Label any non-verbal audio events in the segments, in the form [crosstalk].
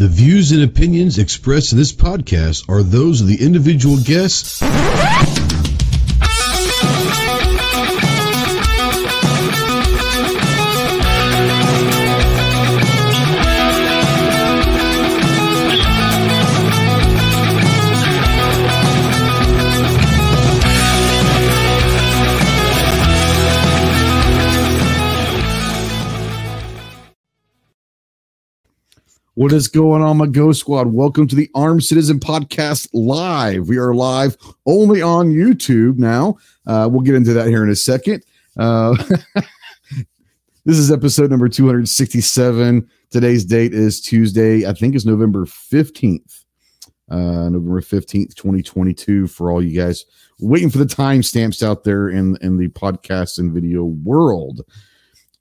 The views and opinions expressed in this podcast are those of the individual guests. What is going on, my Ghost Squad? Welcome to the Armed Citizen Podcast Live. We are live only on YouTube now. Uh, we'll get into that here in a second. Uh, [laughs] this is episode number 267. Today's date is Tuesday, I think it's November 15th. Uh, November 15th, 2022, for all you guys waiting for the timestamps out there in, in the podcast and video world.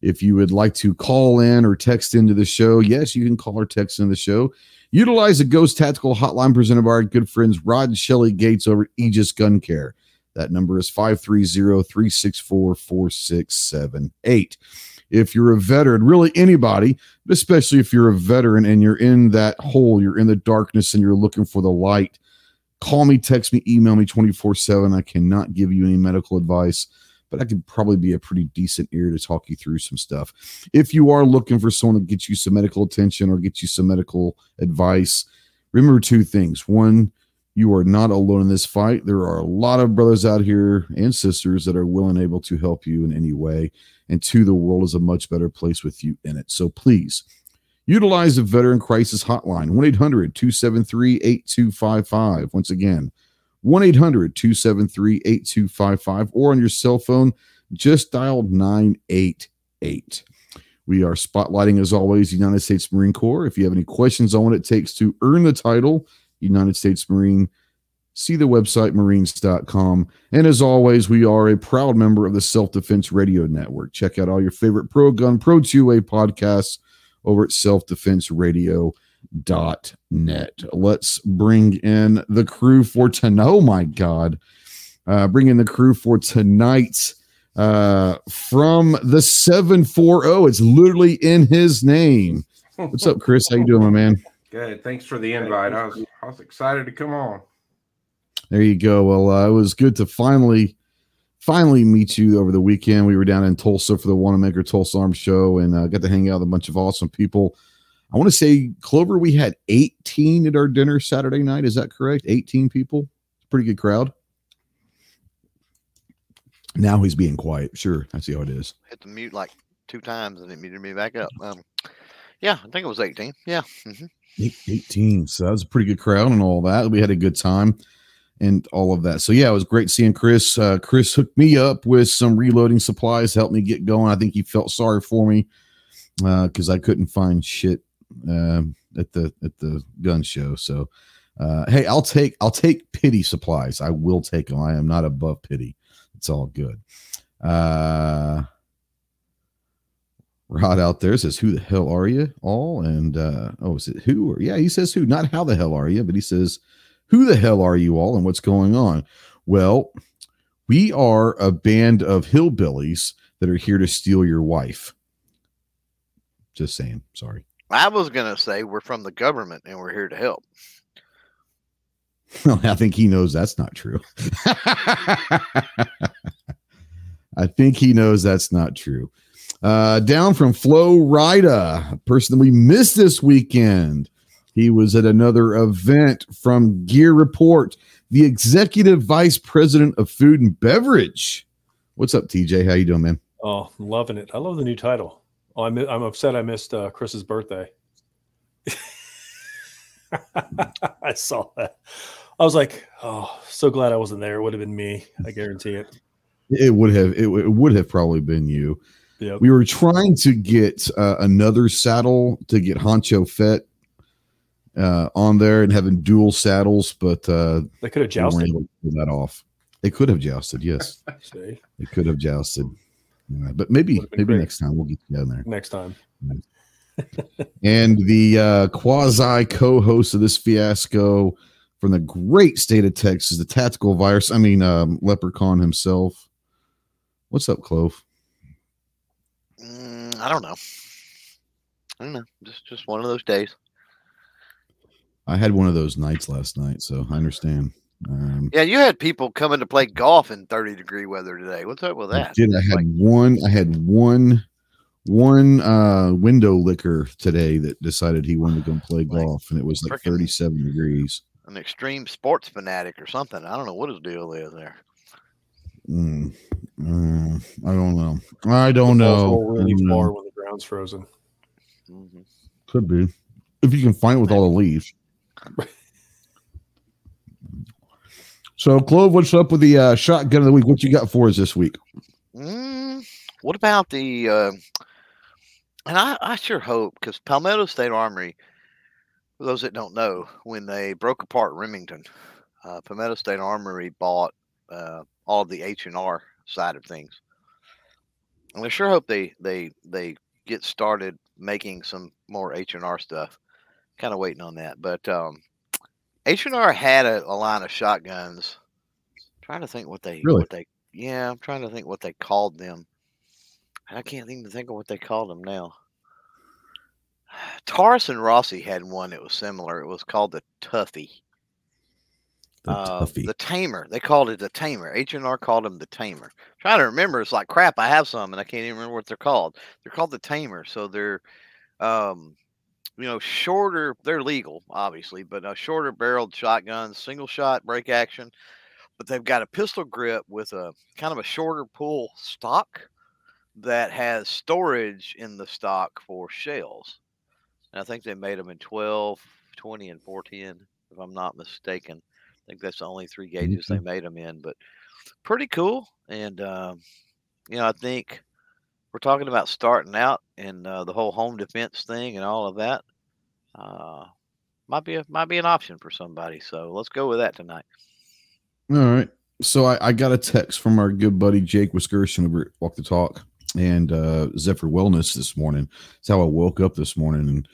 If you would like to call in or text into the show, yes, you can call or text into the show. Utilize the Ghost Tactical Hotline presented by our good friends Rod and Shelly Gates over at Aegis Gun Care. That number is 530 364 4678. If you're a veteran, really anybody, especially if you're a veteran and you're in that hole, you're in the darkness and you're looking for the light, call me, text me, email me 24 7. I cannot give you any medical advice but I could probably be a pretty decent ear to talk you through some stuff. If you are looking for someone to get you some medical attention or get you some medical advice, remember two things. One, you are not alone in this fight. There are a lot of brothers out here and sisters that are willing and able to help you in any way. And two, the world is a much better place with you in it. So please utilize the Veteran Crisis Hotline, 1 800 273 8255. Once again, 1 800 273 8255, or on your cell phone, just dial 988. We are spotlighting, as always, United States Marine Corps. If you have any questions on what it takes to earn the title, United States Marine, see the website marines.com. And as always, we are a proud member of the Self Defense Radio Network. Check out all your favorite pro gun, pro 2A podcasts over at Self Defense Radio dot net. Let's bring in the crew for tonight. Oh my God. Uh, bring in the crew for tonight's uh, from the 740. It's literally in his name. What's up, Chris? How you doing, my man? Good. Thanks for the invite. I was I was excited to come on. There you go. Well, uh, it was good to finally finally meet you over the weekend. We were down in Tulsa for the Wanenmacher Tulsa Arms Show and uh, got to hang out with a bunch of awesome people. I want to say, Clover, we had 18 at our dinner Saturday night. Is that correct? 18 people. Pretty good crowd. Now he's being quiet. Sure, I see how it is. Hit the mute like two times and it muted me back up. Um, yeah, I think it was 18. Yeah. Mm-hmm. 18. So that was a pretty good crowd and all that. We had a good time and all of that. So yeah, it was great seeing Chris. Uh, Chris hooked me up with some reloading supplies, helped me get going. I think he felt sorry for me because uh, I couldn't find shit uh, at the at the gun show. So, uh, hey, I'll take I'll take pity supplies. I will take them. I am not above pity. It's all good. Uh, Rod out there says, "Who the hell are you all?" And uh, oh, is it who? Or yeah, he says who, not how the hell are you, but he says, "Who the hell are you all?" And what's going on? Well, we are a band of hillbillies that are here to steal your wife. Just saying. Sorry. I was gonna say we're from the government and we're here to help. Well, [laughs] I think he knows that's not true. [laughs] I think he knows that's not true. Uh, down from Flo Rida, a person that we missed this weekend. He was at another event from Gear Report, the executive vice president of food and beverage. What's up, TJ? How you doing, man? Oh, I'm loving it. I love the new title. Oh, I'm, I'm upset I missed uh, Chris's birthday. [laughs] I saw that. I was like, oh, so glad I wasn't there. It would have been me. I guarantee it. It would have. It, it would have probably been you. Yep. We were trying to get uh, another saddle to get Honcho Fett uh, on there and having dual saddles, but uh, they could have jousted. that off. They could have jousted. Yes, [laughs] they could have jousted. But maybe maybe great. next time we'll get you down there. Next time. [laughs] and the uh, quasi co-host of this fiasco from the great state of Texas, the tactical virus. I mean, um, Leprechaun himself. What's up, Clove? Mm, I don't know. I don't know. Just just one of those days. I had one of those nights last night, so I understand. Um, Yeah, you had people coming to play golf in 30 degree weather today. What's up with I that? did. I had Like, one. I had one. One uh, window licker today that decided he wanted to go play Like, golf, and it was like 37 degrees. an extreme sports fanatic or something. I don't know what his deal is there. Mm, mm, I don't know. I don't The know. really I don't know. far when the ground's frozen. Mhm. Could be if you can find it with all the leaves. [laughs] So, Clove, what's up with the uh, shotgun of the week? What you got for us this week? Mm, what about the? Uh, and I, I sure hope because Palmetto State Armory, for those that don't know, when they broke apart Remington, uh, Palmetto State Armory bought uh, all the H and R side of things, and I sure hope they they they get started making some more H and R stuff. Kind of waiting on that, but um, H and R had a, a line of shotguns. trying to think what they Really? what they yeah, I'm trying to think what they called them. I can't even think of what they called them now. [sighs] Taurus and Rossi had one that was similar. It was called the Tuffy. The Uh, toughie. the Tamer. They called it the Tamer. H and R called them the Tamer. trying to remember. It's like crap. I have some, and I can't even remember what they're called. They're called the Tamer. So they're, um, you know, shorter. They're legal, obviously, but uh, shorter barreled shotguns, single shot, break action. But they've got a pistol grip with a kind of a shorter pull stock that has storage in the stock for shells. And I think they made them in 12, 20, and 410, if I'm not mistaken. I think that's the only three gauges they made them in, but pretty cool. And, um, you know, I think we're talking about starting out and uh, the whole home defense thing and all of that. Uh, might be a, might be an option for somebody. So let's go with that tonight. All right. So I, I got a text from our good buddy Jake Wiskerson over at Walk the Talk and uh, Zephyr Wellness this morning. It's how I woke up this morning, and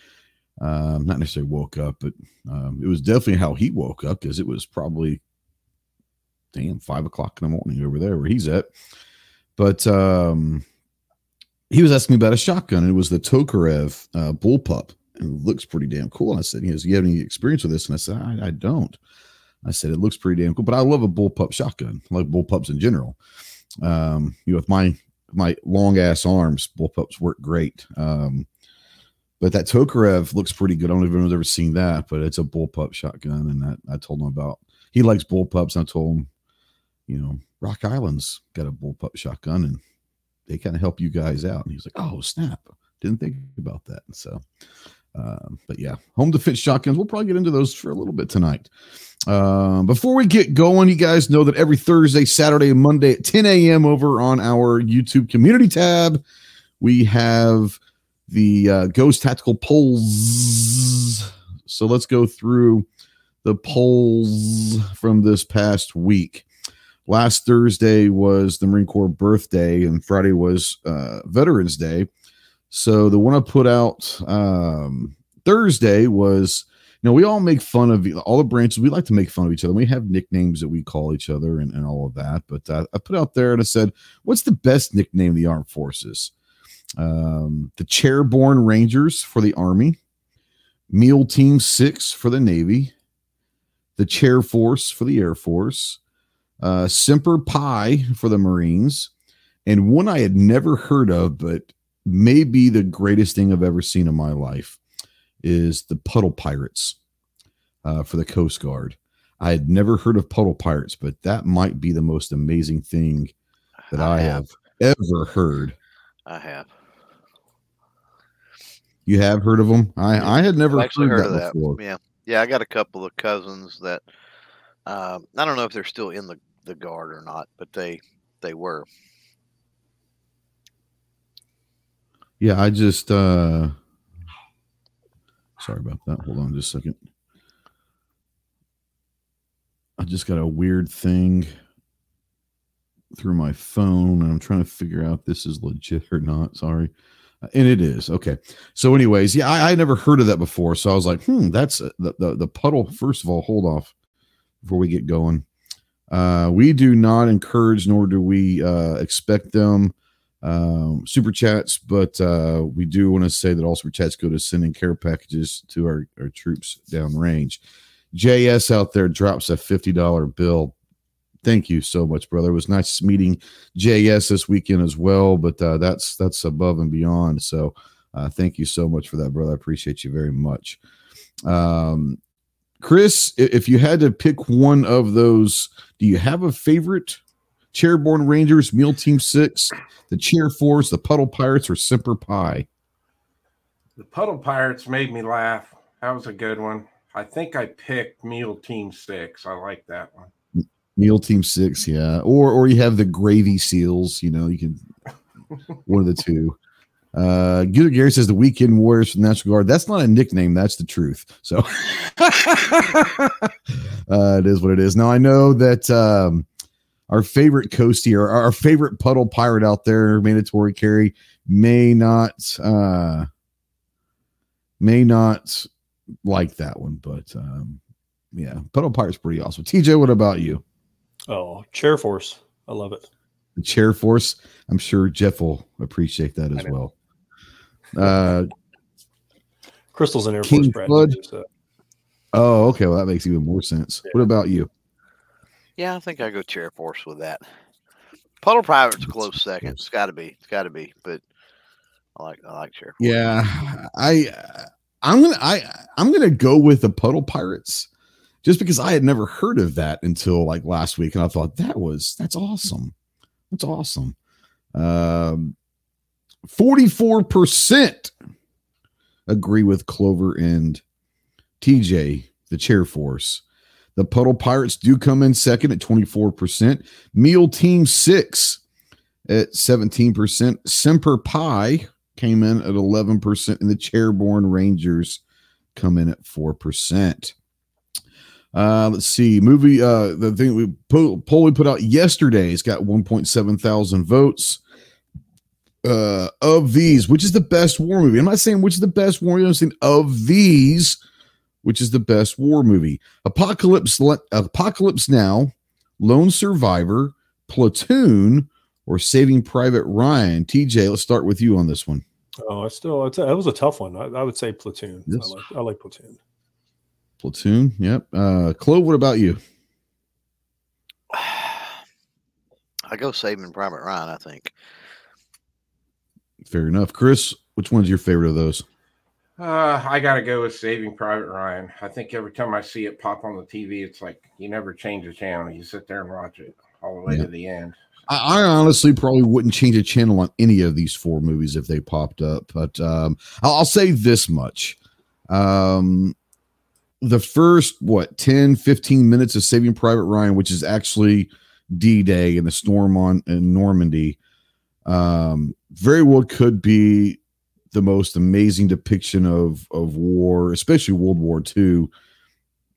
um, not necessarily woke up, but um, it was definitely how he woke up because it was probably damn five o'clock in the morning over there where he's at. But um, he was asking me about a shotgun. And it was the Tokarev uh, bullpup, looks pretty damn cool. And I said, "He goes, you have any experience with this?" And I said, "I, I don't." I said it looks pretty damn cool, but I love a bullpup shotgun. I like bullpups in general. Um, you know, with my my long ass arms, bullpups work great. Um, but that Tokarev looks pretty good. I don't know if I've ever seen that, but it's a bullpup shotgun, and that I told him about. He likes bullpups. And I told him, you know, Rock Island's got a bullpup shotgun, and they kind of help you guys out. And he's like, "Oh snap! Didn't think about that." And so, um, but yeah, home defense shotguns. We'll probably get into those for a little bit tonight. Um, before we get going, you guys know that every Thursday, Saturday, and Monday at 10 a.m. over on our YouTube community tab, we have the uh, Ghost Tactical polls. So let's go through the polls from this past week. Last Thursday was the Marine Corps birthday, and Friday was uh, Veterans Day. So the one I put out um, Thursday was you know, we all make fun of all the branches. We like to make fun of each other. We have nicknames that we call each other and, and all of that. But uh, I put out there and I said, what's the best nickname of the armed forces? Um, the Chairborne Rangers for the Army, Meal Team Six for the Navy, the Chair Force for the Air Force, uh, Semper Pi for the Marines, and one I had never heard of, but may be the greatest thing I've ever seen in my life is the Puddle Pirates uh, for the Coast Guard. I had never heard of Puddle Pirates, but that might be the most amazing thing that I, have. ever heard. I have. You have heard of them? I, I had never I've actually heard, heard, that, of that. before. Yeah, yeah. I got a couple of cousins that um, I don't know if they're still in the the guard or not, but they they were. Yeah, I just uh sorry about that. Hold on just a second. I just got a weird thing through my phone and I'm trying to figure out this is legit or not. Sorry. Uh, And it is. Okay. So, anyways, yeah, I, I never heard of that before. So I was like, hmm, that's uh, the, the the puddle. First of all, hold off before we get going. Uh, we do not encourage nor do we uh, expect them um, super chats, but uh, we do want to say that all super chats go to sending care packages to our, our troops downrange. JS out there drops a $50 bill. Thank you so much, brother. It was nice meeting JS this weekend as well, but uh, that's that's above and beyond. So uh, thank you so much for that, brother. I appreciate you very much. Um, Chris, if you had to pick one of those, do you have a favorite? Chairborne Rangers, Meal Team Six, the Chair Force, the Puddle Pirates, or Semper Pie? The Puddle Pirates made me laugh. That was a good one. I think I picked Meal Team Six. I like that one. Meal Team Six, yeah. Or or you have the Gravy Seals. You know, you can [laughs] one of the two. Uh, Gilder Gary says the Weekend Warriors from the National Guard. That's not a nickname. That's the truth. So [laughs] uh, it is what it is. Now I know that um, our favorite coastie our favorite puddle pirate out there, mandatory carry, may not uh, may not like that one, but um, yeah, puddle pirate's pretty awesome. TJ, what about you? Oh, chair force. I love it. The chair force. I'm sure Jeff will appreciate that as well. Uh, Crystal's an Air King Force. Flood. so- oh, okay. Well, that makes even more sense. What about you? Yeah, I think I go chair force with that. Puddle Pirate's a close second. It's got to be. It's got to be. But I like I like chair. Force. Yeah, I I'm gonna I I'm gonna go with the Puddle Pirates, just because I had never heard of that until like last week, and I thought that was that's awesome. That's awesome. Um, forty four percent agree with Clover and TJ, the Chair Force. The Puddle Pirates do come in second at 24%. Meal Team 6 at 17%. Semper Pie came in at 11%. And the Chairborne Rangers come in at 4%. Uh, let's see. Movie, uh, the thing we po- poll we put out yesterday has got 1.7 thousand votes. Uh, of these, which is the best war movie? I'm not saying which is the best war movie. I'm saying of these, which is the best war movie? Apocalypse, Le- Apocalypse Now, Lone Survivor, Platoon, or Saving Private Ryan. TJ, let's start with you on this one. Oh, I still, it's a, that was a tough one. I, I would say platoon. Yes. I like, I like platoon. Platoon. Yep. Uh, Chloe, what about you? [sighs] I go Saving Private Ryan. I think. Fair enough. Chris, which one's your favorite of those? Uh, I got to go with Saving Private Ryan. I think every time I see it pop on the TV, it's like you never change the channel. You sit there and watch it all the way Yeah. to the end. I, I honestly probably wouldn't change a channel on any of these four movies if they popped up, but um, I'll, I'll say this much. Um, the first, what, 10, 15 minutes of Saving Private Ryan, which is actually D Day and the storm on in Normandy, um, very well could be the most amazing depiction of, of war, especially World War II,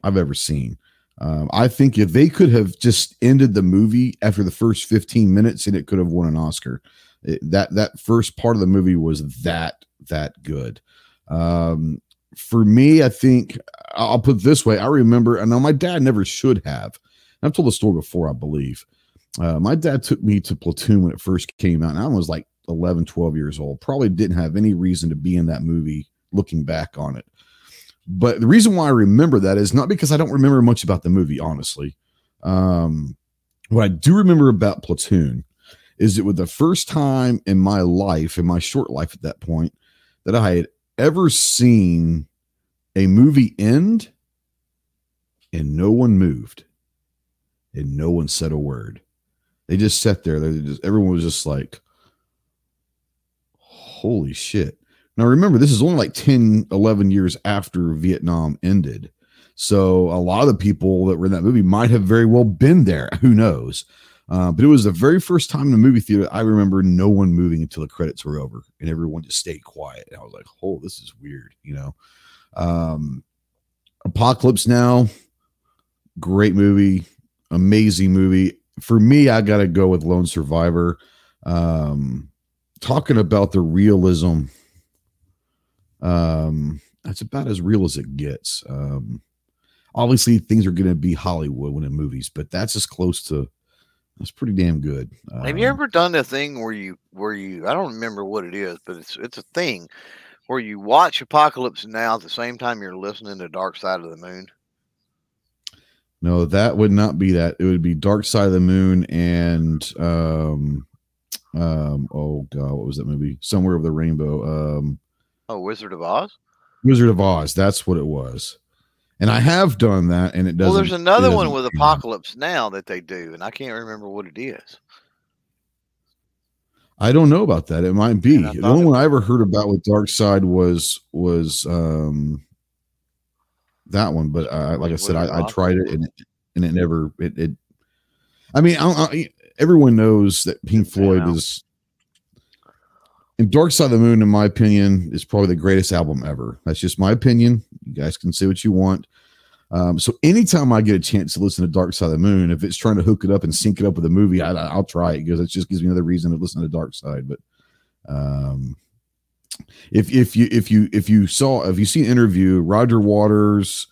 I've ever seen. Um, I think if they could have just ended the movie after the first 15 minutes and it could have won an Oscar. It- that that first part of the movie was that that good. Um, for me, I think I'll put it this way. I remember, I know my dad never should have. I've told the story before, I believe. Uh, my dad took me to Platoon when it first came out, and I was like 11, 12 years old. Probably didn't have any reason to be in that movie looking back on it. But the reason why I remember that is not because I don't remember much about the movie, honestly. Um, what I do remember about Platoon is it was the first time in my life, in my short life at that point, that I had ever seen a movie end and no one moved and no one said a word. They just sat there. They just everyone was just like, holy shit. Now remember, this is only like 10, 11 years after Vietnam ended. So a lot of the people that were in that movie might have very well been there. [laughs] Who knows? Uh, but it was the very first time in the movie theater I remember no one moving until the credits were over and everyone just stayed quiet. And I was like, oh, this is weird, you know. Um, Apocalypse Now, great movie, amazing movie. For me, I got to go with Lone Survivor. Um, talking about the realism, um, that's about as real as it gets. Um, obviously, things are going to be Hollywood when in movies, but that's as close to That's pretty damn good. Have you Um, ever done a thing where you where you I don't remember what it is, but it's it's a thing where you watch Apocalypse Now at the same time you're listening to Dark Side of the Moon? No, that would not be that. It would be Dark Side of the Moon and um um oh god, what was that movie? Somewhere over the Rainbow. Um Oh, Wizard of Oz. Wizard of Oz. That's what it was. And I have done that, and it doesn't. Well, there's another one with. Apocalypse Now that they do, and I can't remember what it is. I don't know about that. It might be the only one I ever heard about with Dark Side was was um that one. But uh, like I said, I, I tried it and it, and it never it. it I mean, I, I, everyone knows that Pink Floyd is. And Dark Side of the Moon, in my opinion, is probably the greatest album ever. That's just my opinion. You guys can say what you want. Um, so anytime I get a chance to listen to Dark Side of the Moon, if it's trying to hook it up and sync it up with a movie, I, I'll try it because it just gives me another reason to listen to Dark Side. But um, if if you if you if you saw if you see an interview, Roger Waters,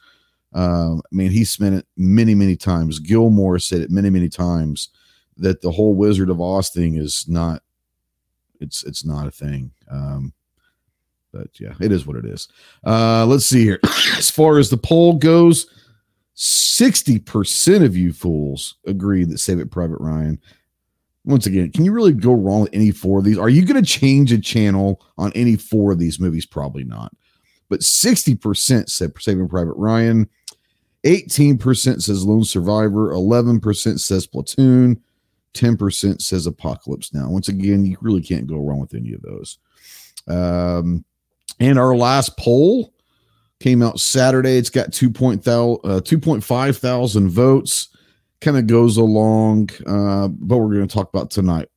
um, I mean, he spent it many many times. Gilmour said it many many times that the whole Wizard of Oz thing is not it's it's not a thing. Um, but yeah, it is what it is. Uh, let's see here. [coughs] as far as the poll goes, 60% of you fools agree that Save It Private Ryan. Once again, can you really go wrong with any four of these? Are you going to change a channel on any four of these movies? Probably not. But 60% said Saving Private Ryan. 18% says Lone Survivor. 11% says Platoon. 10% says Apocalypse Now. Once again, you really can't go wrong with any of those. Um, and our last poll came out Saturday. It's got 2.5 uh, 2.5 thousand votes. Kind of goes along, uh, but we're going to talk about tonight.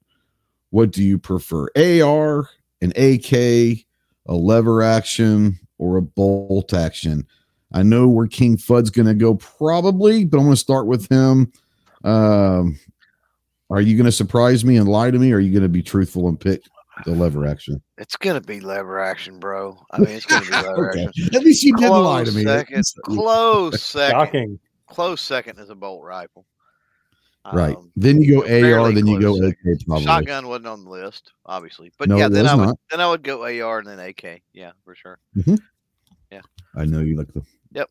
What do you prefer, AR, an AK, a lever action, or a bolt action? I know where King Fud's going to go probably, but I'm going to start with him. Um, are you going to surprise me and lie to me? Or are you going to be truthful and pick the lever [sighs] action? It's gonna be lever action, bro. I mean, it's gonna be [laughs] lever Okay. action. At least you didn't lie to me. Second, close [laughs] second, Shocking. close second is a bolt rifle. Right. Um, then you go AR, fairly then you go AK probably. shotgun wasn't on the list, obviously, but No, yeah, then I would not. then I would go AR and then AK. Yeah, for sure. Yeah. I know you like the. Yep.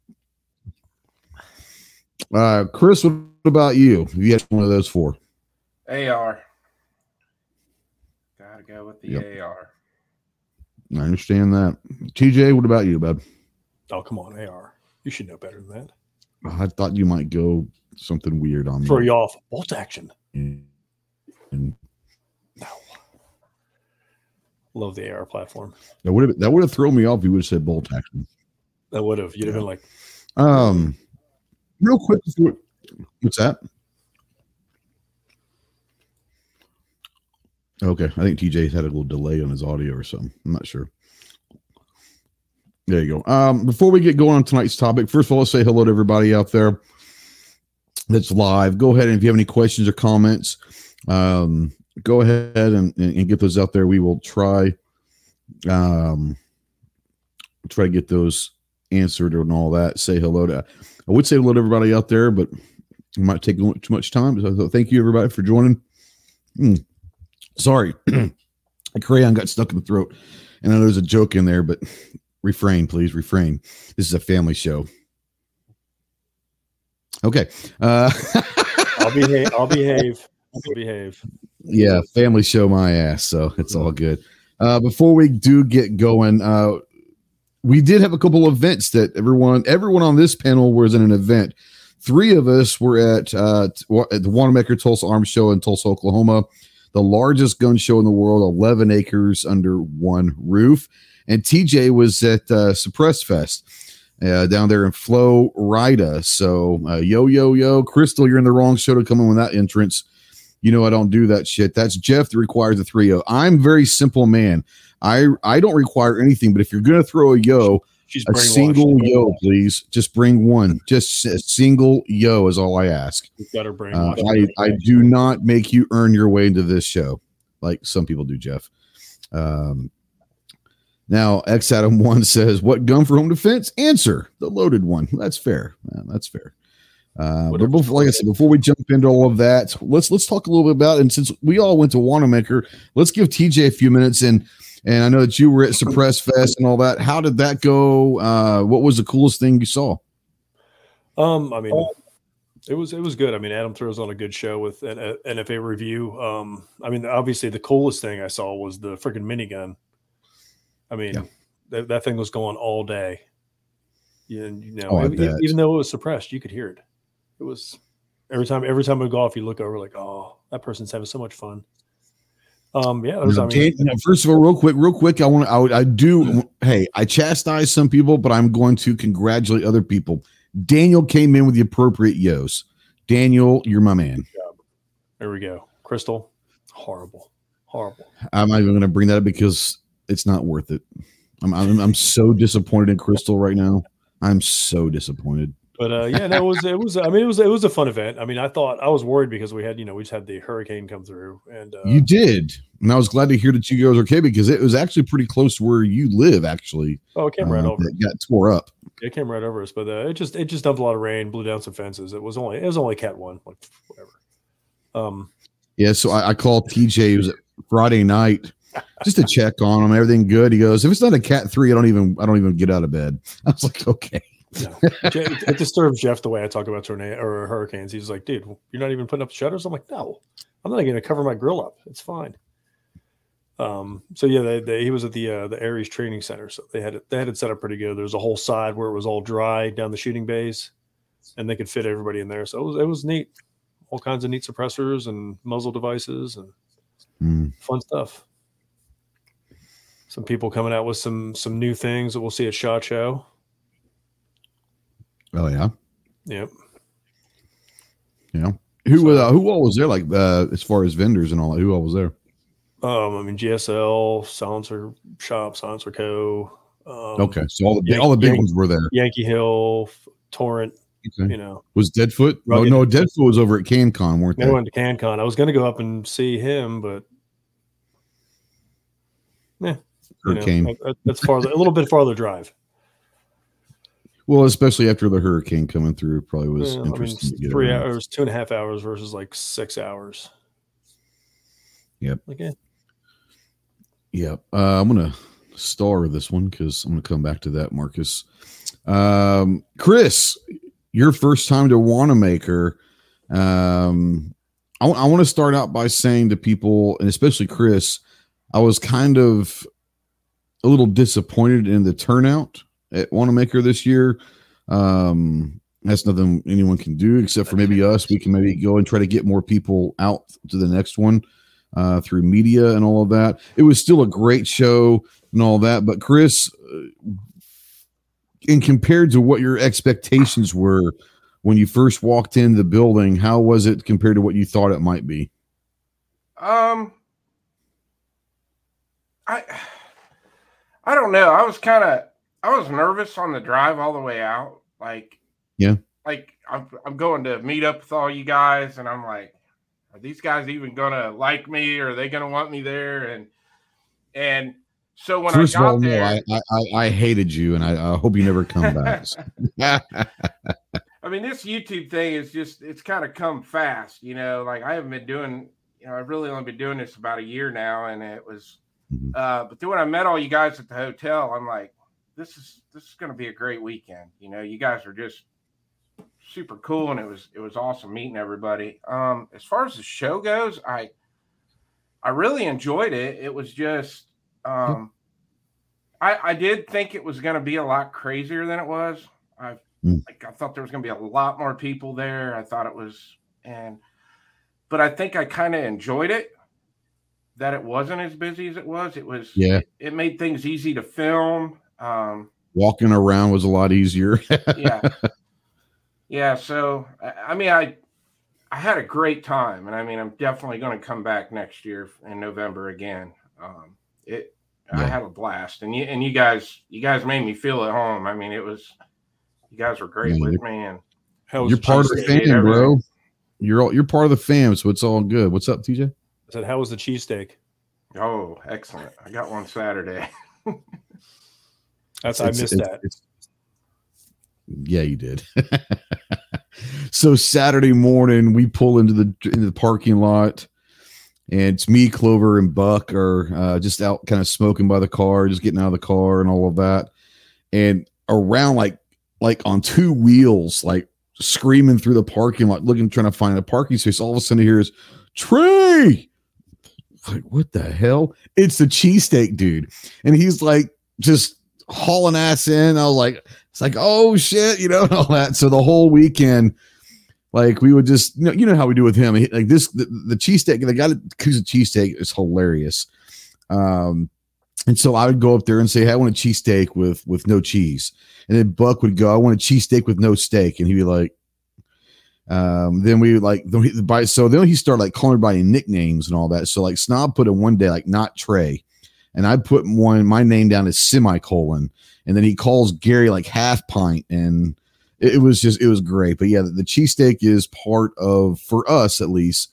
Uh, Chris, what about you? You had one of those four? AR. Gotta go with the Yep. AR. I understand that. TJ, what about you, bud? Oh, come on, AR. You should know better than that. I thought you might go something weird on me. Throw me. you off. Bolt action. And- and No. Love the AR platform. that would have that would have thrown me off. if You would have said bolt action. That would have. You'd have been like, Um, real quick, what's that? Okay, I think TJ's had a little delay on his audio or something. I'm not sure. There you go. Um, before we get going on tonight's topic, first of all, let's say hello to everybody out there that's live. Go ahead and if you have any questions or comments, um, go ahead and, and, get those out there. We will try um try to get those answered and all that. Say hello to I would say hello to everybody out there, but it might take too much time. So thank you everybody for joining. Hmm. Sorry, [clears throat] a crayon got stuck in the throat, and I know there's a joke in there, but [clears throat] refrain, please refrain. This is a family show. Okay. Uh, [laughs] I'll behave. I'll behave. I'll [laughs] behave. yeah, family show my ass, so it's all good. Uh, before we do get going, uh, we did have a couple events that everyone everyone on this panel was in an event. Three of us were at uh, at the Wanenmacher Tulsa Arms Show in Tulsa, Oklahoma, the largest gun show in the world, 11 acres under one roof. And TJ was at uh, Suppress Fest uh, down there in Florida. So, uh, yo, yo, yo, Crystal, you're in the wrong show to come in with that entrance. You know I don't do that shit. That's Jeff that requires a three yo. I'm very simple man. I I don't require anything, but if you're gonna throw a yo, She's a single yo, please. Just bring one. Just a single yo is all I ask. You've got her Uh. I I do not make you earn your way into this show, like some people do, Jeff. Um, now X Adam [laughs] one says, "What gun for home defense?" Answer: the loaded one. That's fair. Uh, that's fair. Uh, but before, like I said, before we jump into all of that, let's let's talk a little bit about. And since we all went to Wanenmacher, let's give TJ a few minutes. And and I know that you were at Suppress Fest and all that. How did that go? Uh, what was the coolest thing you saw? Um, I mean, it was it was good. I mean, Adam throws on a good show with an a- NFA review. Um, I mean, obviously the coolest thing I saw was the freaking minigun. I mean, Yeah. that, that thing was going all day. Yeah, and, you know, Oh, even, even though it was suppressed, you could hear it. It was every time every time we go off, you look over like, oh, that person's having so much fun. Um, yeah, was, I mean, now, first of all, real quick, real quick, I want to, I, I do, hey, I chastise some people, but I'm going to congratulate other people. Daniel came in with the appropriate yos. Daniel, you're my man. there we go. Crystal, horrible, horrible. I'm not even going to bring that up because it's not worth it. I'm, I'm, I'm so disappointed in Crystal right now. I'm so disappointed. But uh, yeah, no, it was it was. I mean, it was it was a fun event. I mean, I thought I was worried because we had you know we just had the hurricane come through, and uh, you did. And I was glad to hear that you guys are okay because it was actually pretty close to where you live, actually. oh, it came right Uh, over. It got tore up. It came right over us, but uh, it just it just dumped a lot of rain, blew down some fences. It was only it was only cat one, like whatever. Um, Yeah, so I, I called TJ. It was Friday night just to check on him. Everything good? He goes, if it's not a cat three, I don't even I don't even get out of bed. [laughs] I was like, okay. It disturbs Jeff the way I talk about tornado or hurricanes. He's like, dude, you're not even putting up shutters. I'm like, no, I'm not going to cover my grill up. It's fine. Um, so yeah, they, they, he was at the uh, the Aries Training Center, so they had it they had it set up pretty good. There was a whole side where it was all dry down the shooting bays, and they could fit everybody in there. So it was it was neat, all kinds of neat suppressors and muzzle devices and Hmm. fun stuff. Some people coming out with some some new things that we'll see at Shot Show. Oh yeah. Yep. Yeah. Who uh, who all was there? Like uh, as far as vendors and all that. Who all was there? Um, I mean GSL, Silencer Shop, Silencer Co. Um, Okay, so all the Yan- all the big Yan- ones were there. Yankee Hill, Torrent. Okay. You know, Was Deadfoot? No, no, Deadfoot was over at CanCon, weren't they they? went to CanCon. I was going to go up and see him, but you know, Hurricane. that- that- that's farther, a little bit farther drive. Well, especially after the hurricane coming through, probably was Yeah, I mean, interesting. to get three around. hours, two and a half hours versus like six hours. Yep. Like, yeah, Yeah, uh, I'm gonna star this one because I'm gonna come back to that, Marcus. Um, Chris, your first time to Wanenmacher. Um, I, want to start out by saying to people, and especially Chris, I was kind of a little disappointed in the turnout at Wanenmacher this year. Um, that's nothing anyone can do except for maybe us. We can maybe go and try to get more people out to the next one uh, through media and all of that. It was still a great show and all that. But Chris, uh, in compared to what your expectations were when you first walked in the building, how was it compared to what you thought it might be? Um, I I don't know. I was kind of I was nervous on the drive all the way out. Like, Yeah. like I'm I'm going to meet up with all you guys, and I'm like, are these guys even gonna like me? Or are they gonna want me there? And and so when First I of got all, no, there, I, I, I- I hated you, and I, I hope you never come back. [laughs] [laughs] I mean, this YouTube thing is just, it's kind of come fast, you know. Like, I haven't been doing, you know, I've really only been doing this about a year now. And it was, Mhm. uh, but then when I met all you guys at the hotel, I'm like, this is, this is going to be a great weekend. You know, you guys are just super cool. And it was, it was awesome meeting everybody. Um, as far as the show goes, I, I really enjoyed it. It was just, um, I, I did think it was going to be a lot crazier than it was. I like I thought there was going to be a lot more people there. I thought it was, and but I think I kind of enjoyed it that it wasn't as busy as it was. It was, Yeah. It, it made things easy to film. Um, Walking around was a lot easier. [laughs] yeah, yeah. So I, I mean, I I had a great time, and I mean, I'm definitely going to come back next year in November again. Um, it I had a blast, and you and you guys you guys made me feel at home. I mean, it was you guys were great Yeah, with me, and was You're part of the cheesesteak? cheesesteak, fam, bro. You're all, you're part of the fam, so it's all good. What's up, TJ? I said, how was the cheesesteak? oh, excellent! I got one Saturday. [laughs] That's I missed it's- that. it's- yeah, you did. [laughs] so Saturday morning we pull into the into the parking lot, and it's me, Clover, and Buck are uh, just out kind of smoking by the car, just getting out of the car and all of that, and around like like on two wheels, like screaming through the parking lot, looking trying to find a parking space. All of a sudden, here is Trey. Like what the hell? It's the cheesesteak dude, and he's like just hauling ass in. I was like, it's like, oh shit, you know, [laughs] and all that. So the whole weekend, like we would just, you know, you know how we do with him. Like this, the, the cheesesteak, the guy cooks a cheesesteak is hilarious. Um, and so I would go up there and say, hey, I want a cheesesteak with with no cheese. And then Buck would go, I want a cheesesteak with no steak. And he'd be like, um, then we like then he, by so then he started like calling everybody nicknames and all that. So like Snob put in one day like not Trey, and I put one my name down as semicolon, and then he calls Gary like half pint, and it, it was just it was great. But yeah, the, the cheesesteak is part of for us at least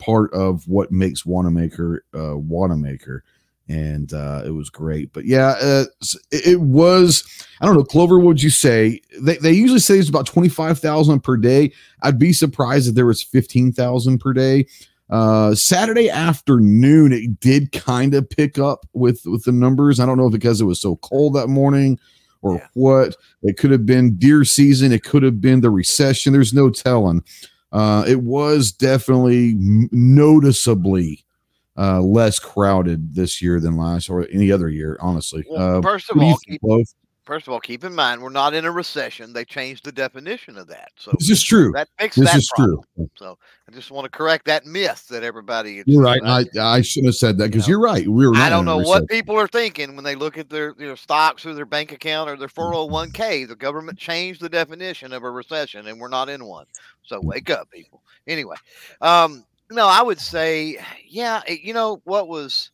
part of what makes Wanenmacher uh Wanenmacher. And uh, it was great, but yeah, uh, it, it was. I don't know, Clover. What would you say? They, they usually say it's about twenty five thousand per day. I'd be surprised if there was 15,000 per day. Uh, Saturday afternoon, it did kind of pick up with, with the numbers. I don't know if because it was so cold that morning or Yeah. what. It could have been deer season. It could have been the recession. There's no telling. Uh, it was definitely m- noticeably uh, less crowded this year than last or any other year, honestly. Well, Uh, first of what do you all, keep? First of all, keep in mind we're not in a recession. They changed the definition of that, so this is true. that fixed This that is problem. true. So I just want to correct that myth that everybody. You're right. I, I, shouldn't have said that because You know, you're right. We were. I don't know what people are thinking when they look at their, their stocks or their bank account or their 401k. The government changed the definition of a recession, and we're not in one. So wake up, people. Anyway, um, no, I would say, yeah, it- you know what was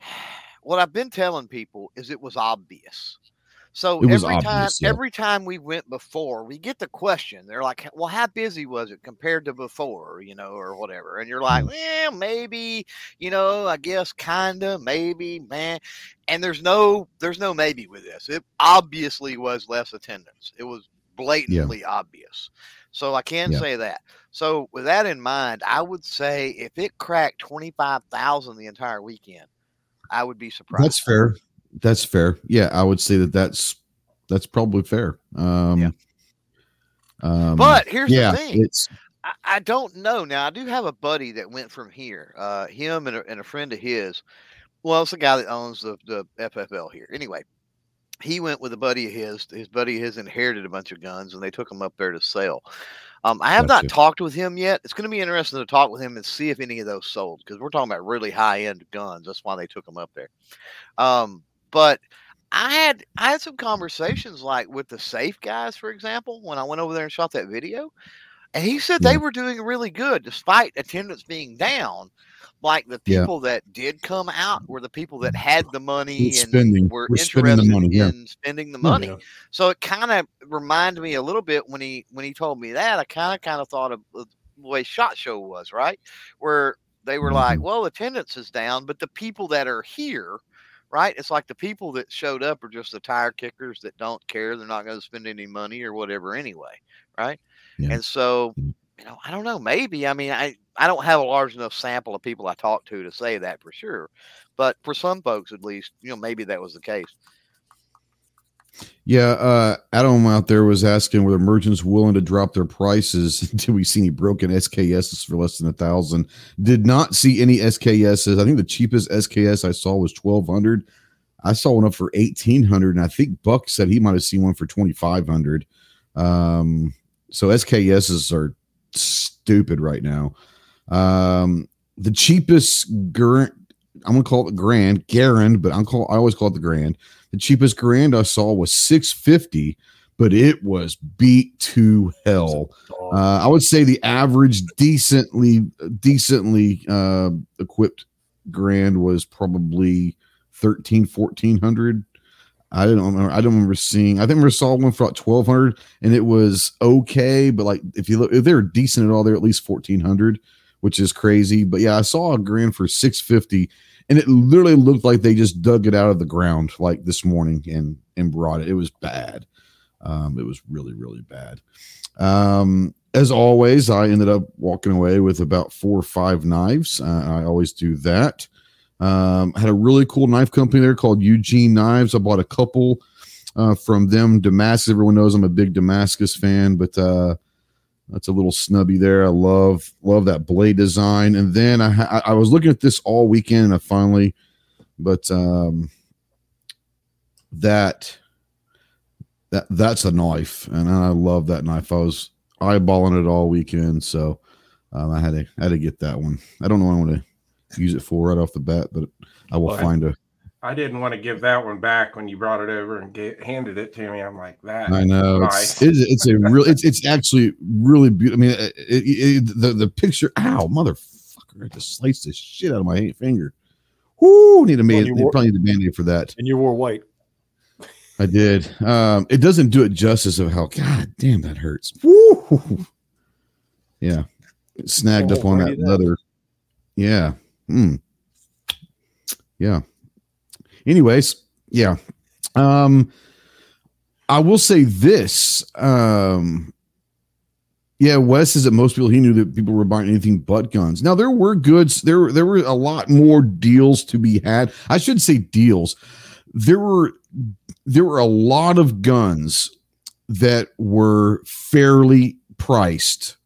[sighs] what I've been telling people is it was obvious. So every time, yeah. every time we went before, we get the question. They're like, "Well, how busy was it compared to before?" You know, or whatever. And you're like, Mm. "Well, maybe, you know, I guess kinda, maybe, man." And there's no, there's no maybe with this. It obviously was less attendance. It was blatantly obvious. So I can Yeah. say that. So with that in mind, I would say if it cracked twenty five thousand the entire weekend, I would be surprised. That's fair. That's fair. Yeah, I would say that that's that's probably fair. Um, Yeah. um, But here's yeah, the thing. it's I, I don't know. Now I do have a buddy that went from here. Uh, him and a, and a friend of his. Well, it's the guy that owns the the FFL here. Anyway, he went with a buddy of his. His buddy has inherited a bunch of guns, and they took them up there to sell. Um, I have Gotcha. not talked with him yet. It's going to be interesting to talk with him and see if any of those sold because we're talking about really high end guns. That's why they took them up there. Um, but I had I had some conversations like with the safe guys, for example, when I went over there and shot that video. And he said Yeah. they were doing really good despite attendance being down. Like the Yeah. people that did come out were the people that had the money and spending. were We're spending the interested money, yeah. in spending the Yeah. money. So it kind of reminded me a little bit when he when he told me that. I kind of kind of thought of the way Shot Show was, right? Where they were like, Mm-hmm. well, attendance is down, but the people that are here, right? It's like the people that showed up are just the tire kickers that don't care. They're not going to spend any money or whatever anyway, right? Yeah. And so, Mm. you know, I don't know. Maybe I mean, I I don't have a large enough sample of people I talk to to say that for sure, but for some folks at least, you know, maybe that was the case. Yeah. Uh, Adam out there was asking were the merchants willing to drop their prices [laughs] Did we see any broken SKSs for less than a thousand. Did not see any SKSs. I think the cheapest SKS I saw was twelve hundred. I saw one up for eighteen hundred, and I think Buck said he might have seen one for twenty five hundred. Um, so SKSs are stupid right now. Um, the cheapest Grand, I'm gonna call it the Grand Garand, but I'm call I always call it the Grand. The cheapest Grand I saw was six fifty, but it was beat to hell. Uh, I would say the average decently decently uh, equipped Grand was probably 13 1400 I don't remember. I don't remember seeing. I think I remember saw one for like twelve hundred, and it was okay. But like, if you look, if they're decent at all, they're at least fourteen hundred, which is crazy. But yeah, I saw a grand for six fifty, and it literally looked like they just dug it out of the ground like this morning and and brought it. It was bad. Um, it was really really bad. Um, as always, I ended up walking away with about four or five knives. Uh, I always do that. Um, had a really cool knife company there called Eugene Knives. I bought a couple uh, from them. Damascus. Everyone knows I'm a big Damascus fan, but uh, that's a little snubby there. I love love that blade design. And then I ha- I was looking at this all weekend, and I finally, but um, that that that's a knife, and I love that knife. I was eyeballing it all weekend, so um, I had to I had to get that one. I don't know what I want to use it for right off the bat, but I will find a. I didn't want to give that one back when you brought it over and get, handed it to me. I'm like that. I know Nice. it's, it's it's a real it's it's actually really beautiful. I mean, it, it, it- the the picture. Ow, motherfucker! I just sliced the shit out of my finger. Whoo! Need a man. you wore- Probably need a band-aid for that. And you wore white. I did. Um, it doesn't do it justice of how. God damn, that hurts. Woo! Yeah, it snagged Oh, up on that do that? leather. Yeah. Hmm. Yeah. Anyways, yeah. Um, I will say this. Um, yeah, Wes is that most people he knew that people were buying anything but guns. Now there were goods. There there were a lot more deals to be had. I should say deals. There were there were a lot of guns that were fairly priced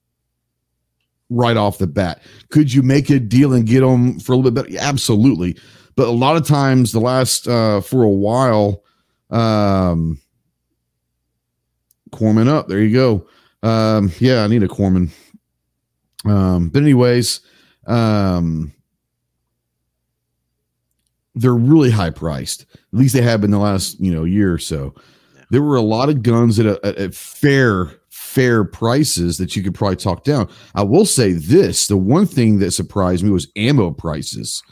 right off the bat. Could you make a deal and get them for a little bit better? Absolutely. But a lot of times, the last uh, for a while, um, Corman up. There you go. Um, yeah, I need a Corman. Um, but anyways, um, they're really high priced. At least they have been the last you know year or so. There were a lot of guns at, a, at, at fair fair prices that you could probably talk down. I will say this: the one thing that surprised me was ammo prices.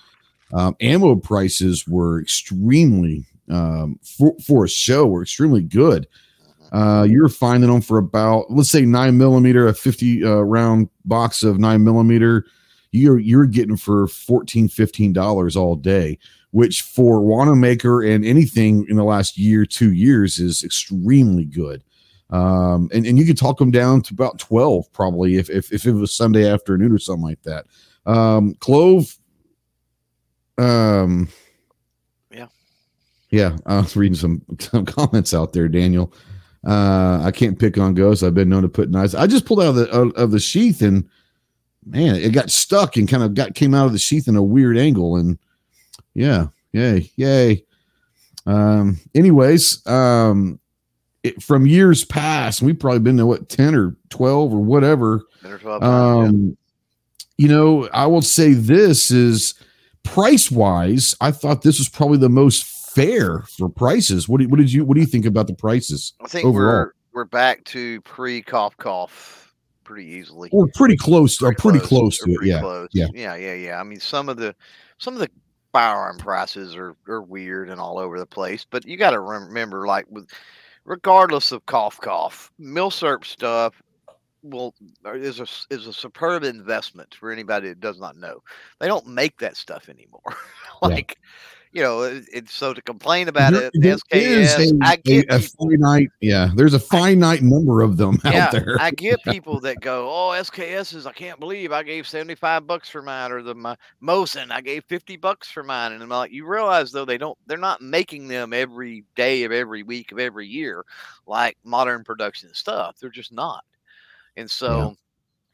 Um, ammo prices were extremely um, for for a show were extremely good. Uh, you're finding them for about let's say nine millimeter, a fifty uh, round box of nine millimeter. You're you're getting for 14 15 dollars all day, which for Wanenmacher and anything in the last year two years is extremely good. Um, and, and you could talk them down to about 12 probably if, if, if it was Sunday afternoon or something like that. Um, Clove, um, Yeah. yeah, I was reading some, [laughs] some comments out there, Daniel. Uh, I can't pick on ghosts. I've been known to put knives. I just pulled out of the of, of the sheath and man, it got stuck and kind of got came out of the sheath in a weird angle. And yeah, yay, yay. Um, anyways, um, it, from years past, we've probably been to what 10 or 12 or whatever. 10 or 12 times, Um, you know, I will say this is price wise, I thought this was probably the most fair for prices. What, do, what did you what do you think about the prices? I think overall. we're we're back to pre cough cough pretty easily. We're pretty close, or pretty close, uh, to We're it. pretty Yeah. close. yeah. yeah, yeah, yeah. I mean, some of the some of the firearm prices are are weird and all over the place, but you got to remember, like with regardless of cough cough, Milsurp stuff will is a is a superb investment for anybody that does not know. They don't make that stuff anymore. [laughs] Yeah. like. You know, it, it's so to complain about There- it, there is SKS. I a, get a, a finite, yeah. There's a finite number of them yeah, out there. I get [laughs] people that go, "Oh, SKSs, I can't believe I gave seventy-five bucks for mine," or the my Mosin, I gave fifty bucks for mine, and I'm like, you realize though they don't, they're not making them every day of every week of every year, like modern production stuff. They're just not, and so.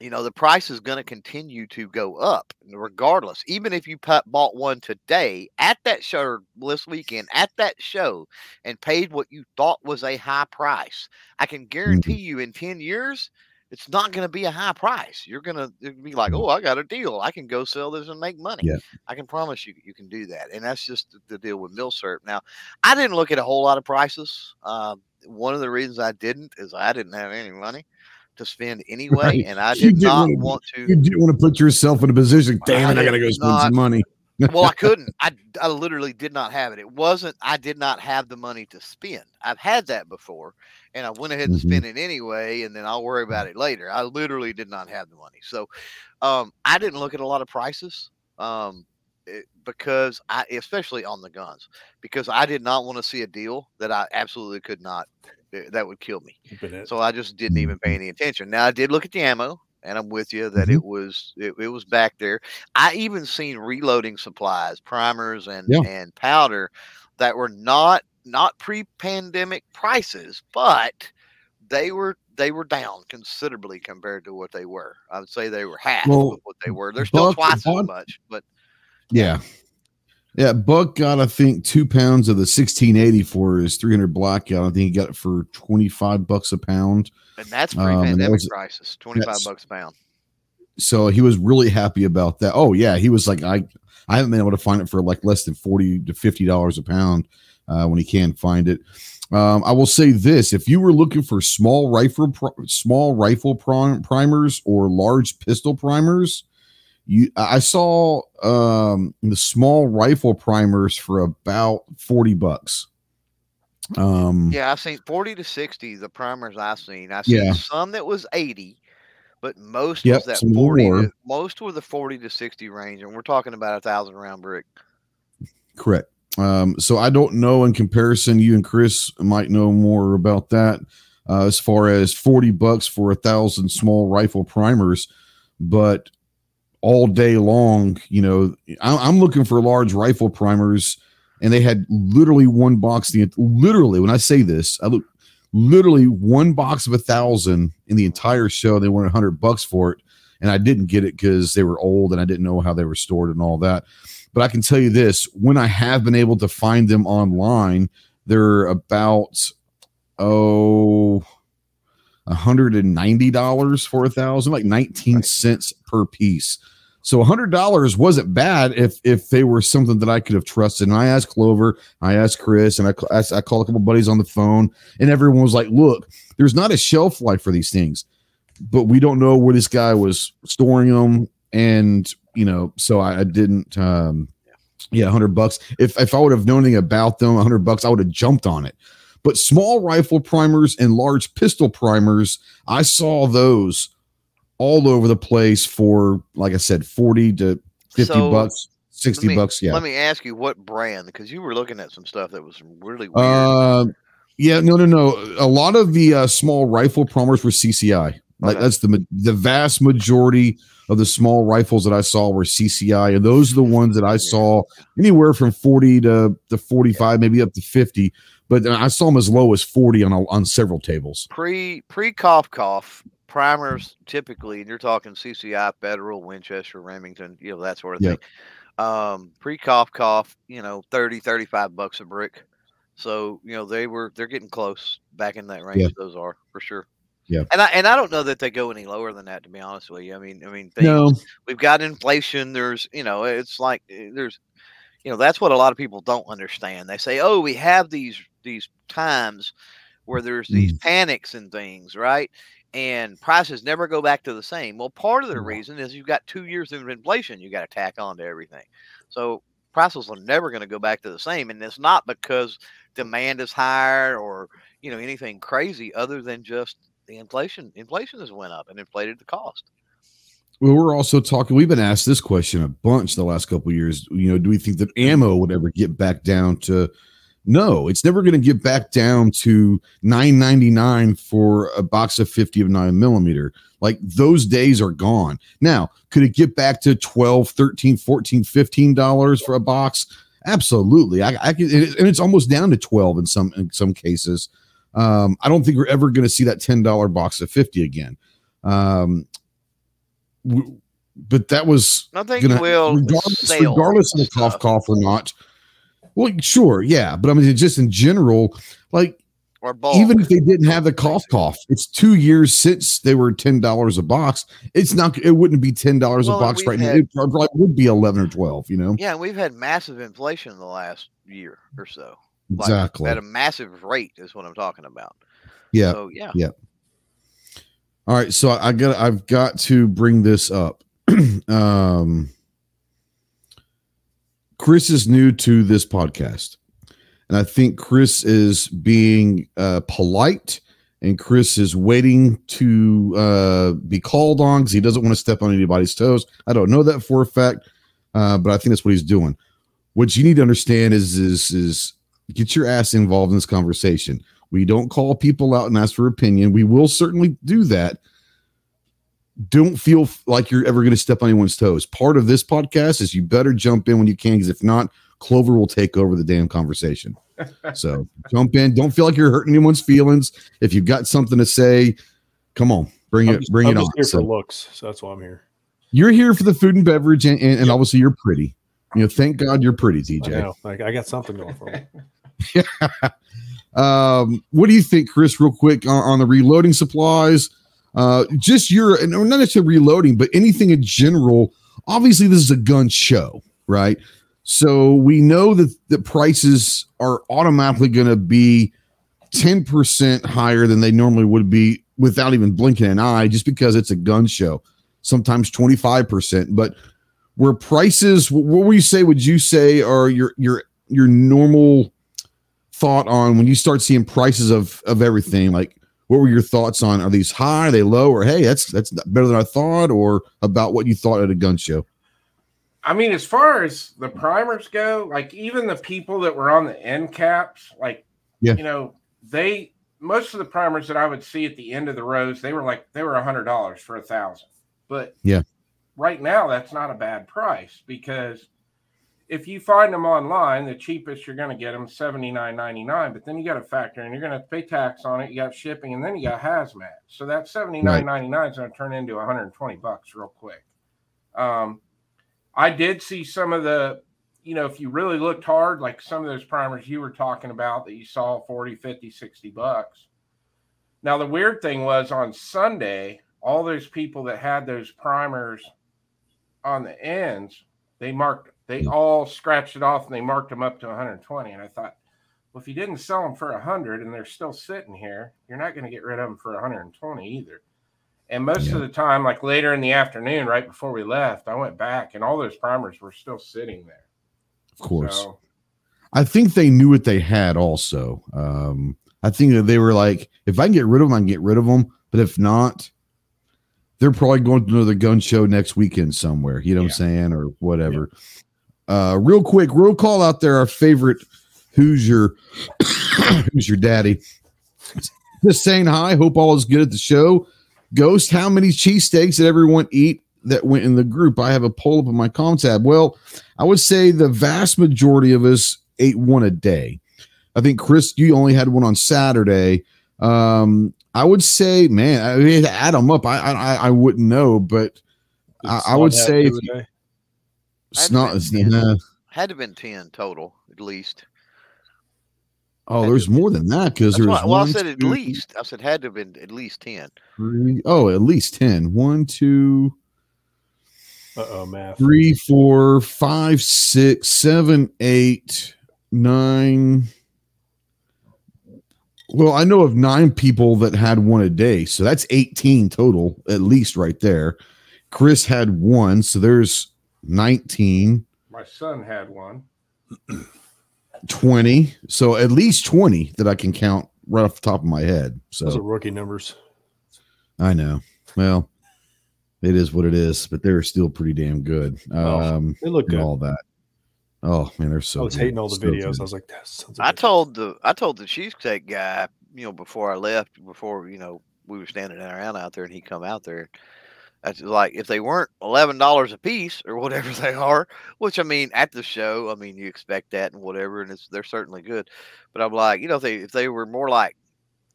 You know the price is going to continue to go up, regardless. Even if you pu- bought one today at that show this weekend at that show and paid what you thought was a high price, I can guarantee you in 10 years, it's not going to be a high price. You're going to be like, oh, I got a deal. I can go sell this and make money. Yeah. I can promise you, you can do that. And that's just the, deal with Milsurp. Now, I didn't look at a whole lot of prices. Um, one of the reasons I didn't is I didn't have any money to spend anyway. Right. And I You did didn't wanna- want to. you do want to put yourself in a position. Damn it, I gotta go spend not- some money. well, I couldn't. [laughs] I, I literally did not have it. It wasn't, I did not have the money to spend. I've had that before and I went ahead and Mhm. spent it anyway, and then I'll worry about it later. I literally did not have the money. So um, I didn't look at a lot of prices um, it, because I, especially on the guns, because I did not want to see a deal that I absolutely could not that would kill me. So I just didn't even pay any attention. Now I did look at the ammo, and I'm with you that Mhm. it was it, it was back there. I even seen reloading supplies, primers, and Yeah. and powder that were not not pre-pandemic prices, but they were they were down considerably compared to what they were. I would say they were half Well, of what they were. They're still twice as much, but Yeah. Yeah, Buck got I think two pounds of the sixteen eighty for his three hundred blackout. I think he got it for twenty five bucks a pound. and that's Um, and that pre-pandemic was- prices, twenty five bucks a pound. So he was really happy about that. Oh yeah, he was like, I I haven't been able to find it for like less than forty to fifty dollars a pound uh, when he can find it. Um, I will say this: if you were looking for small rifle, small rifle prim- primers or large pistol primers, you I saw um, the small rifle primers for about forty bucks. Um, Yeah, I've seen 40 to 60, the primers I've seen. I've seen Yeah. some that was 80, but most Yep, was that 40 more. to, most were the 40 to 60 range, and we're talking about a thousand round brick. Correct. Um, so I don't know in comparison, you and Chris might know more about that uh, as far as 40 bucks for a thousand small rifle primers, but all day long, you know, I'm looking for large rifle primers and they had literally one box, the literally, when I say this, I look literally one box of a thousand in the entire show. They wanted 100 bucks for it. And I didn't get it because they were old and I didn't know how they were stored and all that. But I can tell you this when I have been able to find them online, they're about, oh, $190 for a thousand, like 19 Right. cents per piece. So $100 wasn't bad if if they were something that I could have trusted. And I asked Clover, I asked Chris, and I, I, I called a couple buddies on the phone, and everyone was like, look, there's not a shelf life for these things, but we don't know where this guy was storing them. And, you know, so I, I didn't, um, yeah, 100 bucks. If, if I would have known anything about them, 100 bucks, I would have jumped on it. But small rifle primers and large pistol primers, I saw those all over the place for, like I said, 40 to 50 So, bucks, 60 me- bucks. Yeah. Let me ask you what brand, because you were looking at some stuff that was really weird. Uh, yeah, no, no, no. A lot of the uh, small rifle primers were CCI. Like Okay. that's the the vast majority of the small rifles that I saw were CCI, and those are the ones that I saw anywhere from forty to to forty five, maybe up to fifty. But I saw them as low as forty on a, on several tables. pre pre cough cough primers typically and you're talking CCI Federal Winchester Remington you know that sort of Yep. thing um pre cough cough you know 30 35 bucks a brick so you know they were they're getting close back in that range Yeah. those are for sure Yeah. and I and I don't know that they go any lower than that to be honest with you I mean I mean things, No, we've got inflation there's you know it's like eh, there's you know that's what a lot of people don't understand. They say oh we have these these times where there's these mm. panics and things right? And prices never go back to the same. Well part of the reason is you've got two years of inflation you got to tack on to everything. So prices are never going to go back to the same and it's not because demand is higher or you know anything crazy other than just the inflation inflation has went up and inflated the cost well, we're also talking. We've been asked this question a bunch the last couple years. You know, do we think that ammo would ever get back down to? No, it's never going to get back down to nine ninety nine for a box of fifty of nine millimeter. Like those days are gone. Now, could it get back to 12 13 14 15 dollars for a box? Absolutely. I, I can, and it's almost down to 12 in some in some cases. Um, I don't think we're ever going to see that $10 box of 50 again. Um, w- but that was I think gonna will regardless, regardless of the cough cough or not. Well, sure, yeah, but I mean, just in general, like even if they didn't have the cough cough, it's two years since they were ten dollars a box. It's not. It wouldn't be ten dollars Well, a box right now. It probably would be eleven or twelve. You know, Yeah, we've had massive inflation in the last year or so. Like, exactly. At a massive rate is what I'm talking about. Yeah. So yeah. All right, so I got. I've got to bring this up. [clears throat] um, Chris is new to this podcast, and I think Chris is being uh, polite, and Chris is waiting to uh, be called on because he doesn't want to step on anybody's toes. I don't know that for a fact, uh, but I think that's what he's doing. What you need to understand is is is get your ass involved in this conversation. We don't call people out and ask for opinion. We will certainly do that. Don't feel like you're ever going to step on anyone's toes. Part of this podcast is you better jump in when you can, because if not, Clover will take over the damn conversation. [laughs] so jump in. Don't feel like you're hurting anyone's feelings. If you've got something to say, come on, bring I'm it, just, bring I'm it just on. here So- for looks, so that's why I'm here. you're here for the food and beverage, and, and, and obviously you're pretty. You know, thank God you're pretty, I know, like I got something going for me. [laughs] [laughs] Um, what do you think, Chris? Real quick on, on the reloading supplies. Uh, just your and not necessarily reloading, but anything in general. Obviously, this is a gun show, right? So we know that the prices are automatically going to be ten percent higher than they normally would be without even blinking an eye, just because it's a gun show. Sometimes twenty five percent, but where prices, what would you say? Would you say are your your your normal thought on when you start seeing prices of of everything like what were your thoughts on are these high are they low or hey that's that's better than i thought or about what you thought at a gun show I mean, as far as the primers go, like even the people that were on the end caps, like Yeah. you know, they most of the primers that I would see at the end of the rows, they were like they were a hundred dollars for a thousand. But Yeah. right now that's not a bad price because if you find them online, the cheapest you're going to get them seventy nine ninety nine. But then you got to factor in you're going to pay tax on it. You got shipping, and then you got hazmat. So that seventy nine ninety nine is going to turn into one hundred twenty bucks real quick. Um, I did see some of the, you know, if you really looked hard, like some of those primers you were talking about that you saw 40, 50, 60 bucks. Now, the weird thing was on Sunday, all those people that had those primers on the ends, they marked, they all scratched it off and they marked them up to 120. And I thought, well, if you didn't sell them for 100 and they're still sitting here, you're not going to get rid of them for 120 either. And most Yeah. of the time, like later in the afternoon, right before we left, I went back and all those primers were still sitting there. of course So, i think they knew what they had also um i think that they were like if i can get rid of them i can get rid of them but if not they're probably going to another gun show next weekend somewhere you know what i'm saying or whatever uh real quick roll call out there our favorite who's your who's your daddy. Just saying hi. Hope all is good at the show. Ghost how many cheesesteaks did everyone eat that went in the group? I have a poll up in my com tab. Well i would say the vast majority of us ate one a day. I think chris you only had one on saturday. Um i would say man i mean add them up i i, I wouldn't know but I- I would say the if you- day. It's not it's, nah. Had to have been ten total at least. oh there's more than that because That's there's why, well, I one, said at least. I said had to have been at least ten. three, oh at least 10 one two Uh-oh, math. three, four, five, six, seven, eight, nine. Well, I know of nine people that had one a day, so that's 18 total, at least right there. Chris had one, so there's 19, my son had one. 20. So at least 20 that I can count right off the top of my head. So Those are So rookie numbers. I know. Well, it is what it is, but they're still pretty damn good. Oh, Um, They look good. all that. Oh man, they're so. I was good. hating all the So videos. good. I was like, that sounds I told the I told the cheesesteak guy, you know, before I left, before you know we were standing around out there, and he come out there. That's like if they weren't eleven dollars a piece or whatever [laughs] they are, which I mean at the show, I mean you expect that and whatever, and it's they're certainly good. But I'm like, you know, if they if they were more like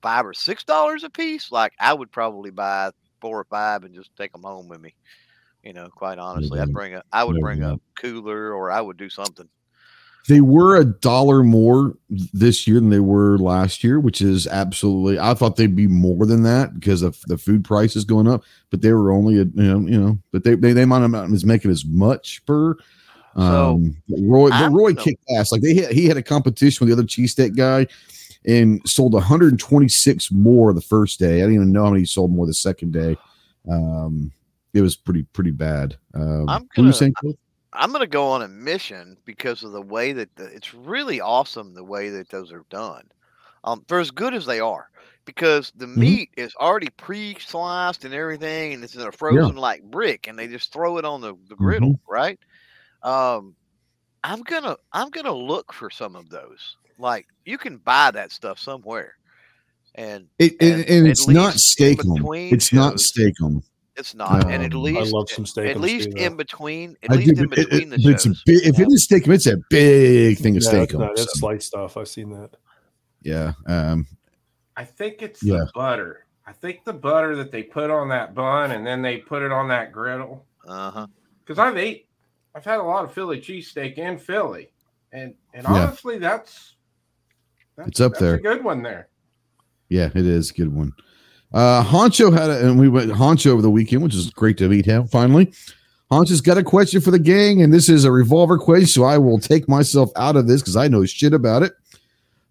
five or six dollars a piece, like I would probably buy four or five and just take them home with me. You know, quite honestly, I'd bring a I would bring a cooler or I would do something. They were a dollar more this year than they were last year, which is absolutely. I thought they'd be more than that because of the food prices going up, but they were only a you know you know, but they they, they might not be making as much per. Um, but Roy, but Roy kicked ass. Like they had, he had a competition with the other cheesesteak guy, and sold 126 more the first day. I didn't even know how many he sold more the second day. Um, it was pretty pretty bad. Um, I'm were you saying? I'm going to go on a mission because of the way that the, it's really awesome the way that those are done. Um, for as good as they are, because the Mm-hmm. meat is already pre-sliced and everything, and it's in a frozen like brick, and they just throw it on the, the griddle, Mm-hmm. right? Um, I'm gonna I'm gonna look for some of those. Like you can buy that stuff somewhere, And It, and, And and it's not steak in Steak-umm. between It's not steak. It's not. and at Um, I least love some steak. at least in between, at I least do, in but it- between the it- but it's shows. big, if it is Steak-umm, it's a big thing of Yeah, Steak-umm. no, that's So, slight stuff. I've seen that. yeah. Um, I think it's Yeah. the butter. I think the butter that they put on that bun and then they put it on that griddle. Uh huh. Because I've ate, I've had a lot of Philly cheesesteak in Philly, and and Yeah. honestly, that's, that's It's up that's there. A good one there. Yeah, it is a good one. Uh Honcho had a, and we went Honcho over the weekend, which is great to meet him finally. Honcho's got a question for the gang, and this is a revolver question, so I will take myself out of this because I know shit about it.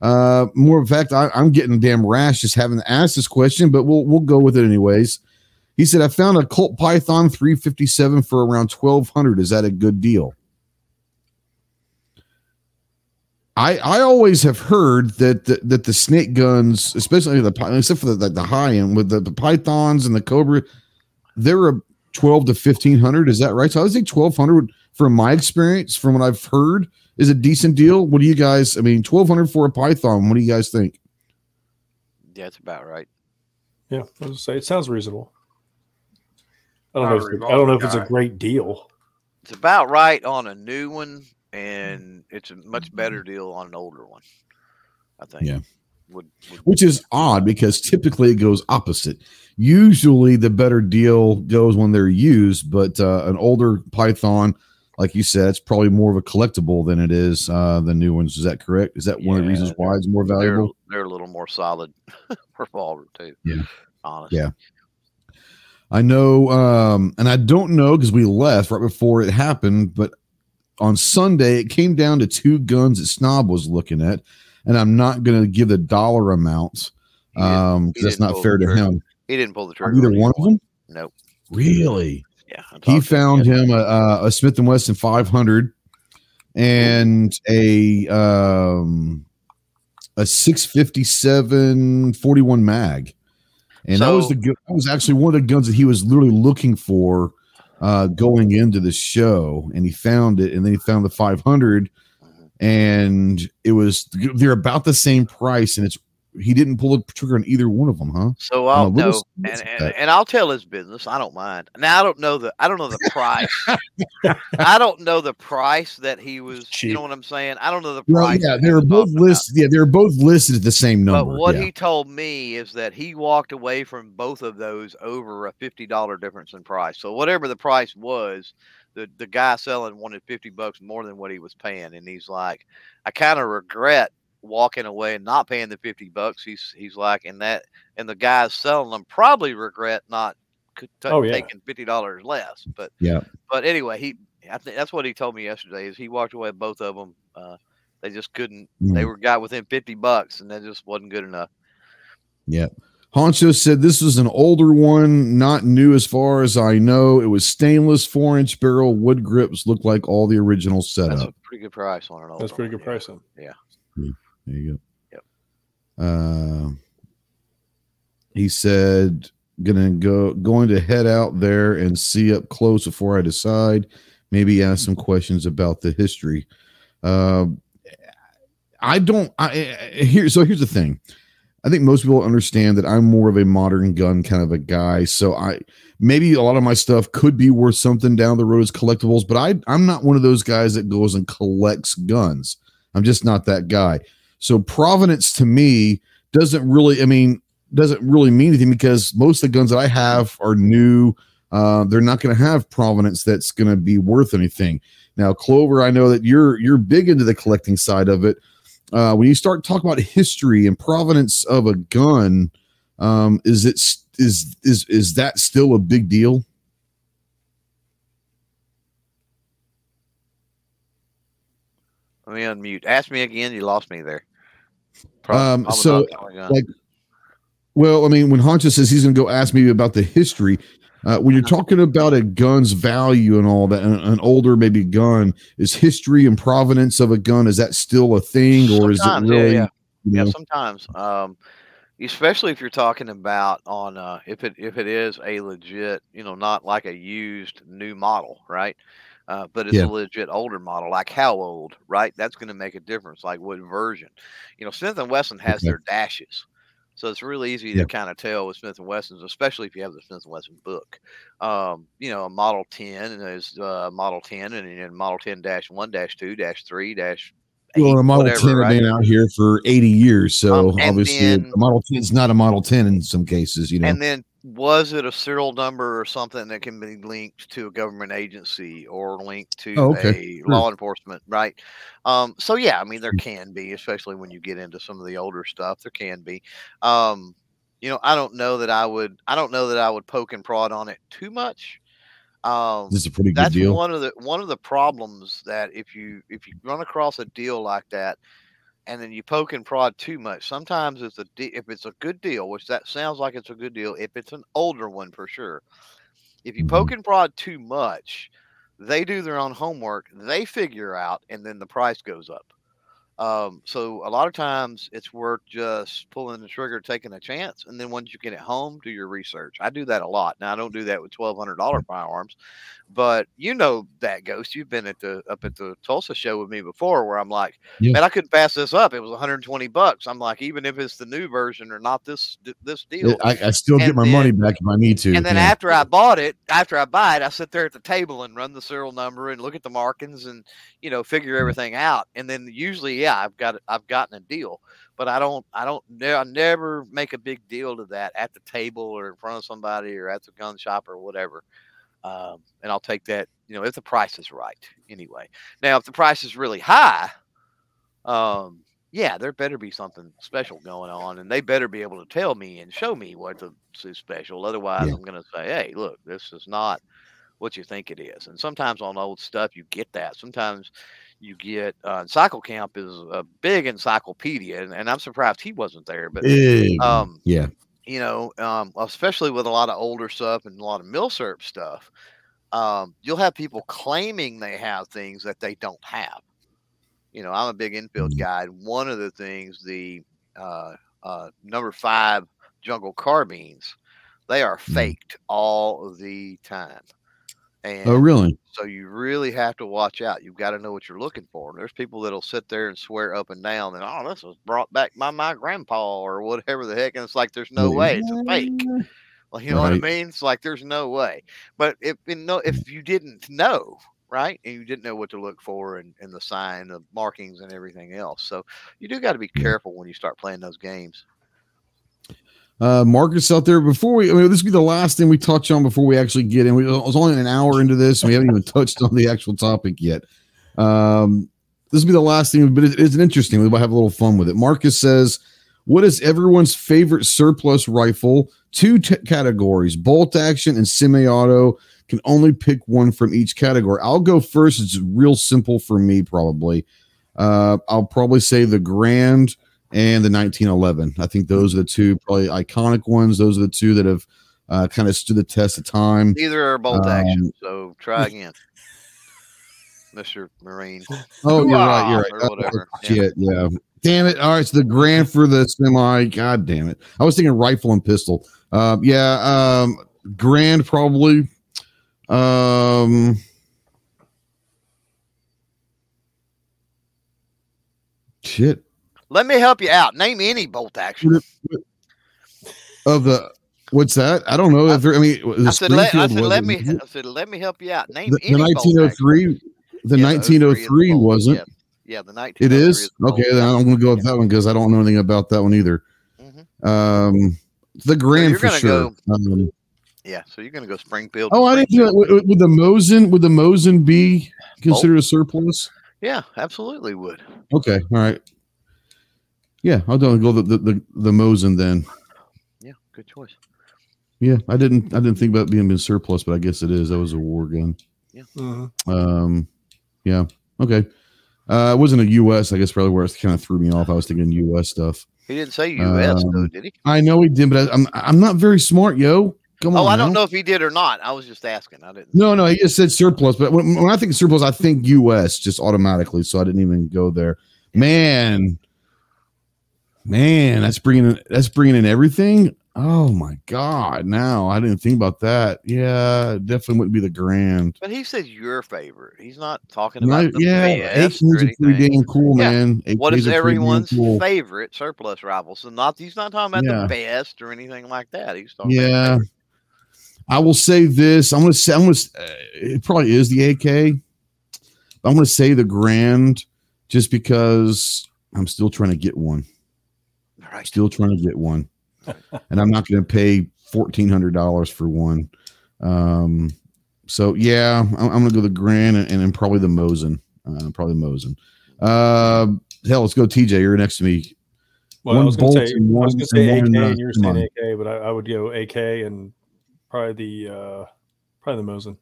Uh, more in fact, I, I'm getting damn rash just having to ask this question, but we'll we'll go with it anyways. He said, "I found a Colt Python 357 for around 1200. Is that a good deal?" I I always have heard that the, that the snake guns, especially the except for the, the, the high end with the, the pythons and the cobra, they're a twelve to fifteen hundred. Is that right? So I would think twelve hundred, from my experience, from what I've heard, is a decent deal. What do you guys? I mean, twelve hundred for a python. What do you guys think? Yeah, it's about right. Yeah, I was say it sounds reasonable. I don't Not know. If it's, I don't know if it's a great deal. It's about right on a new one, and it's a much better deal on an older one. I think. Yeah. Would, would Which is odd because typically it goes opposite. Usually the better deal goes when they're used, but uh, an older python, like you said, it's probably more of a collectible than it is uh, the new ones. Is that correct? Is that one of the reasons why it's more they're, valuable? they're a little more solid [laughs] revolver too. Yeah. Honestly. Yeah. I know, um, and I don't know because we left right before it happened, but on Sunday it came down to two guns that Snob was looking at, and I'm not going to give the dollar didn't- um, that's didn't fair to him. He didn't pull the trigger. Either one of them, Nope. really. Yeah. He him found him a, a, Smith and Wesson 500 and a um, a 657 41 mag, and that was the that was actually one of the guns that he was literally looking for uh, going into the show, and he found it, and then he found the 500, Mhm. and it was they're about the same price, and it's he didn't pull the trigger on either one of them, huh? So I'll know, and, and, and I'll tell his business. I don't mind. Now I don't know the I don't know the price. I don't know the price that he [laughs] was. You know what I'm saying? I don't know the Well, price. yeah, they he were both about. listed. Yeah, they were both listed at the same number. But what yeah. he told me is that he walked away from both of those over a fifty dollar difference in price. So whatever the price was, the the guy selling wanted fifty bucks more than what he was paying, and he's like, I kind of regret walking away and not paying the fifty bucks. He's he's like, and that and the guys selling them probably regret not c- t- Oh, yeah. taking fifty dollars less. But Yeah. but anyway, he I think that's what he told me yesterday is he walked away both of them. Uh, they just couldn't. They Mm. were got within fifty bucks, and that just wasn't good enough. Yeah Honcho said this was an older one, not new as far as I know. It was stainless, four inch barrel, wood grips, looked like all the original That's setup. a pretty good price on an old. That's pretty one, good price. Then. Yeah. There you go. Yep. Uh, he said, "Gonna go, going to head out there and see up close before I decide. Maybe ask some questions about the history." Uh, I don't. I I- here. So here's the thing. I think most people understand that I'm more of a modern gun kind of a guy. So I maybe a lot of my stuff could be worth something down the road as collectibles, but I I'm not one of those guys that goes and collects guns. I'm just not that guy. So provenance to me doesn't really, I mean, doesn't really mean anything because most of the guns that I have are new. Uh, they're not going to have provenance that's going to be worth anything. Now, Clover, I know that you're you're big into the collecting side of it. Uh, when you start talking about history and provenance of a gun, um, is it is is is is that still a big deal? Let me unmute. Ask me again. You lost me there. Um, so, not going on. like, Well, I mean, when Honcho says he's going to go ask me about the history, uh, when you're talking about a gun's value and all that, an, an older maybe gun, is history and provenance of a gun is that still a thing, or is it Sometimes, yeah, really? yeah. you yeah sometimes um especially if you're talking about on uh if it if it is a legit you know not like a used new model right uh, but it's Yeah. a legit older model like how old right that's going to make a difference like what version you know smith and wesson has Okay. their dashes So it's really easy Yeah. to kind of tell with Smith and Wessons, especially if you have the Smith and Wesson book. Um, you know, a Model 10 and there's uh, Model 10 and then Model 10 dash one dash two dash three dash eight, Well, a Model whatever, 10 right? has been out here for 80 years, so Um, obviously then- a Model 10 is not a Model 10 in some cases, you know. And then was it a serial number or something that can be linked to a government agency or linked to Oh, okay. a law enforcement, right? Um, so yeah, I mean there can be, especially when you get into some of the older stuff, there can be. Um, you know, I don't know that I would I don't know that I would poke and prod on it too much. Um this is a pretty good that's deal. one of the one of the problems that if you if you run across a deal like that and then you poke and prod too much sometimes it's a de- if it's a good deal which that sounds like it's a good deal if it's an older one for sure if you Mhm. poke and prod too much they do their own homework they figure out and then the price goes up um, so a lot of times it's worth just pulling the trigger, taking a chance, and then once you get it home, do your research. I do that a lot. Now I don't do that with twelve hundred dollar firearms, but you know that ghost. You've been at the up at the Tulsa show with me before, where I'm like, Yeah. man, I couldn't pass this up. It was 120 bucks. I'm like, even if it's the new version or not this this deal. I, I still get And my then- money back if I need to. And then yeah. after I bought it, after I buy it, I sit there at the table and run the serial number and look at the markings and you know figure mm-hmm. everything out. And then usually, yeah, I've got I've gotten a deal, but I don't I don't I never make a big deal to that at the table or in front of somebody or at the gun shop or whatever. Um, and I'll take that you know if the price is right anyway. Now if the price is really high, um, yeah, there better be something special going on, and they better be able to tell me and show me what the is special. Otherwise, Yeah. I'm going to say, "Hey, look, this is not what you think it is." And sometimes on old stuff, you get that. Sometimes you get uh, Cycle Camp is a big encyclopedia, and, and I'm surprised he wasn't there. But um, yeah. You know, um, especially with a lot of older stuff and a lot of milsurp stuff, um, you'll have people claiming they have things that they don't have. You know, I'm a big Enfield Mhm. guy. and One of the things, the uh, uh, number five jungle carbines, they are Mhm. faked all the time. And Oh, really? so you really have to watch out. You've got to know what you're looking for. There's people that'll sit there and swear up and down that oh, this was brought back by my grandpa or whatever the heck, and it's like there's no way it's a fake. Well, you know what I Right. mean? It's like there's no way. But if you know, if you didn't know, right, and you didn't know what to look for and, and the sign, the markings, and everything else, so you do got to be careful when you start playing those games. Uh, Marcus out there before we, I mean, this will be the last thing we touch on before we actually get in. We it was only an hour into this, and we haven't even [laughs] touched on the actual topic yet. Um, this will be the last thing, but it's an interesting. We will have a little fun with it. Marcus says, "What is everyone's favorite surplus rifle? Two t- categories: bolt action and semi-auto. Can only pick one from each category. I'll go first. It's real simple for me, probably. Uh, I'll probably say the Garand." And the 1911. I think those are the two probably iconic ones. Those are the two that have uh, kind of stood the test of time. Neither are bolt action, Um, so try again, Mister Marine. Oh, you're right. You're Or right. whatever, Oh, yeah. shit. Yeah. Damn it. All right. So the Garand for the semi. God damn it. I was thinking rifle and pistol. Uh, yeah. Um, Garand probably. Um, shit. Let me help you out. Name any bolt action. Of the, what's that? I don't know. If there, I mean, the I said, let, I said, let me. I said, let me help you out. Name the, any the bolt 1903 the Yeah, 1903 bolt. wasn't Yeah, yeah the 1903 it is bolt okay then i'm gonna go with that one because i don't know anything about that one either Mhm. um the Garand you're for sure um, Yeah, so you're gonna go Springfield. oh i didn't do that would, would the mosin would the mosin be considered a surplus Yeah, absolutely would. okay all right yeah i'll do go the the, the, the mosin then Yeah, good choice. yeah i didn't i didn't think about being in surplus but i guess it is that was a war gun Mhm. Um, yeah, okay. Uh, it wasn't a U.S. I guess probably where it kind of threw me off. I was thinking U.S. stuff. He didn't say U.S. though, Um, did he? I know he did, but I, I'm I'm not very smart, yo. Come on. Oh, I don't now. know if he did or not. I was just asking. I didn't. No, no, he just said surplus. But when, when I think surplus, I think U.S. just automatically. So I didn't even go there. Man, man, that's bringing in, that's bringing in everything. Oh my god! Now I didn't think about that. Yeah, definitely wouldn't be the Garand. But he says your favorite. He's not talking about the yeah, AKs are pretty damn cool, Yeah. man. What is are pretty damn everyone's cool. favorite surplus rival? So not he's not talking about Yeah. the best or anything like that. He's talking Yeah, about I will say this. I'm gonna say I'm gonna. Uh, it probably is the AK. But I'm gonna say the Garand, just because I'm still trying to get one. Right. Still trying to get one, [laughs] and I'm not gonna pay fourteen hundred dollars for one. Um, so yeah, I'm, I'm gonna go the Garand and, and then probably the Mosin. Uh, probably Mosin. Uh, hell, let's go, TJ. You're next to me. Well, I One was going bolt to say, and I one- was going to say AK, and one, uh, and you were come saying. AK, but I, I would go AK and probably the uh, probably the Mosin.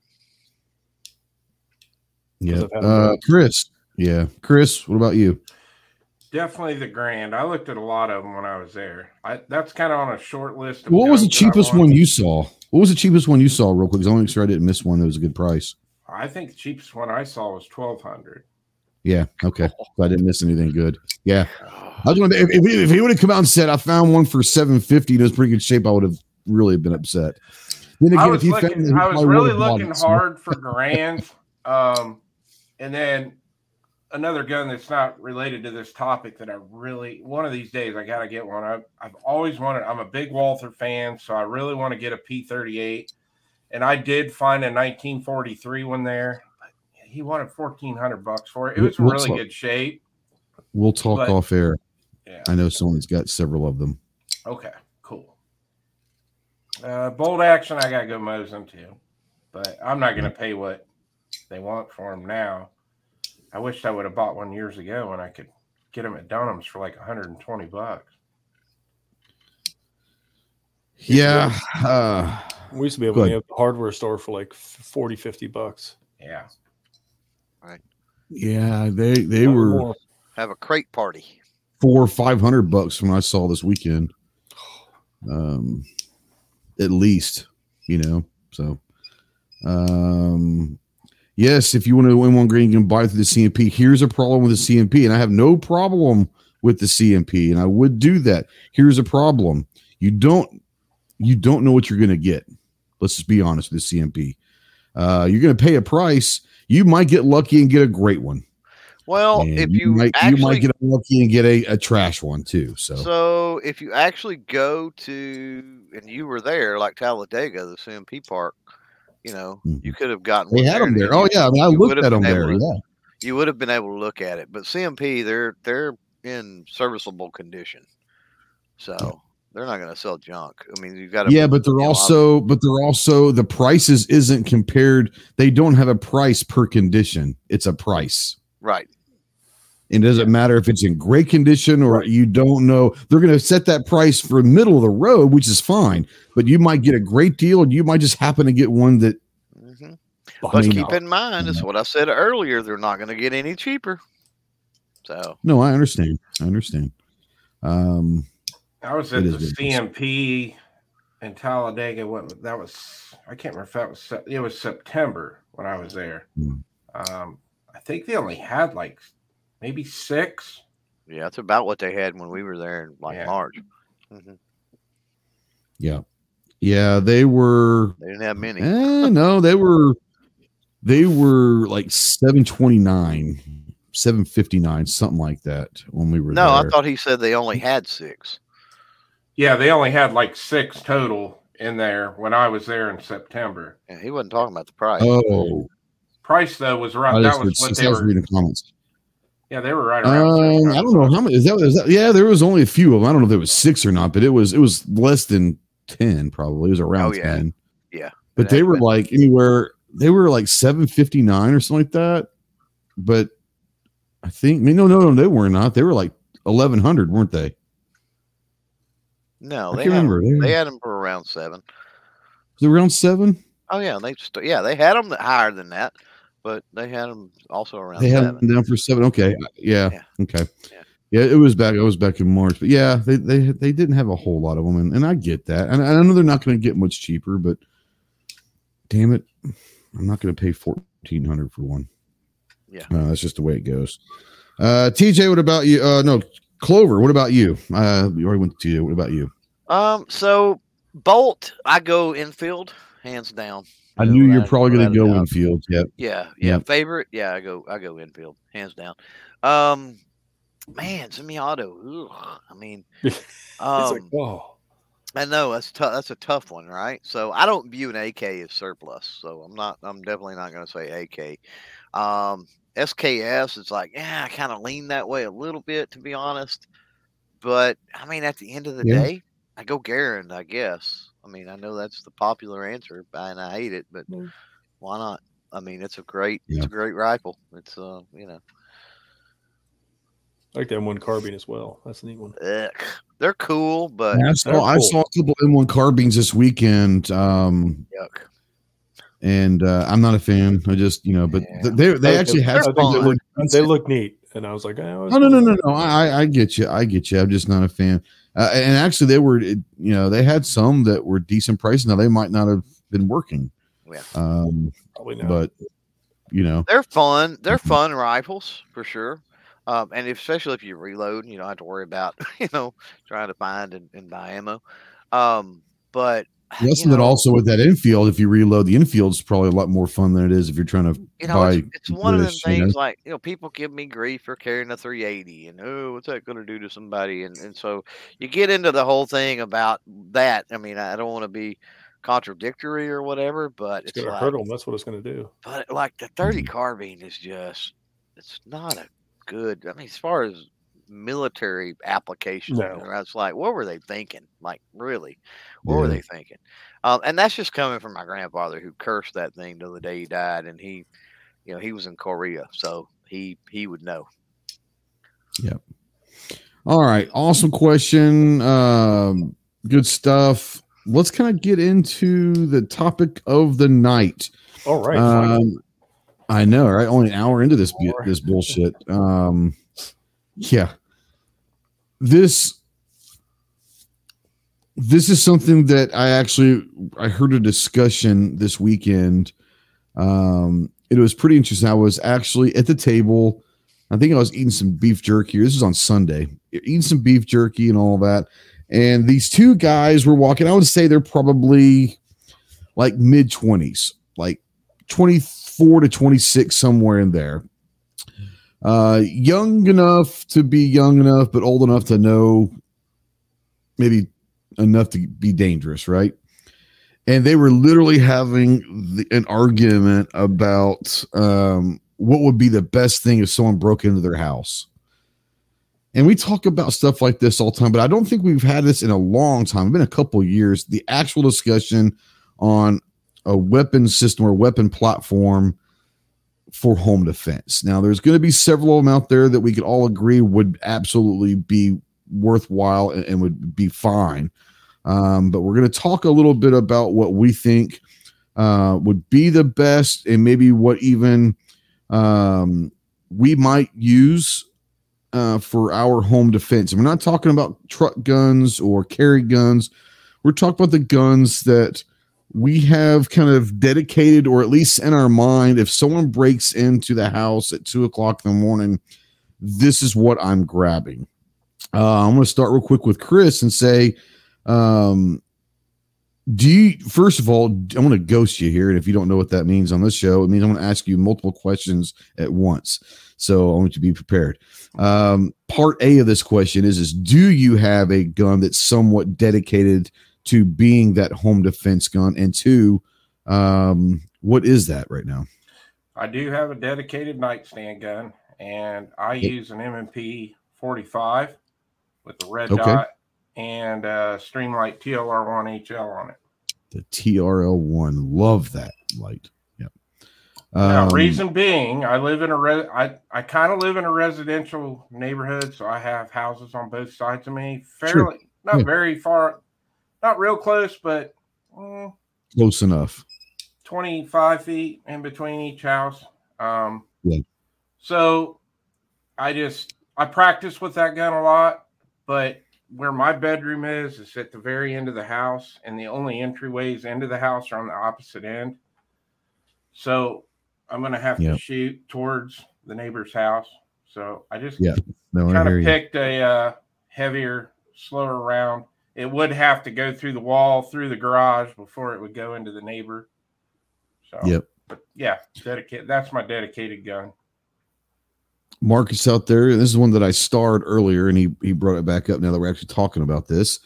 Yeah, uh. Chris. Yeah, Chris. What about you? Definitely the Garand. I looked at a lot of them when I was there. I, that's kind of on a short list. What was the I cheapest one you saw? What was the cheapest one you saw, real quick? 'Cause I want to make sure I didn't miss one that was a good price. I think the cheapest one I saw was twelve hundred. Yeah, okay. So I didn't miss anything good. Yeah, I was [sighs] going to. If, if, if he would have come out and said I found one for seven fifty it was pretty good shape, I would have really been upset. Then I again, was if he found looking. I was really looking hard for Garand. Um, and then another gun that's not related to this topic that I really one of these days I gotta get one. I've I've always wanted. I'm a big Walther fan, so I really want to get a P38. And I did find a 1943 one there. But he wanted 1400 bucks for it. It was really good shape. We'll talk but- off air. Yeah. I know someone's got several of them. Okay, cool. Uh, bold action, I gotta go Mosin too, but I'm not gonna pay what they want for them now. I wish I would have bought one years ago when I could get them at Dunham's for like 120 bucks. Yeah. Uh, We used to be able to have the hardware store for like 40, 50 bucks. Yeah, Right. yeah, they they Not were more. Have a crate party. four or five hundred bucks when I saw this weekend. Um, at least, you know. So, um, yes, if you want to M1 Garand, you can buy through the CMP. Here's a problem with the CMP, and I have no problem with the CMP, and I would do that. Here's a problem: you don't you don't know what you're going to get. Let's just be honest with the CMP. Uh, you're going to pay a price. You might get lucky and get a great one. Well, And if you, might actually you might get lucky and get a, a trash one too. So, So if you actually go to and you were there, like Talladega, the CMP park, you know, Mhm. you could have gotten. they one had them there. Oh yeah, I mean I you looked at them there. able Yeah, You would have been able to look at it, but CMP, they're they're in serviceable condition, so they're not going to sell junk. I mean, you've got to. yeah, but they're also, but they're also the prices isn't compared. They don't have a price per condition. It's a price. right. It doesn't matter if it's in great condition or you don't know. They're going to set that price for middle of the road, which is fine. But you might get a great deal, and you might just happen to get one that. hmm I But mean, keep in mind, it's Mhm. what I said earlier. They're not going to get any cheaper. So No, I understand. I understand. Um, I was It at the what it is. CMP in Talladega. What that was? I can't remember if that was. It was September when I was there. Hmm. Um, I think they only had like maybe six. yeah, that's about what they had when we were there in like Yeah. March. hmm yeah, yeah, they were. They didn't have many. Eh, no, they were they were like 729, 759, something like that when we were there. No, I thought he said they only had six. Yeah, they only had like six total in there when I was there in September. Yeah, he wasn't talking about the price. oh, Price though was right. That was what they were. reading comments. Yeah, they were right around. Um, I don't know how many is that, is that. Yeah, there was only a few of them. I don't know if there was six or not, but it was it was less than ten. Probably it was around Oh, yeah. ten. Yeah. but It they were been. like anywhere. They were like seven fifty nine or something like that. But I think I mean, no, no, no, they were not. They were like eleven hundred, weren't they? No, I they can't remember. They, they had them for around seven. was it around seven? Oh yeah, they st- yeah they had them higher than that, but they had them also around They had seven. them down for seven. Okay, yeah, Yeah. okay, Yeah. yeah. It was back. It was back in March, but yeah, they they they didn't have a whole lot of them, and, and I get that, and I know they're not going to get much cheaper, but damn it, I'm not going to pay fourteen hundred for one. Yeah. uh, that's just the way it goes. Uh, TJ, what about you? Uh, no, Clover, what about you? Uh, you already went to TJ. What about you? Um, so Bolt, I go Enfield, hands down. I knew you're probably going to go doubt. Enfield. Yep. Yeah, yeah. Yep. Favorite, yeah. I go, I go Enfield, hands down. Um, man, semi-auto. Ugh, I mean, [laughs] it's um, like, oh, I know that's tough. That's a tough one, right? So I don't view an AK as surplus. So I'm not. I'm definitely not going to say AK. Um, SKS is like, yeah, I kind of lean that way a little bit, to be honest. But I mean, at the end of the Yeah. day, I go Garand, I guess. I mean, I know that's the popular answer, and I hate it, but Mm. why not? I mean, it's a great, Yeah. it's a great rifle. It's uh, you know, I like that M1 carbine as well. That's a neat one. ugh. they're cool, but I they're saw I cool. saw a couple M1 carbines this weekend. Um, yuck. and uh, I'm not a fan. I just you know, but Yeah. they they They're- actually have I think something that they look. They look neat, and I was like, oh, No, no, no, no, no. I I- I get you. I get you. I'm just not a fan. Uh, and actually, they were you know they had some that were decent price. Now they might not have been working. Yeah. Um, Probably not. but you know, They're fun. They're Mhm. fun rifles for sure. Um, and if, especially if you reload, you don't have to worry about [laughs] you know trying to find and, and buy ammo. Um, but listen you that also with that Enfield, if you reload the Enfield, it's probably a lot more fun than it is if you're trying to you know, buy. it's, it's one of the this, you know? things like you know people give me grief for carrying a 380 and oh what's that going to do to somebody and and so you get into the whole thing about that. I mean I don't want to be contradictory or whatever, but it's it's, going to hurt them. That's what it's going to do. but like the 30 Mhm. carbine is just it's not a good i mean as far as military application No. you know, it's like what were they thinking like really what were they thinking um, and that's just coming from my grandfather who cursed that thing till the day he died and he you know he was in korea so he he would know Yep. All right, awesome question. Um, good stuff. Let's kind of get into the topic of the night. All right. Um, I know, right? Only an hour into this bu- this bullshit. Um, yeah, this this is something that I actually I heard a discussion this weekend. Um, it was pretty interesting. I was actually at the table. I think I was eating some beef jerky. This is on Sunday. Eating some beef jerky and all that. And these two guys were walking. I would say they're probably like mid twenties, like 24 to 26 somewhere in there uh young enough to be young enough but old enough to know maybe enough to be dangerous right? And they were literally having the, an argument about um what would be the best thing if someone broke into their house. And we talk about stuff like this all the time but i don't think we've had this in a long time. It's been a couple years. The actual discussion on a weapon system or weapon platform for home defense. Now, there's going to be several of them out there that we could all agree would absolutely be worthwhile and, and would be fine. Um, but we're going to talk a little bit about what we think uh, would be the best and maybe what even um, we might use uh, for our home defense. And we're not talking about truck guns or carry guns. We're talking about the guns that we have kind of dedicated, or at least in our mind, if someone breaks into the house at two o'clock in the morning, this is what I'm grabbing. Uh, I'm going to start real quick with Chris and say, um, do you, first of all, I'm going to ghost you here. And if you don't know what that means on this show, it means I'm going to ask you multiple questions at once. So I want you to be prepared. Um, part A of this question is, is do you have a gun that's somewhat dedicated to being that home defense gun? And two, um, what is that right now? I do have a dedicated nightstand gun, and I Yep. use an M&P 45 with the red Okay. dot and uh, Streamlight TLR1 HL on it. The TRL1. Love that light. Yep. Now, Um, reason being, I live in a re- I, I kind of live in a residential neighborhood, so I have houses on both sides of me, fairly not Yeah. very far, not real close, but mm, close enough. 25 feet in between each house. Um, Yeah. So I just I practice with that gun a lot, but where my bedroom is is at the very end of the house, and the only entryways into the house are on the opposite end. So I'm gonna have Yep. to shoot towards the neighbor's house. So I just Yeah. No, kind of you. picked a uh, heavier, slower round, it would have to go through the wall, through the garage before it would go into the neighbor. So, Yep. but yeah, dedicate. That's my dedicated gun. Marcus out there, this is one that I starred earlier, and he he brought it back up now that we're actually talking about this.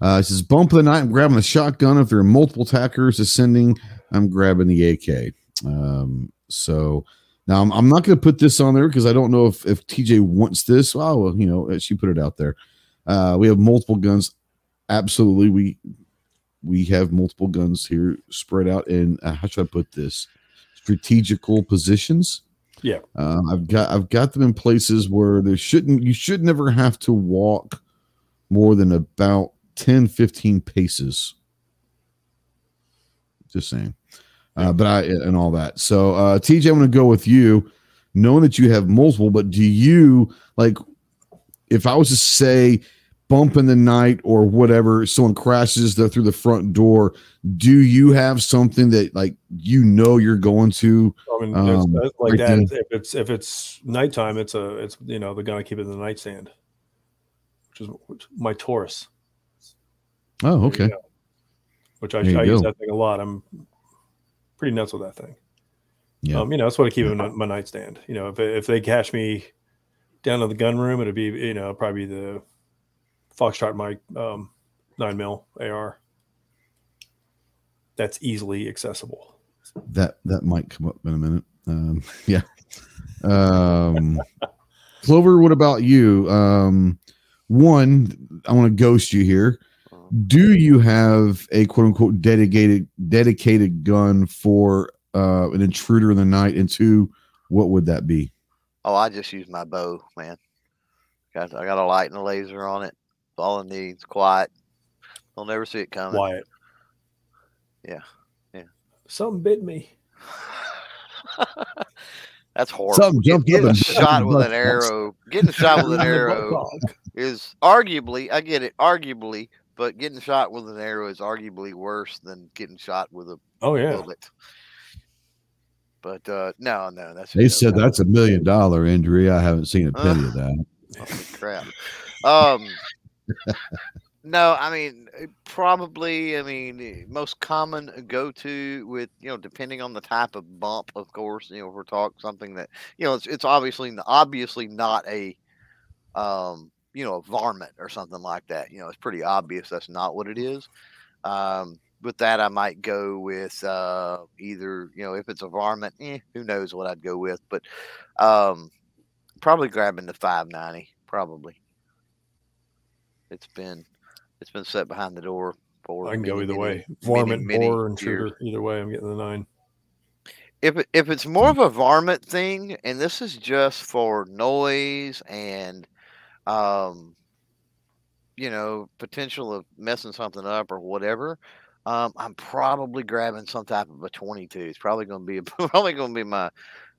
Uh, it says, "Bump of the night. I'm grabbing a shotgun. If there are multiple attackers ascending, I'm grabbing the AK." Um, so now I'm, I'm not going to put this on there because I don't know if if TJ wants this. Oh, well, you know, she put it out there. Uh, we have multiple guns. Absolutely, we we have multiple guns here spread out in uh, how should I put this? Strategical positions. Yeah. Um, I've got I've got them in places where there shouldn't you should never have to walk more than about 10 15 paces. Just saying. Uh, but I and all that. So uh TJ, I'm gonna go with you, knowing that you have multiple, but do you like if I was to say bump in the night or whatever, someone crashes the, through the front door, do you have something that like you know you're going to I mean, Um, like right that. then. If it's if it's nighttime, it's a it's you know the gun I keep it in the nightstand, which is my Taurus. Oh, okay. Which I, I use that thing a lot. I'm pretty nuts with that thing. Yeah. Um, you know, that's what I keep in my, nightstand. You know, if if they catch me down to the gun room, it'd be you know probably the Foxtrot Mike um, nine mil AR. That's easily accessible. that that might come up in a minute. Um, [laughs] yeah. Um, Clover, what about you? Um, one, I want to ghost you here. Do you have a quote unquote dedicated dedicated gun for uh, an intruder in the night? And two, what would that be? Oh, I just use my bow, man. Got I got a light and a laser on it. That's all it needs. Quiet. They'll never see it coming. Quiet. Yeah. Yeah. Something bit me. [laughs] That's horrible. Something jumped up getting and shot with butt an box. arrow. Getting shot with an [laughs] arrow is arguably, I get it, arguably, but getting shot with an arrow is arguably worse than getting shot with a Oh yeah. bullet. But uh, no, no, that's a They joke. said that's a million dollar injury. I haven't seen a penny of [laughs] that. Holy crap. Um, no, I mean, eh, probably, I mean, eh, most common go to with, you know, depending on the type of bump, of course, you know, if we're talking something that, you know, it's, it's obviously, obviously not a, um, you know, a varmint or something like that. You know, it's pretty obvious that's not what it is. Um, with that, I might go with uh, either, you know, if it's a varmint, eh, who knows what I'd go with, but um, probably grabbing the 590, probably. It's been it's been set behind the door for. I can go either many, way. Varmint, many years. intruder. Either way, I'm getting the nine. If if it's more of a varmint thing, and this is just for noise and, um, you know, potential of messing something up or whatever, um, I'm probably grabbing some type of a 22. It's probably going to be [laughs] probably going to be my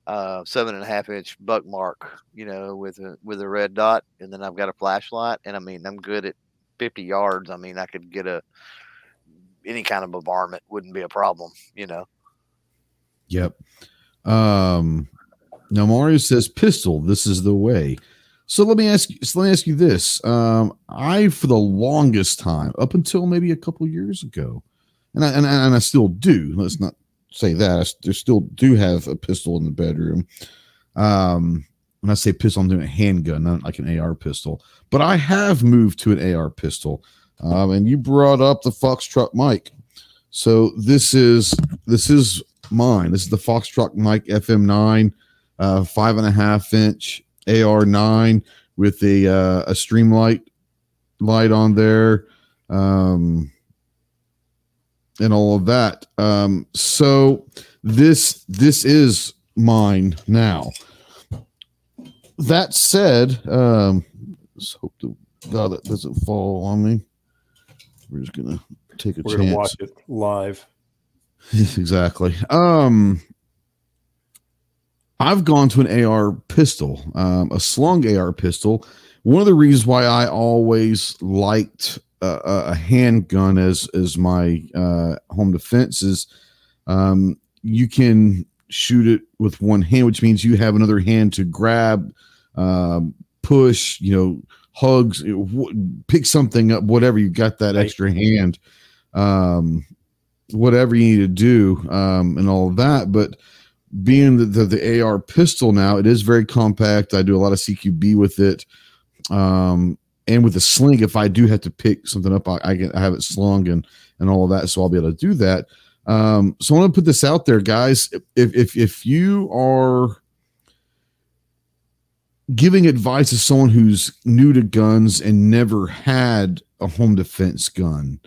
uh, seven and a half inch buck mark, you know, with a with a red dot, and then I've got a flashlight, and I mean, I'm good at 50 yards. I mean, I could get a any kind of a varmint wouldn't be a problem, you know. Yep. Um, now Mario says pistol. This is the way. So let me ask you. So let me ask you this. Um, I for the longest time, up until maybe a couple years ago, and I, and, I- and I still do. Let's not say that. there still do have a pistol in the bedroom. Um, when I say pistol, I'm doing a handgun, not like an AR pistol. But I have moved to an AR pistol. Um, and you brought up the Foxtrot Mike. So this is this is mine. This is the Foxtrot Mike FM9, uh, five and a half inch AR9 with a uh, a streamlight light on there, um, and all of that. Um, so this this is mine now. That said, um, let's hope to God that doesn't fall on me. We're just gonna take a We're chance. gonna watch it live. [laughs] exactly. Um, I've gone to an AR pistol, um, a slung AR pistol. One of the reasons why I always liked a, a handgun as as my uh, home defense is um, you can shoot it with one hand, which means you have another hand to grab, um, push, you know, hugs, pick something up, whatever you got that extra hand, um, whatever you need to do, um, and all of that. But being the, the, the AR pistol now, it is very compact. I do a lot of CQB with it. Um, and with the sling, if I do have to pick something up, I, I, can, I have it slung and, and all of that. So I'll be able to do that. Um, so I want to put this out there, guys. If, if, if you are giving advice to someone who's new to guns and never had a home defense gun,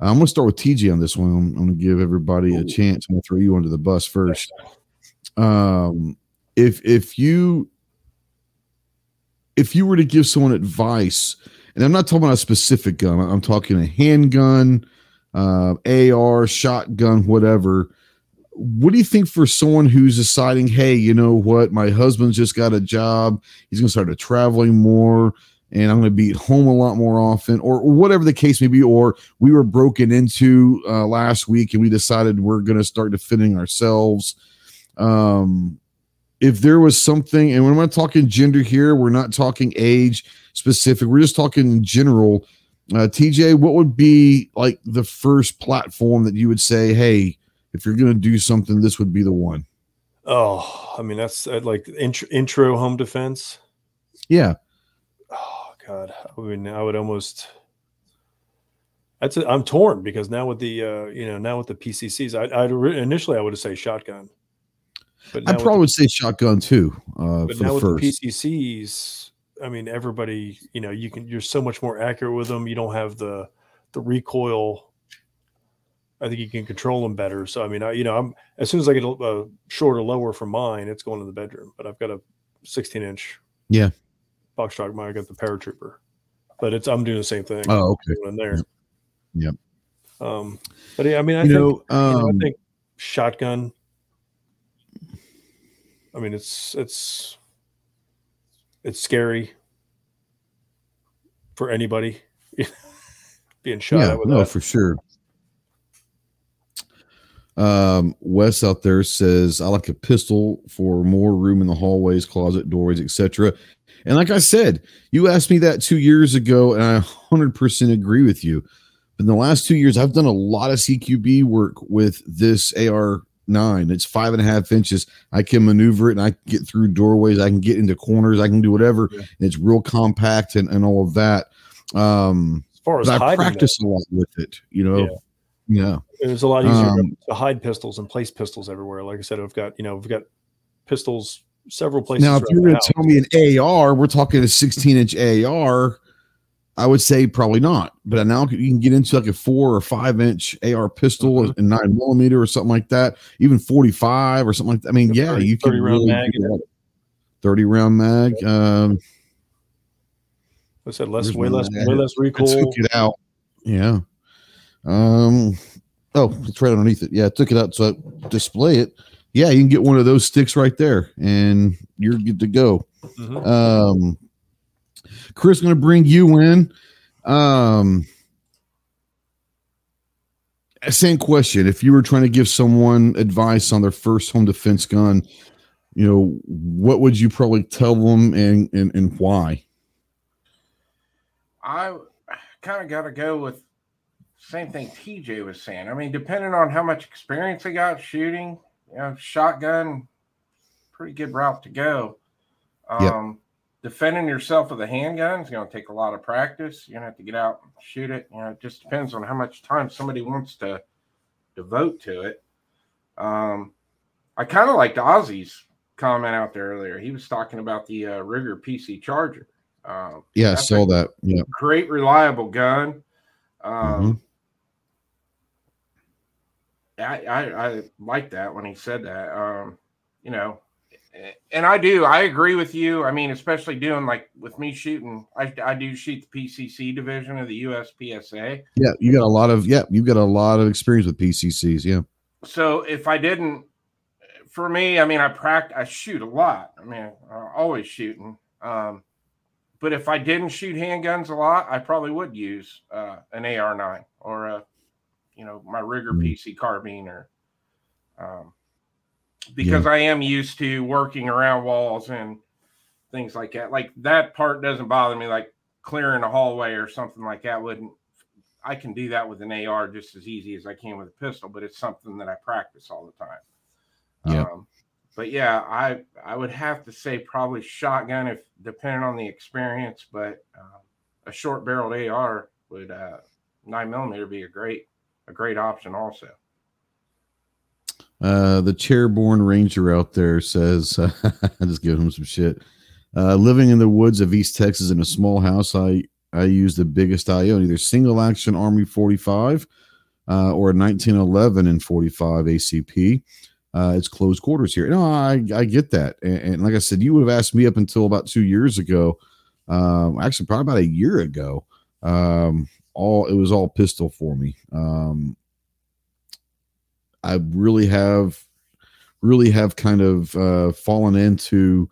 I'm going to start with TJ on this one. I'm, I'm going to give everybody a chance. I'm going to throw you under the bus first. Um, if if you if you were to give someone advice, and I'm not talking about a specific gun, I'm talking a handgun, uh, AR, shotgun, whatever. What do you think for someone who's deciding, hey, you know what, my husband's just got a job, he's going to start traveling more, and I'm going to be at home a lot more often, or, whatever the case may be, or we were broken into uh, last week and we decided we're going to start defending ourselves. Um, if there was something, and we're not talking gender here, we're not talking age specific, we're just talking in general. Uh, TJ, what would be like the first platform that you would say, hey, if you're going to do something, this would be the one? Oh, I mean, that's uh, like intro, intro home defense. Yeah. Oh, God. I mean, I would almost. That's i I'm torn because now with the uh, you know now with the PCCs, I, I initially I would have say shotgun, but I probably would say shotgun too. Uh, but now with first. the PCCs, I mean, everybody, you know, you can you're so much more accurate with them. You don't have the the recoil. I think you can control them better. So I mean, I you know, I'm as soon as I get a, a shorter lower from mine, it's going to the bedroom. But I've got a 16 inch. Yeah. Foxtrot. Mine I got the paratrooper, but it's I'm doing the same thing. Oh, okay. In there. Yep. yep. Um, but yeah, I mean, I you think, know, um, you know, I um, think shotgun I mean, it's it's it's scary for anybody [laughs] being shot yeah, no, that. for sure. Um, Wes out there says, I like a pistol for more room in the hallways, closet, doors, etc. And like I said, you asked me that two years ago, and I 100% agree with you. But in the last two years, I've done a lot of CQB work with this AR nine. It's five and a half inches. I can maneuver it and I get through doorways. I can get into corners. I can do whatever. Yeah. it's real compact and, and all of that. Um, as far as I practice a lot with it, you know. Yeah. Yeah. It's a lot easier um, to hide pistols and place pistols everywhere. Like I said, I've got, you know, we've got pistols several places. Now, if you're going to tell me an AR, we're talking a 16 inch AR I would say probably not. But now you can get into like a four or five inch AR pistol mm-hmm. and nine millimeter or something like that, even 45 or something like that. I mean, yeah, 30, you can 30 round really mag. 30 round mag. Um, I said less, way less, way less recoil. took it out. Yeah. Um, oh, it's right underneath it. Yeah, I took it out so I display it. Yeah, you can get one of those sticks right there and you're good to go. Mm-hmm. Um, Chris, going to bring you in. Um, same question. If you were trying to give someone advice on their first home defense gun, you know, what would you probably tell them and and, and why? I kind of got to go with same thing TJ was saying. I mean, depending on how much experience they got shooting, you know, shotgun, pretty good route to go. Um, defending yourself with a handgun is going to take a lot of practice. You're going to have to get out and shoot it. You know, it just depends on how much time somebody wants to devote to it. Um, I kind of liked Ozzy's comment out there earlier. He was talking about the uh, Ruger PC Charger. Um, yeah, I saw that. Yeah, great, reliable gun. Um, mm-hmm. I, I, I like that when he said that. Um, you know, and I do. I agree with you. I mean, especially doing like with me shooting, I, I do shoot the PCC division of the USPSA. Yeah, you got a lot of yeah, you've got a lot of experience with PCCs. Yeah. So if I didn't, for me, I mean, I practice, I shoot a lot. I mean, I'm always shooting. Um, but if I didn't shoot handguns a lot, I probably would use uh, an AR9 or a, you know, my Ruger mm-hmm. PC carbine or. Um, because yeah. I am used to working around walls and things like that. Like that part doesn't bother me. Like clearing a hallway or something like that wouldn't. I can do that with an AR just as easy as I can with a pistol, but it's something that I practice all the time. Yeah. Um, but yeah, I I would have to say probably shotgun if depending on the experience, but uh, a short barreled AR would uh, nine millimeter be a great a great option also. Uh, the chairborne ranger out there says, [laughs] I just give him some shit. Uh, living in the woods of East Texas in a small house, I I use the biggest I own, either single action Army 45 uh, or a 1911 and 45 ACP. Uh, it's close quarters here. No, I, I get that. And, and like I said, you would have asked me up until about two years ago. Um, actually, probably about a year ago. Um, all it was all pistol for me. Um, I really have, really have kind of uh, fallen into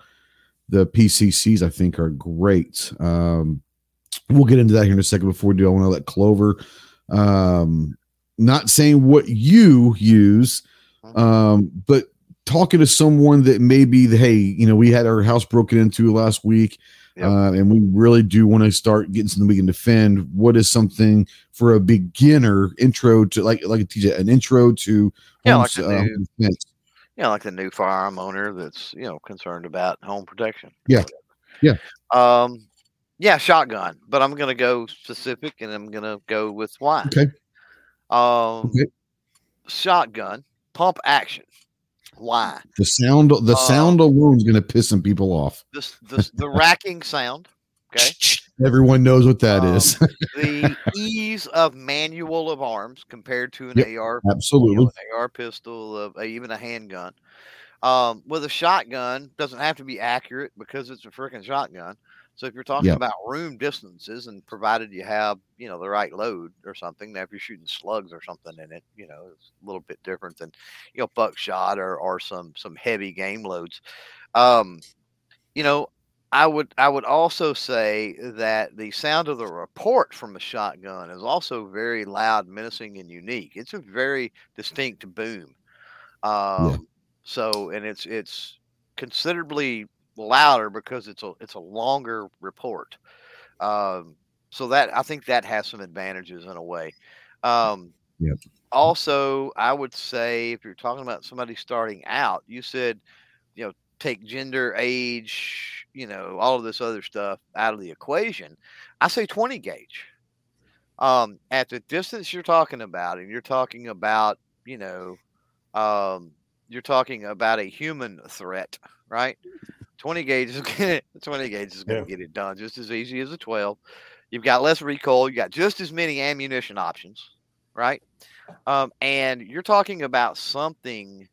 the PCCs. I think are great. Um, we'll get into that here in a second. Before we do, I want to let Clover. Um, not saying what you use, um, but talking to someone that maybe, hey, you know, we had our house broken into last week. Yep. Uh, and we really do want to start getting something we can defend. What is something for a beginner intro to like like a TJ an intro to Yeah, home like the uh, new- defense? you know, like the new firearm owner that's you know concerned about home protection. Yeah. whatever. Um. Yeah, shotgun. But I'm gonna go specific, and I'm gonna go with why. Okay. Um. Okay. Shotgun pump action. Why? The sound the Uh, sound alone is going to piss some people off. This the the racking sound. Okay. [laughs] Everyone knows what that Um, is. the ease of manual of arms compared to an Yep, AR you Absolutely. know, an AR pistol, uh, even a handgun. Um, with a shotgun, doesn't have to be accurate because it's a freaking shotgun. So if you're talking Yeah. about room distances, and provided you have you know the right load or something, now if you're shooting slugs or something in it, you know it's a little bit different than you know buckshot or or some some heavy game loads. Um, you know, I would I would also say that the sound of the report from a shotgun is also very loud, menacing, and unique. It's a very distinct boom. Um, So, and it's it's considerably louder because it's a it's a longer report. Um, so that I think that has some advantages in a way. Um, Yep. Also, I would say if you're talking about somebody starting out, you said, you know, take gender, age, you know, all of this other stuff out of the equation. I say 20 gauge. Um, at the distance you're talking about, and you're talking about, you know, um, you're talking about a human threat, right? 20 gauge is gonna [laughs] 20 gauge is gonna Yeah. get it done just as easy as a 12. You've got less recoil, you got just as many ammunition options, right? Um, and you're talking about something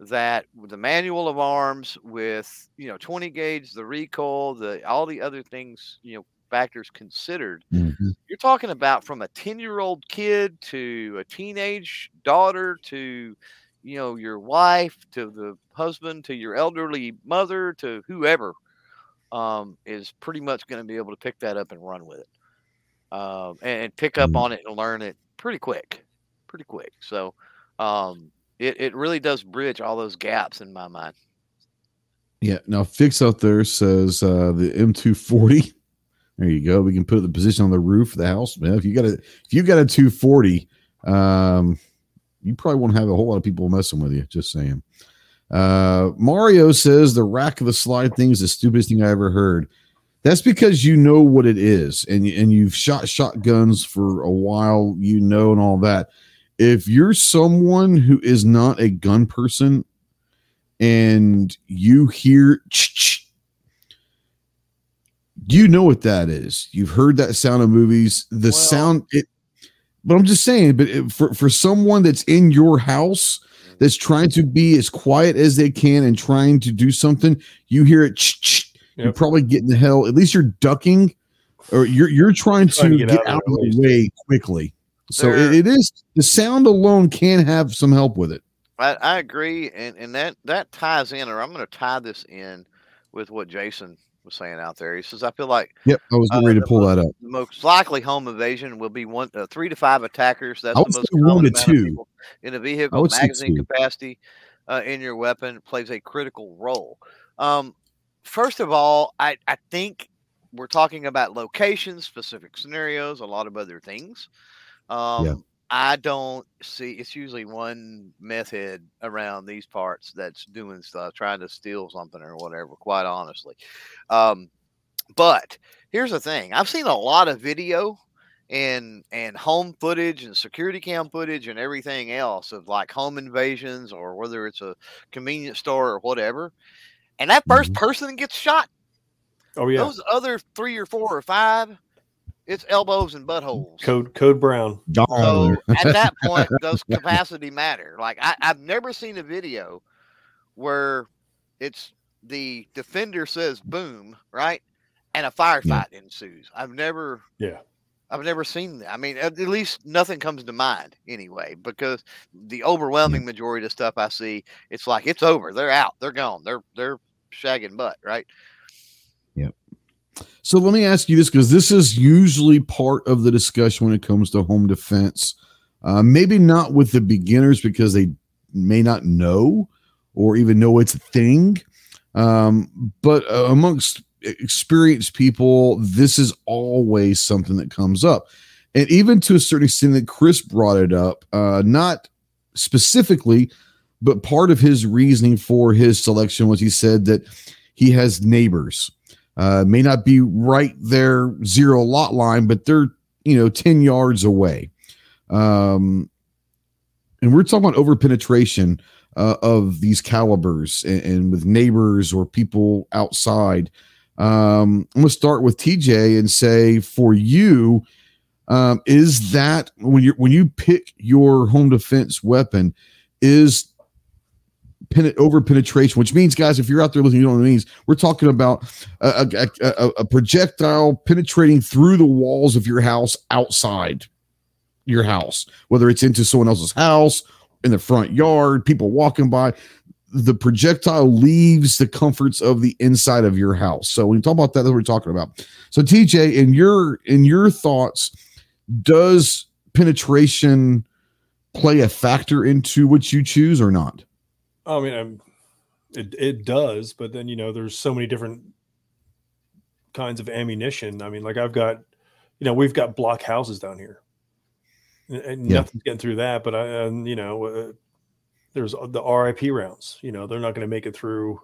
that with the manual of arms with you know 20 gauge the recoil the all the other things you know factors considered Mhm. you're talking about from a 10 year old kid to a teenage daughter to you know your wife to the husband to your elderly mother to whoever um, is pretty much going to be able to pick that up and run with it um, and, pick up Mhm. on it and learn it pretty quick pretty quick so um, it, it really does bridge all those gaps in my mind Yeah. Now, Fix out there says uh, the M240. There you go. We can put the position on the roof of the house. Man, if you got a if you got a 240, um, you probably won't have a whole lot of people messing with you. Just saying. Uh, Mario says the rack of the slide thing is the stupidest thing I ever heard. That's because you know what it is, and and you've shot shotguns for a while, you know, and all that. If you're someone who is not a gun person, and you hear, you know what that is. You've heard that sound of movies. The Well- sound, it. But I'm just saying, but for for someone that's in your house that's trying to be as quiet as they can and trying to do something, you hear it. ch-ch, You're probably getting the hell. At least you're ducking, or you're you're trying to, Trying to get, get out out of of it at the way quickly. So it, it is the sound alone can have some help with it. I, I agree, and, and that that ties in, or I'm going to tie this in with what Jason was saying out there. He says, "I feel like Yep, I was Uh, ready to pull that up. the most likely home invasion will be one uh, three to five attackers. That's the most one common to two. in a vehicle. Magazine capacity uh, in your weapon plays a critical role. Um, first of all, I I think we're talking about locations, specific scenarios, a lot of other things. Um, Yeah. I don't see it's usually one meth head around these parts that's doing stuff, trying to steal something or whatever, quite honestly. Um, but here's the thing I've seen a lot of video and and home footage and security cam footage and everything else of like home invasions or whether it's a convenience store or whatever. And that 1st Mhm. person gets shot Oh yeah, those other three or four or five, it's elbows and buttholes. code code brown. So [laughs] at that point, does capacity matter? Like I, I've never seen a video where it's the defender says boom, right? And a firefight ensues. I've never Yeah. I've never seen that. I mean, at at least nothing comes to mind anyway, because the overwhelming majority of stuff I see, it's like it's over. They're out. They're gone. They're they're shagging butt, right? So let me ask you this because this is usually part of the discussion when it comes to home defense. Uh, maybe not with the beginners because they may not know or even know it's a thing. Um, but uh, amongst experienced people, this is always something that comes up. And even to a certain extent that Chris brought it up, uh, not specifically, but part of his reasoning for his selection was he said that he has neighbors uh, may not be right there zero lot line, but they're you know ten yards away. Um, and we're talking about over penetration uh, of these calibers and, and with neighbors or people outside. Um, I'm gonna start with TJ and say for you, um, is that when you when you pick your home defense weapon, is pen- over penetration, which means, guys, if you're out there listening, you know what it means. We're talking about a, a, a, a projectile penetrating through the walls of your house outside your house, whether it's into someone else's house, in the front yard, people walking by. The projectile leaves the comforts of the inside of your house. So when you talk about that, that's what we're talking about. So TJ, in your in your thoughts, does penetration play a factor into what you choose or not? I mean, I'm, it it does, but then you know, there's so many different kinds of ammunition. I mean, like I've got, you know, we've got block houses down here, and, and Yeah. nothing's getting through that. But I, and you know, uh, there's the RIP rounds. You know, they're not going to make it through.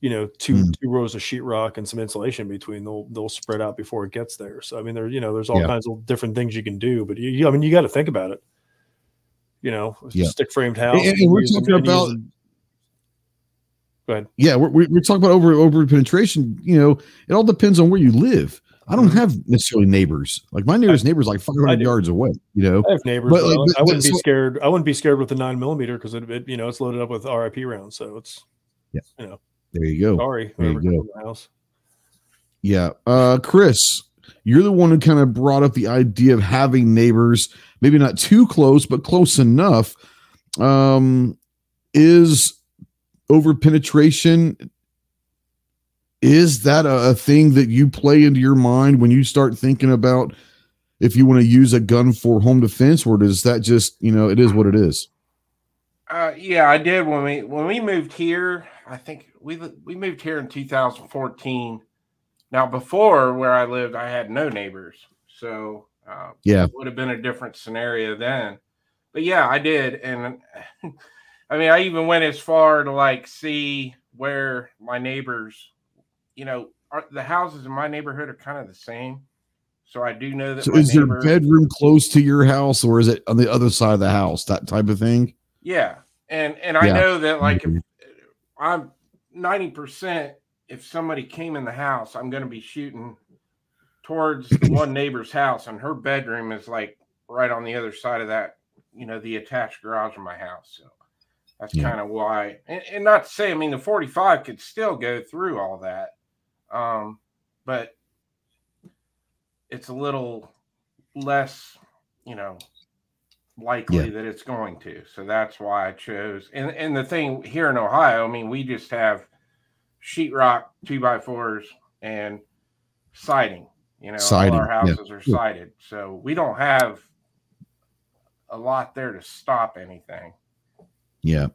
You know, two Mm. two rows of sheetrock and some insulation between. They'll they'll spread out before it gets there. So I mean, there you know, there's all Yeah. kinds of different things you can do. But you, you I mean, you got to think about it. You know, Yeah. stick framed house. And- and we're talking about- Go ahead. Yeah, we're, we're talking about over over penetration. You know, it all depends on where you live. I don't Mhm. have necessarily neighbors. Like my nearest neighbor's like 500 yards away. You know, I have neighbors. But, like, but- I wouldn't be so- scared. I wouldn't be scared with the nine millimeter because it, it, you know, it's loaded up with RIP rounds. So it's yeah there you go. sorry. there you go. the house. Yeah, uh, Chris, you're the one who kind of brought up the idea of having neighbors, maybe not too close, but close enough. Um, is over penetration? Is that a, a thing that you play into your mind when you start thinking about if you want to use a gun for home defense, or does that just you know it is what it is? Uh, yeah, I did when we when we moved here. I think we we moved here in 2014. Now, before where I lived, I had no neighbors, so uh, Yeah. it would have been a different scenario then. But yeah, I did, and [laughs] I mean, I even went as far to like see where my neighbors, you know, are, the houses in my neighborhood are kind of the same. So I do know that So is their neighbor- bedroom close to your house, or is it on the other side of the house? That type of thing. Yeah, and and I Yeah. know that like if. I'm ninety percent, if somebody came in the house, I'm going to be shooting towards [laughs] one neighbor's house, and her bedroom is like right on the other side of that, you know, the attached garage of my house. So that's Yeah. kind of why. And, and not to say, I mean, the 45 could still go through all that, um, but it's a little less, you know, likely that it's going to. So that's why I chose. And and the thing here in Ohio, I mean, we just have sheetrock two by fours and siding. You know, Siding, our yeah. houses are sided, so we don't have a lot there to stop anything. Yeah.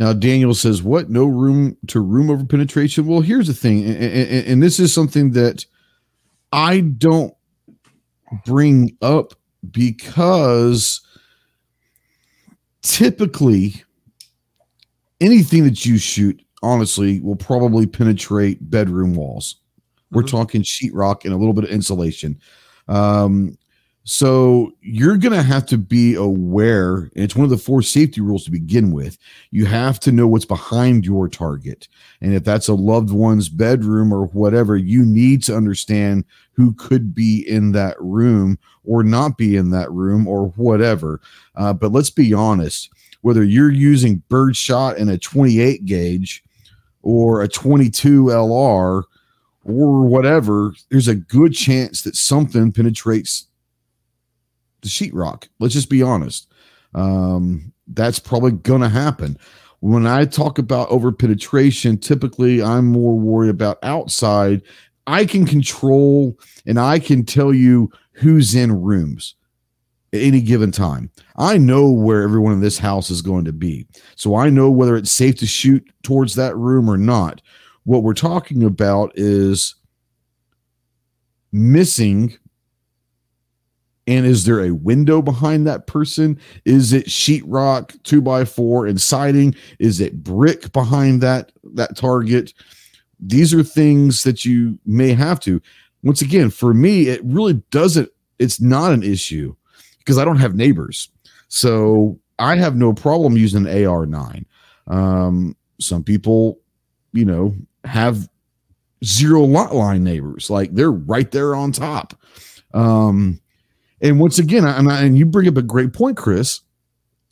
Now Daniel says, "What? No room to room over penetration?" Well, here's the thing, and, and, and this is something that I don't bring up because typically anything that you shoot honestly will probably penetrate bedroom walls. We're Mhm. talking sheetrock and a little bit of insulation. Um, so you're going to have to be aware. And it's one of the four safety rules to begin with. You have to know what's behind your target. And if that's a loved one's bedroom or whatever, you need to understand who could be in that room or not be in that room or whatever. Uh, but let's be honest whether you're using birdshot in a 28 gauge or a 22 LR or whatever, there's a good chance that something penetrates the sheetrock. Let's just be honest. Um, that's probably going to happen. When I talk about over penetration, typically I'm more worried about outside. I can control and I can tell you who's in rooms at any given time. I know where everyone in this house is going to be. So I know whether it's safe to shoot towards that room or not. What we're talking about is missing and is there a window behind that person? Is it sheetrock, two by four, and siding? Is it brick behind that that target? These are things that you may have to. Once again, for me, it really doesn't. It's not an issue because I don't have neighbors, so I have no problem using an AR9. Um, some people, you know, have zero lot line neighbors, like they're right there on top. Um, and once again, and, I, and you bring up a great point, Chris.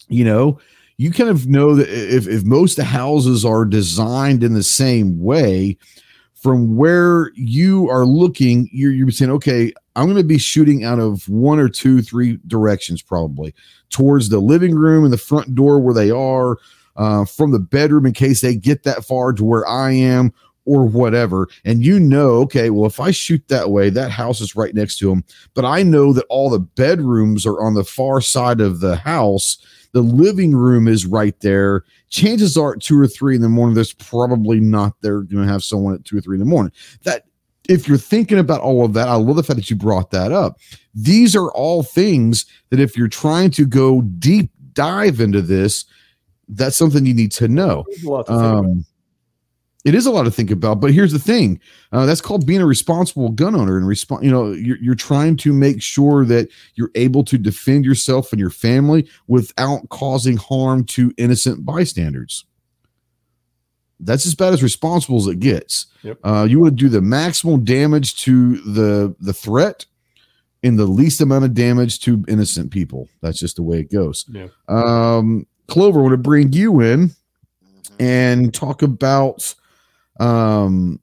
You know, you kind of know that if, if most houses are designed in the same way, from where you are looking, you're, you're saying, okay, I'm going to be shooting out of one or two, three directions, probably towards the living room and the front door where they are, uh, from the bedroom in case they get that far to where I am, or whatever. And you know, okay, well, if I shoot that way, that house is right next to them. But I know that all the bedrooms are on the far side of the house. The living room is right there. Chances are at two or three in the morning, there's probably not they're going to have someone at two or three in the morning. That if you're thinking about all of that, I love the fact that you brought that up. These are all things that if you're trying to go deep dive into this, that's something you need to know. There's a lot to. Um, it is a lot to think about, but here's the thing: uh, that's called being a responsible gun owner, and respond. You know, you're, you're trying to make sure that you're able to defend yourself and your family without causing harm to innocent bystanders. That's as bad as responsible as it gets. Yep. Uh, you want to do the maximum damage to the the threat, and the least amount of damage to innocent people. That's just the way it goes. Yeah. Um, Clover, I want to bring you in and talk about um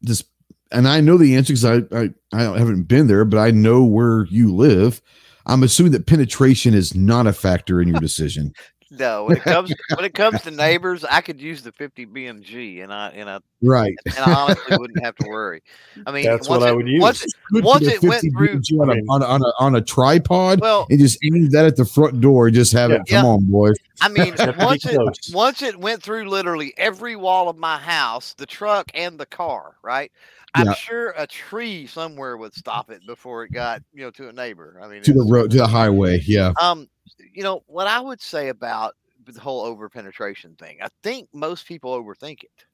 this and I know the answer because I, I I haven't been there, but I know where you live. I'm assuming that penetration is not a factor in your [laughs] decision. No, when it comes [laughs] when it comes to neighbors, I could use the 50 BMG, and I and I right. and I honestly wouldn't have to worry. I mean, That's once what I it- would use. Once it, Once it went through- on, I a, mean- on, a, on, a, on a tripod well, and just aim that at the front door and just have it. Yeah. Come on, boys. I mean, Have to be once it close. once it went through literally every wall of my house, the truck and the car, right? I'm Yeah. sure a tree somewhere would stop it before it got, you know, to a neighbor. I mean, To the road, to the highway. Yeah. Um, you know what I would say about the whole over penetration thing. I think most people overthink it.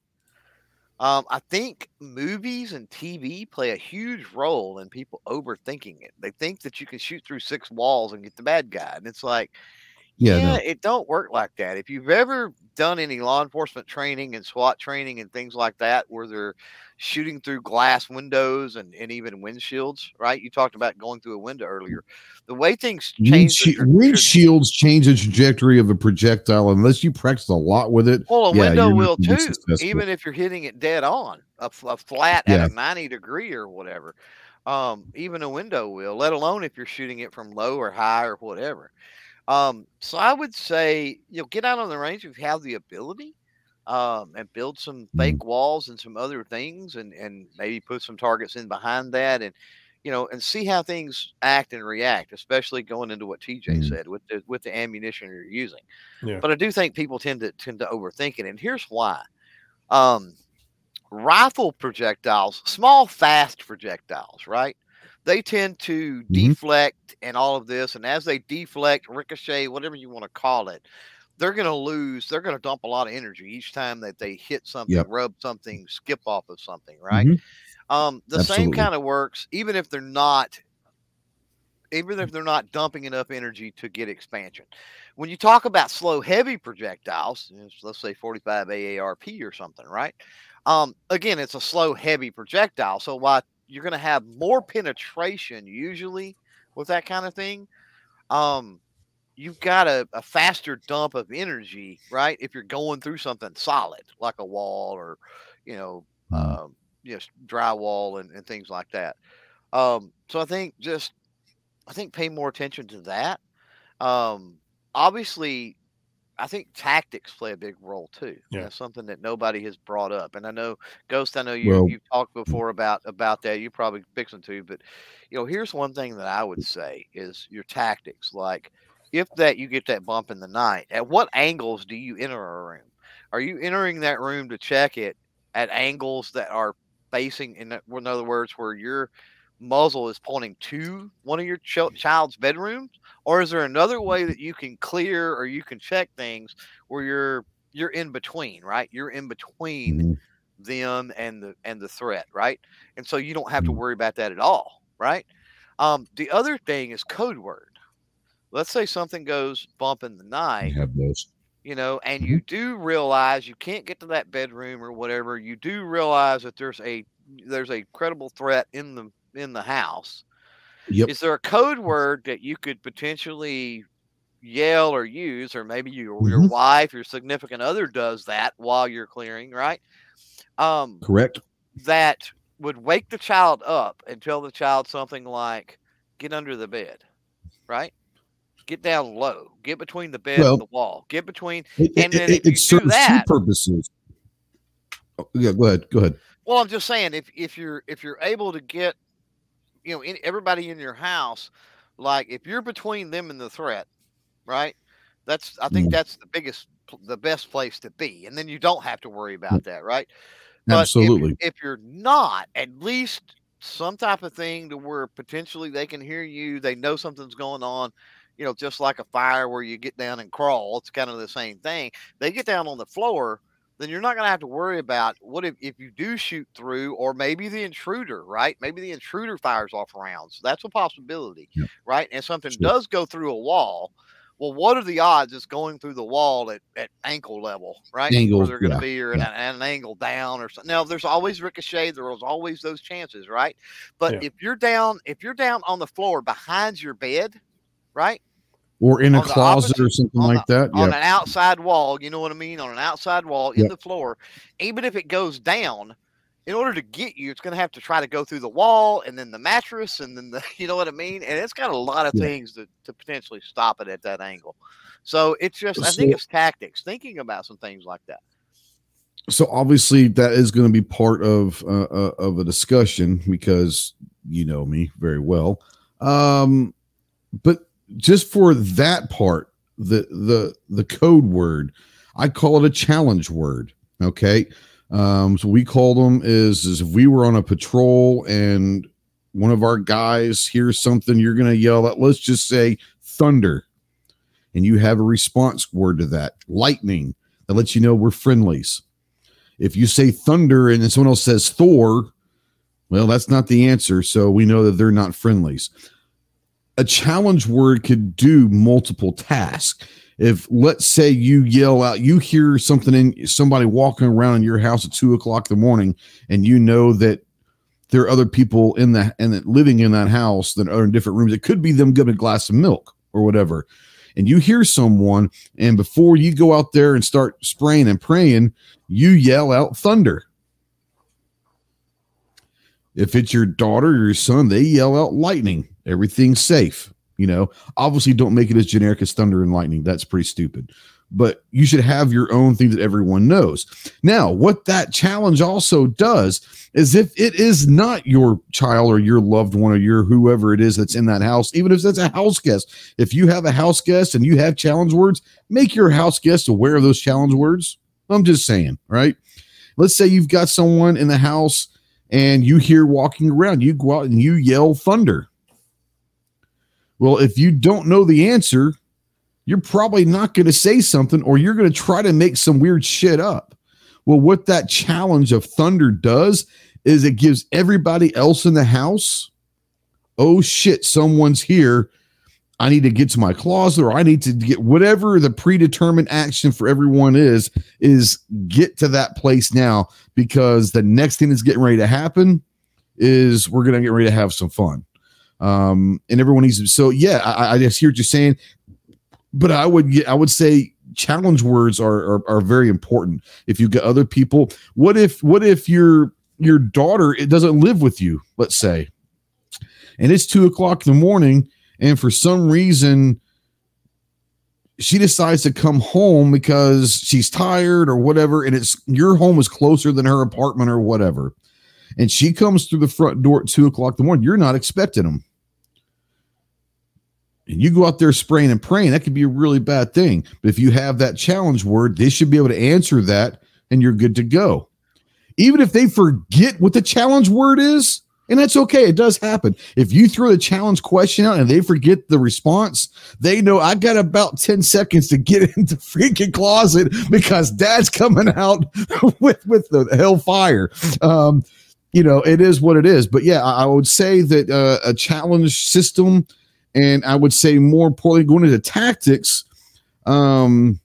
Um, I think movies and TV play a huge role in people overthinking it. They think that you can shoot through six walls and get the bad guy, and it's like, Yeah. yeah, no. it don't work like that. If you've ever done any law enforcement training and SWAT training and things like that, where they're shooting through glass windows and, and even windshields, right? You talked about going through a window earlier. The way things change, the Windshield, tra- tra- windshields change the trajectory of a projectile unless you practice a lot with it. well, a yeah, window will too, successful. even if you're hitting it dead on, a flat Yeah. at a 90 degree or whatever. Um, even a window will, let alone if you're shooting it from low or high or whatever. Um, so I would say, you know, get out on the range if you have the ability, um, and build some fake walls and some other things, and and maybe put some targets in behind that, and you know, and see how things act and react, especially going into what TJ Mm. said with the with the ammunition you're using. Yeah. But I do think people tend to tend to overthink it, and here's why. Um, rifle projectiles, small, fast projectiles, right? They tend to Mhm. deflect and all of this. And as they deflect, ricochet, whatever you want to call it, they're going to lose. They're going to dump a lot of energy each time that they hit something, Yep. rub something, skip off of something, right? Mhm. Um, the same kind of works, even if they're not, even if they're not dumping enough energy to get expansion. When you talk about slow, heavy projectiles, let's say 45 ACP or something, right? Um, again, it's a slow, heavy projectile. So while you're going to have more penetration usually with that kind of thing, um, you've got a, a faster dump of energy, right? If you're going through something solid like a wall or, you know, Mhm. um, yes, drywall and, and things like that. Um, so I think just, I think pay more attention to that. Um, obviously, I think tactics play a big role too. Yeah. That's something that nobody has brought up. And I know Ghost, I know you Well- you've talked mm. before about about that. You probably fixing to, but you know, here's one thing that I would say is your tactics. Like if that you get that bump in the night, at what angles do you enter a room? Are you entering that room to check it at angles that are facing in, in other words, where your muzzle is pointing to one of your ch- child's bedrooms? Or is there another way that you can clear or you can check things where you're you're in between, right? You're in between Mhm. them and the and the threat, right? And so you don't have to Mhm. worry about that at all, right? Um, the other thing is code word. Let's say something goes bump in the night, have those. you know, and you do realize you can't get to that bedroom or whatever. You do realize that there's a there's a credible threat in the in the house. Yep. Is there a code word that you could potentially yell or use, or maybe you, your Mhm. wife, your significant other does that while you're clearing, right? Um, Correct. that would wake the child up and tell the child something like, "Get under the bed," right? Get down low. Get between the bed Well- and the wall. Get between. It, And it, then it, it do serves that- two purposes. Oh, yeah, go ahead. Go ahead. Well, I'm just saying, if if you're if you're able to get, you know, in, everybody in your house, like if you're between them and the threat, right? That's I think that's the biggest, the best place to be, and then you don't have to worry about that, right? But if- Absolutely. If, you're not, at least some type of thing to where potentially they can hear you, they know something's going on. You know, just like a fire where you get down and crawl, it's kind of the same thing. They get down on the floor, then you're not going to have to worry about what if, if you do shoot through, or maybe the intruder, right? Maybe the intruder fires off rounds. That's a possibility, Yep. right? And something Sure. does go through a wall. Well, what are the odds it's going through the wall at, at ankle level, right? Angle, Where they're going to yeah, be, or yeah. at, at an angle down, or something. Now, there's always ricochet. There's always those chances, right? But Yeah. if you're down, if you're down on the floor behind your bed, right? Or in a on the closet or something like that. on Yeah. an outside wall, you know what I mean? On an outside wall in the floor, even if it goes down, in order to get you, it's going to have to try to go through the wall and then the mattress and then the, [laughs] you know what I mean? And it's got a lot of Yeah. things to, to potentially stop it at that angle. So it's just, I think it's tactics, thinking about some things like that. so obviously that is going to be part of uh, uh, of a discussion because you know me very well um but just for that part the the the code word i call it a challenge word okay um so we call them is is if we were on a patrol and one of our guys hears something you're going to yell at let's just say thunder and you have a response word to that lightning that lets you know we're friendlies if you say thunder and then someone else says Thor, well, that's not the answer. So we know that they're not friendlies. A challenge word could do multiple tasks. If let's say you yell out, you hear something in somebody walking around in your house at two o'clock in the morning, and you know that there are other people in the and living in that house that are in different rooms. It could be them getting a glass of milk or whatever. And you hear someone, and before you go out there and start spraying and praying, you yell out thunder. If it's your daughter or your son, they yell out lightning. Everything's safe. You know, obviously, don't make it as generic as thunder and lightning. That's pretty stupid. But you should have your own thing that everyone knows. Now, what that challenge also does is if it is not your child or your loved one or your whoever it is that's in that house, even if that's a house guest, if you have a house guest and you have challenge words, make your house guest aware of those challenge words. I'm just saying, right? Let's say you've got someone in the house and you hear walking around, you go out and you yell thunder. Well, if you don't know the answer, you're probably not going to say something or you're going to try to make some weird shit up. Well, what that challenge of thunder does is it gives everybody else in the house, oh shit, someone's here. I need to get to my closet or I need to get whatever the predetermined action for everyone is, is get to that place now because the next thing that's getting ready to happen is we're going to get ready to have some fun. Um, and everyone needs so yeah, I, I just hear what you're saying, but I would I would say challenge words are, are, are very important. If you get other people, what if, what if your, your daughter, it doesn't live with you, let's say, and it's two o'clock in the morning and for some reason she decides to come home because she's tired or whatever and it's your home is closer than her apartment or whatever. And she comes through the front door at two o'clock in the morning. You're not expecting them and you go out there spraying and praying that could be a really bad thing but if you have that challenge word they should be able to answer that and you're good to go even if they forget what the challenge word is and that's okay. It does happen. If you throw the challenge question out and they forget the response, they know I got about 10 seconds to get [laughs] into the freaking closet because dad's coming out [laughs] with, with the hellfire. Um, you know, it is what it is. But yeah, I, I would say that uh, a challenge system, and I would say more importantly, going into tactics. Um,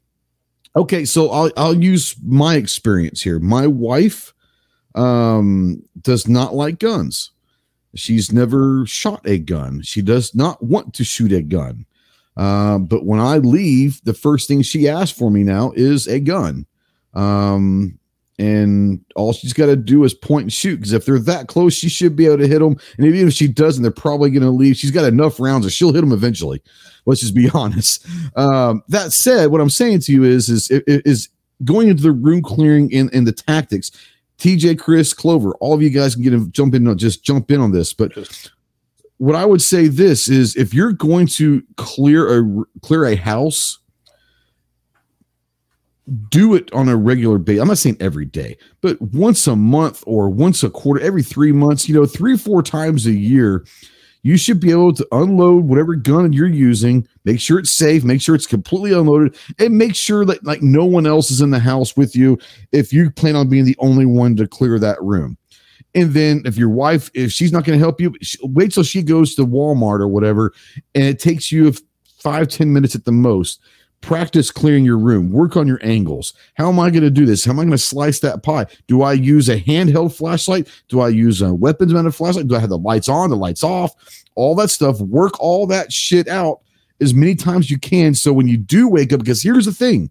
okay, so I'll I'll use my experience here. My wife um, does not like guns. She's never shot a gun. She does not want to shoot a gun. Uh, but when I leave, the first thing she asks for me now is a gun. Um, and all she's got to do is point and shoot because if they're that close, she should be able to hit them. And even if she doesn't, they're probably going to leave. She's got enough rounds that she'll hit them eventually. Let's just be [laughs] honest. Um, that said, what I'm saying to you is, is, is going into the room clearing in, in the tactics TJ, Chris, Clover, all of you guys can get in, jump in, just jump in on this. But what I would say this is if you're going to clear a clear a house, do it on a regular basis. I'm not saying every day, but once a month or once a quarter, every three months, you know, three, four times a year you should be able to unload whatever gun you're using, make sure it's safe, make sure it's completely unloaded, and make sure that like no one else is in the house with you if you plan on being the only one to clear that room. And then if your wife, if she's not going to help you, wait till she goes to Walmart or whatever, and it takes you five ten minutes at the most practice clearing your room work on your angles. How am i going to do this? How am i going to slice that pie? Do i use a handheld flashlight? Do i use a weapons mounted flashlight? Do i have the lights on the lights off? All that stuff work all that shit out as many times you can. So when you do wake up because here's the thing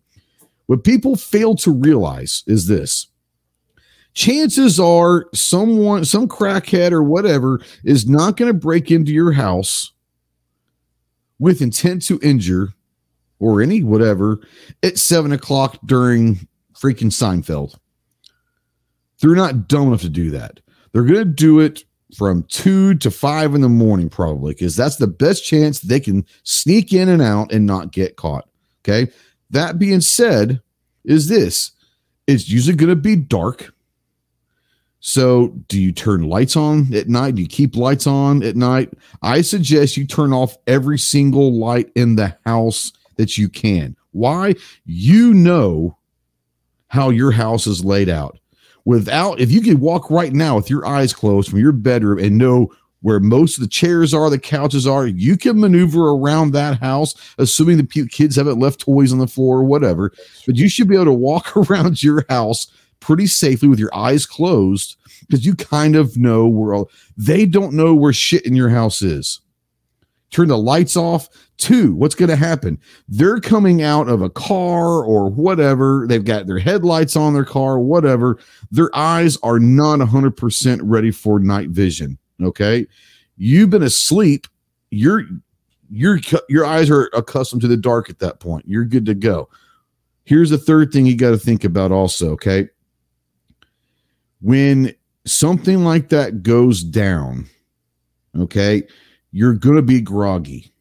what people fail to realize is this. Chances are someone some crackhead or whatever is not going to break into your house with intent to injure or any whatever at seven o'clock during freaking Seinfeld. They're not dumb enough to do that. They're going to do it from two to five in the morning, probably, because that's the best chance they can sneak in and out and not get caught. Okay. That being said, is this it's usually going to be dark. So, do you turn lights on at night? Do you keep lights on at night? I suggest you turn off every single light in the house that you can. Why? You know how your house is laid out. Without, if you could walk right now with your eyes closed from your bedroom and know where most of the chairs are, the couches are, you can maneuver around that house, assuming the kids haven't left toys on the floor or whatever. But you should be able to walk [laughs] around your house pretty safely with your eyes closed because you kind of know where all, they don't know where shit in your house is turn the lights off. Two, what's going to happen? They're coming out of a car or whatever. They've got their headlights on their car, whatever. Their eyes are not 100% ready for night vision. Okay. You've been asleep. Your your your eyes are accustomed to the dark at that point. You're good to go. Here's the third thing you got to think about also, okay? When something like that goes down, okay? You're going to be groggy.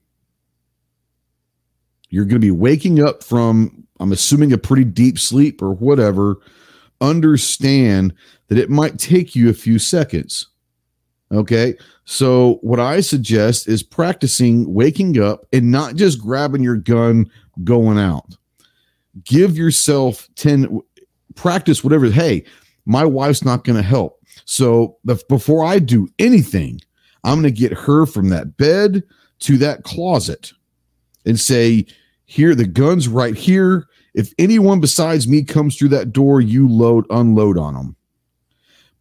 You're going to be waking up from, I'm assuming, a pretty deep sleep or whatever. understand that it might take you a few seconds. Okay. So, what I suggest is practicing waking up and not just grabbing your gun going out. Give yourself 10, practice whatever. Hey, my wife's not going to help. So, before I do anything, I'm going to get her from that bed to that closet and say, Here, the gun's right here. If anyone besides me comes through that door, you load, unload on them.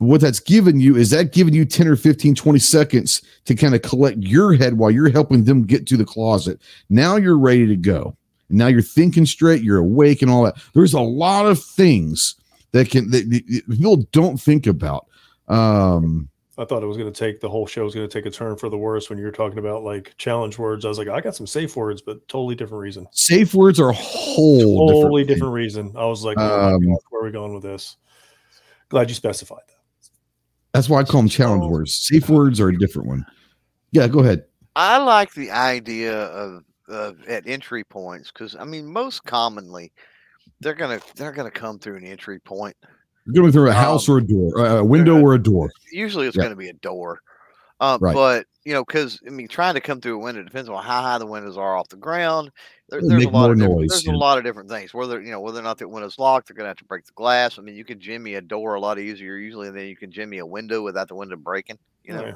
But what that's given you is that giving you 10 or 15, 20 seconds to kind of collect your head while you're helping them get to the closet. Now you're ready to go. Now you're thinking straight, you're awake and all that. There's a lot of things that can that that people don't think about. Um I thought it was going to take the whole show was going to take a turn for the worse when you were talking about like challenge words. I was like, I got some safe words, but totally different reason. safe words are a whole Totally different, different, reason. I was like, oh Um, God, where are we going with this? Glad you specified that. That's why I call them challenge words. Safe words are a different one. Yeah, go ahead. I like the idea of, of at entry points because I mean, most commonly they're gonna they're gonna come through an entry point. You're going through a house Um, or a door, uh, a window or a door. Usually, it's Yeah. gonna be a door. Um, Right. But you know, because I mean, trying to come through a window depends on how high the windows are off the ground. There, It'll there's a lot more of different, noise, there's yeah. a lot of different things. Whether you know whether or not the window's locked, they're gonna have to break the glass. I mean, you can jimmy a door a lot easier usually than you can jimmy a window without the window breaking. You know. Yeah,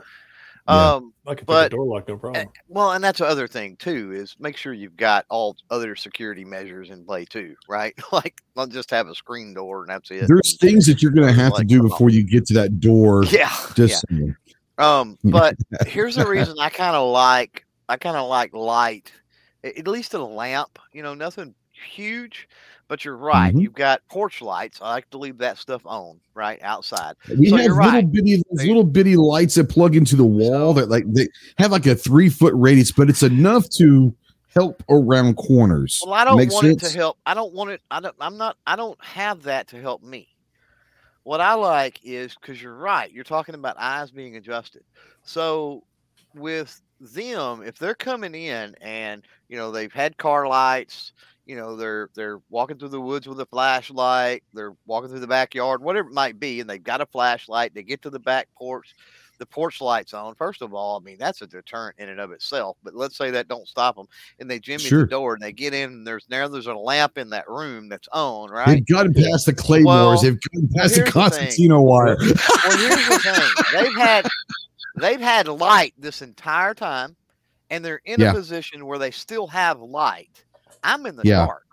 Yeah. Um, I can pick but- door lock, no problem. and- well, and that's the other thing too is make sure you've got all other security measures in play too, [laughs] right? like not just have a screen door and that's it. There's and- things that you're going to have to Like, do before you get to that door. [laughs] yeah, Just yeah. Um, [laughs] but here's the reason I kind of like I kind of like light, at least a lamp. You know, nothing huge, but you're right. Mhm. You've got porch lights. I like to leave that stuff on right outside. we So have you're little right. bitty, those little bitty lights that plug into the wall that like they have like a three foot radius, but it's enough to help around corners. Well, I don't want it to help. I don't want it. I don't. I'm not. I don't have that to help me. What I like is because you're right. You're talking about eyes being adjusted. So with them, if they're coming in and you know they've had car lights, you know they're they're walking through the woods with a flashlight, they're walking through the backyard, whatever it might be, and they've got a flashlight. They get to the back porch, the porch lights on. First of all, I mean that's a deterrent in and of itself. But let's say that don't stop them, and they jimmy Sure. the door and they get in, and there's now there's a lamp in that room that's on, right? They've gotten past the claymores. Well, They've gotten past the here's the. concertina wire. well, here's the thing: they've had they've had light this entire time, and they're in Yeah. a position where they still have light. I'm in the Yeah. dark,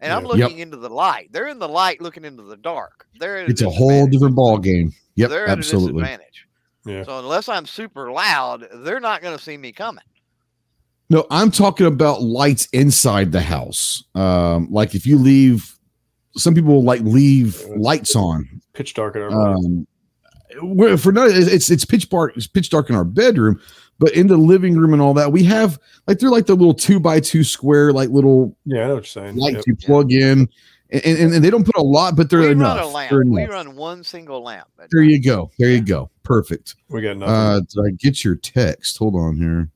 and I'm looking Yep. into the light. They're in the light, looking into the dark. They're at It's a whole different ball game. Yep, They're at absolutely. a disadvantage. Yeah. So unless I'm super loud, they're not going to see me coming. No, I'm talking about lights inside the house. Um, like if you leave, some people like leave lights on. Pitch dark in our. Um, for no, it's it's pitch dark. It's pitch dark in our bedroom, but in the living room and all that, we have like they're like the little two by two square like little Yeah, I know what you're saying. lights Yep. you plug in, and, and, and they don't put a lot, but they're we enough. run a lamp. They're We run one single lamp. There night. you go. There you go. Perfect. We got nothing. Uh, did I get your text? Hold on here.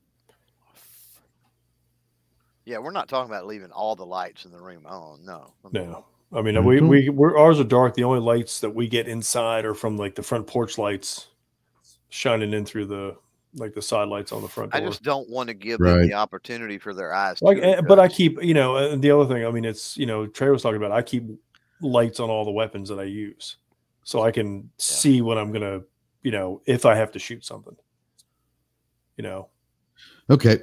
Yeah, we're not talking about leaving all the lights in the room on. No. I mean, no. I mean, Okay. we, we we're, ours are dark. The only lights that we get inside are from like the front porch lights shining in through the like the side lights on the front I just don't want to give them the opportunity for their eyes. like, to eh, but I keep you know, and the other thing, I mean, it's you know, Trey was talking about. I keep lights on all the weapons that I use, so I can see when I'm gonna, you know, if I have to shoot something. You know, Okay.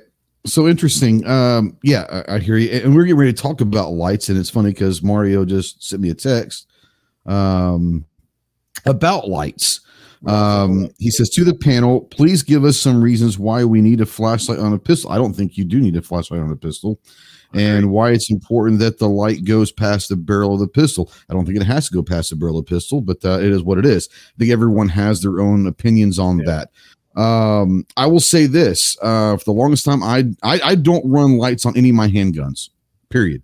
So interesting. Um, yeah, I, I hear you. And we're getting ready to talk about lights, and it's funny because Mario just sent me a text um, about lights. Um, he says to the panel, please give us some reasons why we need a flashlight on a pistol. I don't think you do need a flashlight on a pistol, and why it's important that the light goes past the barrel of the pistol. I don't think it has to go past the barrel of the pistol, but uh, it is what it is. I think everyone has their own opinions on Yeah. that. Um, I will say this: uh, for the longest time, I, I I don't run lights on any of my handguns. Period.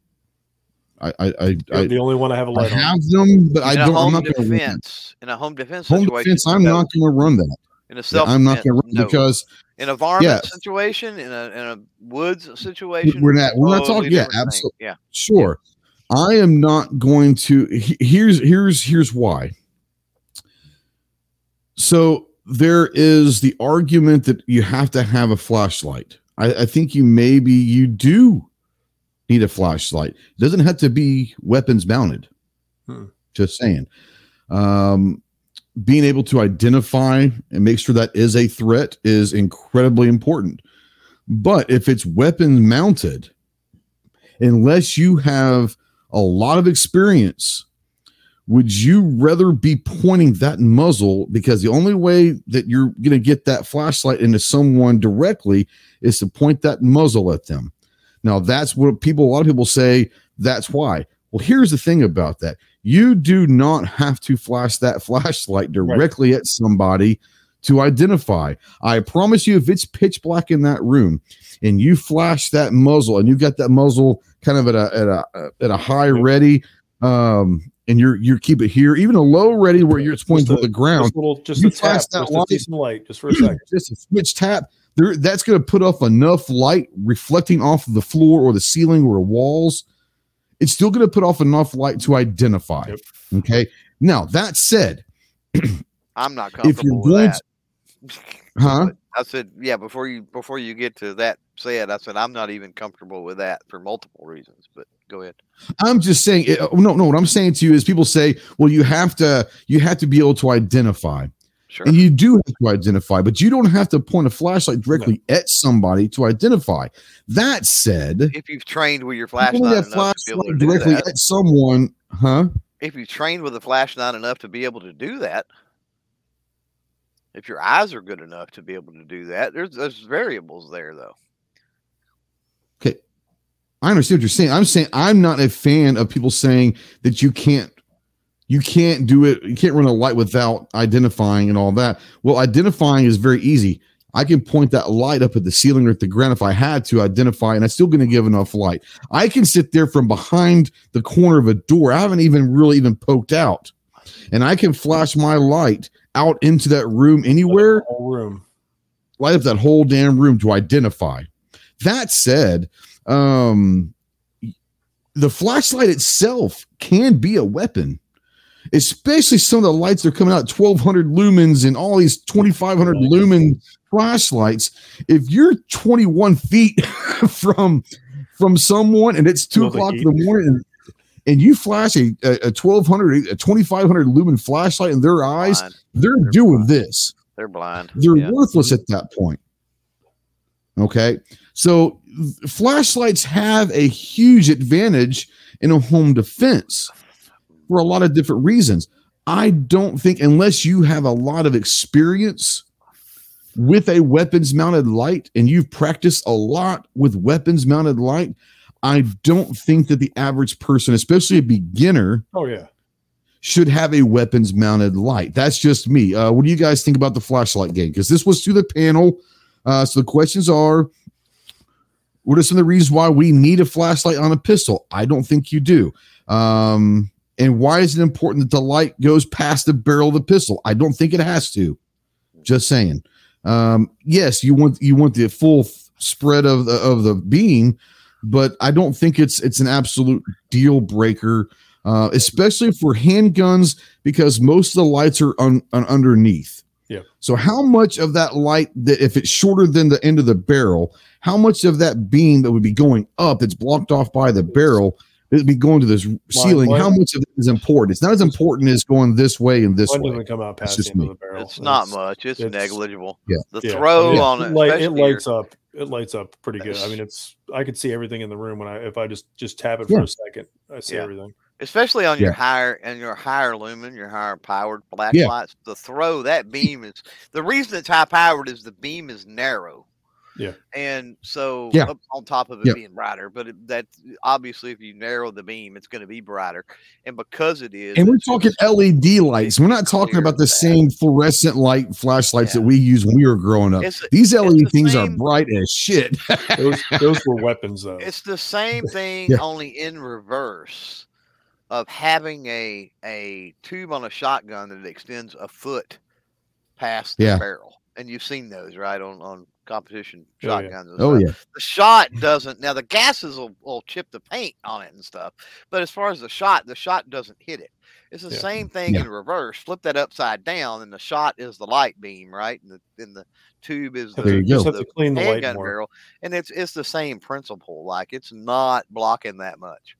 I I I, You're I, the only one I have a I light on. have them, but I in a don't. I'm home not going to run them. defense, in a home defense home situation, defense. I'm no. not going to run that. in a self. I'm not going to run no. because in a varmint yeah. situation, in a in a woods situation. we're not we're not talking. Yeah, different thing. absolutely. Yeah, Sure. I am not going to. Here's here's here's why. So there is the argument that you have to have a flashlight. I, I think you maybe you do need a flashlight. It doesn't have to be weapons mounted. Hmm. Just saying. Um, being able to identify and make sure that is a threat is incredibly important. But if it's weapons mounted, unless you have a lot of experience, would you rather be pointing that muzzle? Because the only way that you're going to get that flashlight into someone directly is to point that muzzle at them. Now, that's what people, a lot of people say that's why. Well, here's the thing about that you do not have to flash that [laughs] flashlight directly at somebody to identify. I promise you, if it's pitch black in that room and you flash that muzzle and you got that muzzle kind of at a at a at a high ready, um, and you're you keep it here, even a low ready where you're it's pointing to the ground, Just a little, just You a tap, that just light. light, just for a second. [clears throat] just a switch tap. There, that's going to put off enough light reflecting off of the floor or the ceiling or walls. It's still going to put off enough light to identify. Yep. Okay. Now that said, [clears throat] I'm not if you're comfortable with going, that. to, huh? I said, yeah, before you before you get to that said, I said I'm not even comfortable with that for multiple reasons. But go ahead. I'm just saying. Eh, oh, no, no. What I'm saying to you is, people say, well, you have to, you have to be able to identify. Sure. And you do have to identify, but you don't have to point a flashlight directly at somebody to identify. That said, if you've trained with your you flashlight have enough to be able to flashlight do directly that, at someone, huh? if you've trained with a flashlight enough to be able to do that, if your eyes are good enough to be able to do that, there's there's variables there though. Okay, I understand what you're saying. I'm saying I'm not a fan of people saying that you can't you can't do it, you can't run a light without identifying and all that. Well, identifying is very easy. I can point that light up at the ceiling or at the ground if I had to identify, and it's still going to give enough light. I can sit there from behind the corner of a door. I haven't even really even poked out, and I can flash my light out into that room anywhere room. light up that whole damn room to identify. That said, um, the flashlight itself can be a weapon, especially some of the lights that are coming out 1200 lumens and all these 2500 lumen flashlights. If you're 21 feet [laughs] from from someone and it's two o'clock in the morning and, you flash a, a, a 1200 a 2500 lumen flashlight in their eyes, Blind. they're They're doing blind. this They're blind. they're Yeah. worthless at that point. Okay. So flashlights have a huge advantage in a home defense for a lot of different reasons. I don't think, unless you have a lot of experience with a weapons mounted light and you've practiced a lot with weapons mounted light, I don't think that the average person, especially a beginner, Oh yeah. should have a weapons mounted light. That's just me. Uh, what do you guys think about the flashlight game? Because this was to the panel. Uh, so the questions are what are some of the reasons why we need a flashlight on a pistol? I don't think you do. Um, and why is it important that the light goes past the barrel of the pistol? I don't think it has to. Just saying. Um, yes, you want you want the full f- spread of the of the beam, but I don't think it's it's an absolute deal breaker uh, especially for handguns because most of the lights are un, un- underneath. Yeah. So how much of that light that if it's shorter than the end of the barrel, how much of that beam that would be going up that's blocked off by the barrel be going to this ceiling? what- How much of it is important? It's not as important as going this way and this One way. come out past just the end me. of the barrel. It's not much. It's, it's- negligible. Yeah. The Yeah. throw Yeah. on It, it, light, it especially your- lights up. It lights up pretty good. I mean, it's I could see everything in the room when I if I just just tap it Yeah. for a second. I see Yeah. everything. especially on your higher and your higher lumen, your higher powered black Yeah. lights. The throw that beam is the reason it's high powered is the beam is narrow. Yeah. And so Yeah. on top of it Yeah. being brighter, but it, that obviously if you narrow the beam, it's going to be brighter. And because it is, And we're talking LED lights. We're not talking about the that. same fluorescent light flashlights Yeah. that we used when we were growing up. It's, These LED the things are bright as shit. Those [laughs] those were weapons though. it's the same thing, Yeah. only in reverse of having a a tube on a shotgun that extends a foot past the Yeah. barrel. And you've seen those, right? On on competition Oh, yeah. shotguns. Oh yeah. The shot doesn't. Now the gases will, will chip the paint on it and stuff, but as far as the shot, the shot doesn't hit it. It's the Yeah. same thing Yeah. in reverse. Flip that upside down, and the shot is the light beam, right? And the and the tube is the, There you go. have to clean the handgun barrel, and it's it's the same principle. Like it's not blocking that much,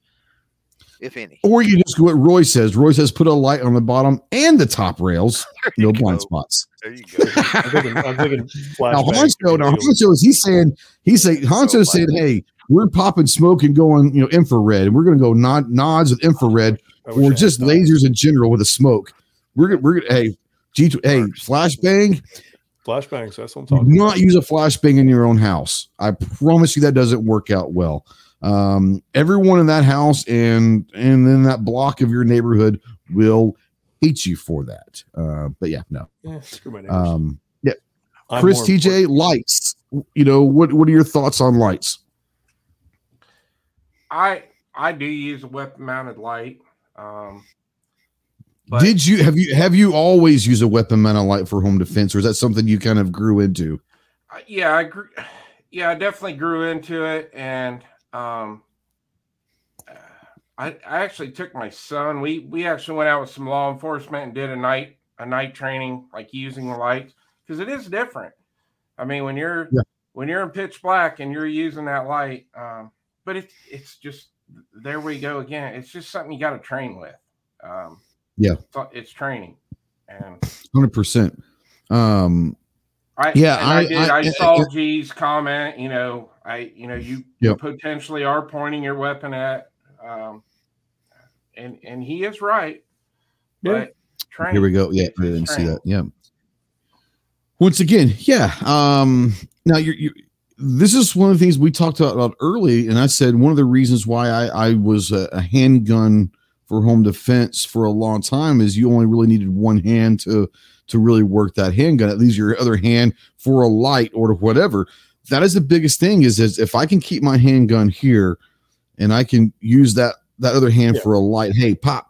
if any. Or you just go what Roy says. Roy says put a light on the bottom and the top rails. [laughs] There you No blind spots. There you go. I'm thinking, I'm thinking [laughs] Now flashbang Hanso, now would be Hanso is he's saying he's saying Hanso So said, "Hey, we're popping smoke and going, you know, infrared. We're going to go nod, nods with infrared I wish I or just lasers in general with the smoke. We're gonna, we're gonna, hey, G, hey, Works. flashbang. flashbangs. That's what I'm Do talking about. not use a flashbang in your own house. I promise you that doesn't work out well. Um, everyone in that house and and then that block of your neighborhood will hate you for that. Uh, but yeah, no. Yeah, screw my neighbors. Um, yeah, I'm Chris, TJ, important. lights. You know what? What are your thoughts on lights? I I do use a weapon mounted light. Um, but Did you have you have you always used a weapon mounted light for home defense, or is that something you kind of grew into? I- yeah, I grew, [sighs] yeah, I definitely grew into it, and um, I I actually took my son. We we actually went out with some law enforcement and did a night a night training, like using the lights, because it is different. I mean, when you're Yeah. when you're in pitch black and you're using that light, um, but it's it's just there we go again. It's just something you got to train with. Um, Yeah. it's, it's training, and Hundred percent. Um, I Yeah, I, I- did. I- I, saw G's comment. You know, I you know you Yep. potentially are pointing your weapon at, um, and and he is right. Yeah. But training, Here we go. Yeah, I didn't see that. Yeah. Once again, yeah. Um, now you're, you this is one of the things we talked about early, and I said one of the reasons why I, I was a, a handgun for home defense for a long time is you only really needed one hand to to really work that handgun. At least your other hand for a light or whatever. That is the biggest thing. Is is if I can keep my handgun here, and I can use that that other hand Yeah. for a light. Hey, pop,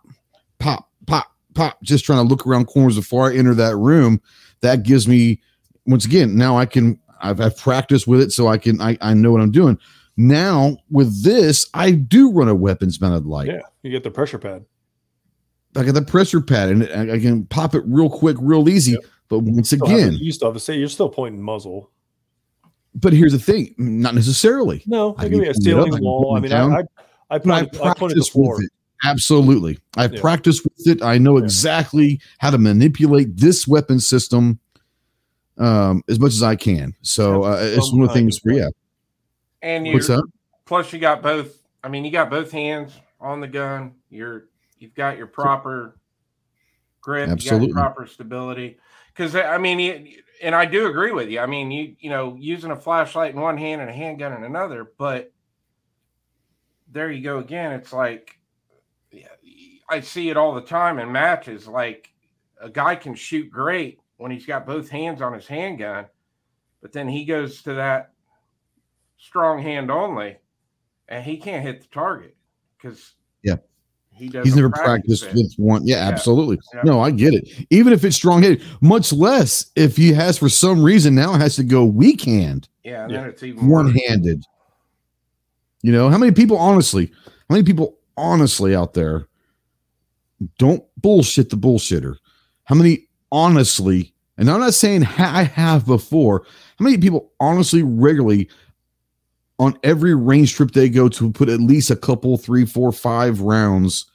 pop, pop, pop. Just trying to look around corners before I enter that room. That gives me once again. Now I can. I've, I've practiced with it, so I can. I, I know what I'm doing. Now with this, I do run a weapons mounted light. Yeah, you get the pressure pad. I got the pressure pad, and I, I can pop it real quick, real easy. Yep. But once Still have to- again, you still have to say you're still pointing muzzle. But here's the thing: not necessarily. No, I I can give you a pull it up, ceiling wall. I mean, down. I, I, I, I I practice with it. Absolutely. I've Yeah. practiced with it. I know Yeah. exactly how to manipulate this weapon system um, as much as I can. So uh, it's one of the things of where, yeah. and you plus you got both. I mean, you got both hands on the gun. You're you've got your proper grip. You Absolutely. got proper stability. Because I mean, you, and I do agree with you. I mean, you you know, using a flashlight in one hand and a handgun in another, but there you go again. It's like yeah, I see it all the time in matches. Like a guy can shoot great when he's got both hands on his handgun, but then he goes to that strong hand only, and he can't hit the target because Yeah. He doesn't. He's never practice practiced it. with one. Yeah, Yeah. absolutely. Yeah. No, I get it. Even if it's strong headed, much less if he has for some reason now has to go weak hand, Yeah, and Yeah. then it's even one handed. You know, how many people honestly, how many people honestly out there don't bullshit the bullshitter? How many honestly, and I'm not saying ha- I have before, how many people honestly regularly on every range trip they go to put at least a couple, three, four, five rounds,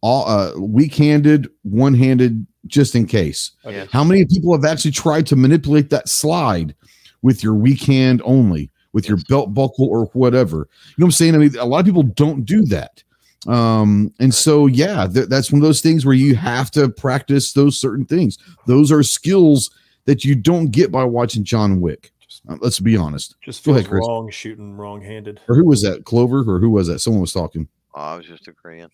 all uh, weak handed, one handed, just in case? Yeah. How many people have actually tried to manipulate that slide with your weak hand only, with your belt buckle or whatever? You know what I'm saying? I mean, a lot of people don't do that. Um, and so, yeah, th- that's one of those things where you have to practice those certain things. Those are skills that you don't get by watching John Wick. Just, Uh, let's be honest. just Go feels ahead, Chris. wrong shooting wrong handed. Or who was that? Clover or who was that? Someone was talking. Oh, I was just agreeing.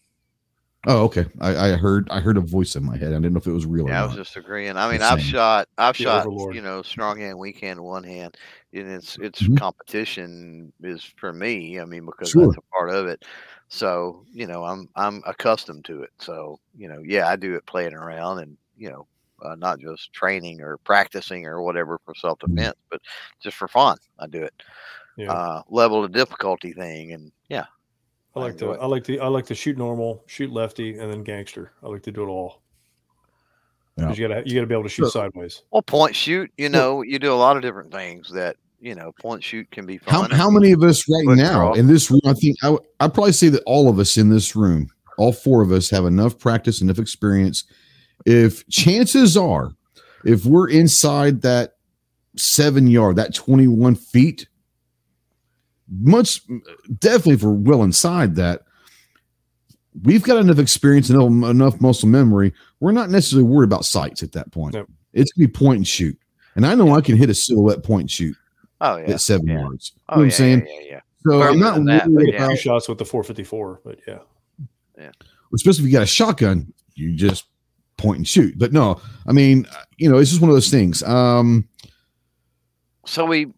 Oh, okay. I, I heard I heard a voice in my head. I didn't know if it was real Yeah, I was just agreeing. I mean, Just I've shot, I've The shot, overlord. you know, strong hand, weak hand, one hand, and it's it's Mhm. competition is for me. I mean, because Sure. that's a part of it. So you know, I'm I'm accustomed to it. So you know, yeah, I do it playing around, and you know, uh, not just training or practicing or whatever for self defense, but just for fun. I do it. Yeah. Uh, level of difficulty thing, and yeah, I I like to it. I like to I like to shoot normal, shoot lefty, and then gangster. I like to do it all. Yeah. 'Cause You gotta you gotta be able to shoot So- sideways. well, point shoot. You know, you do a lot of different things that you know. Point shoot can be How, fun. how many of us right Quick now draw. in this room? I think I, I'd probably say that all of us in this room, all four of us, have enough practice, enough experience. If chances are, if we're inside that seven yard, that 21 feet, much definitely if we're well inside that, we've got enough experience and enough- enough muscle memory. We're not necessarily worried about sights at that point. Yep. It's gonna be point and shoot. And I know I can hit a silhouette point and shoot Oh yeah. at seven yeah. yards. You Oh know what yeah, I'm saying? yeah, yeah, yeah. So I'm not than that, worried but yeah. about, Two shots with the 454, but yeah. yeah. especially if you got a shotgun, you just point and shoot. But no, I mean, uh, you know, it's just one of those things. Um, So we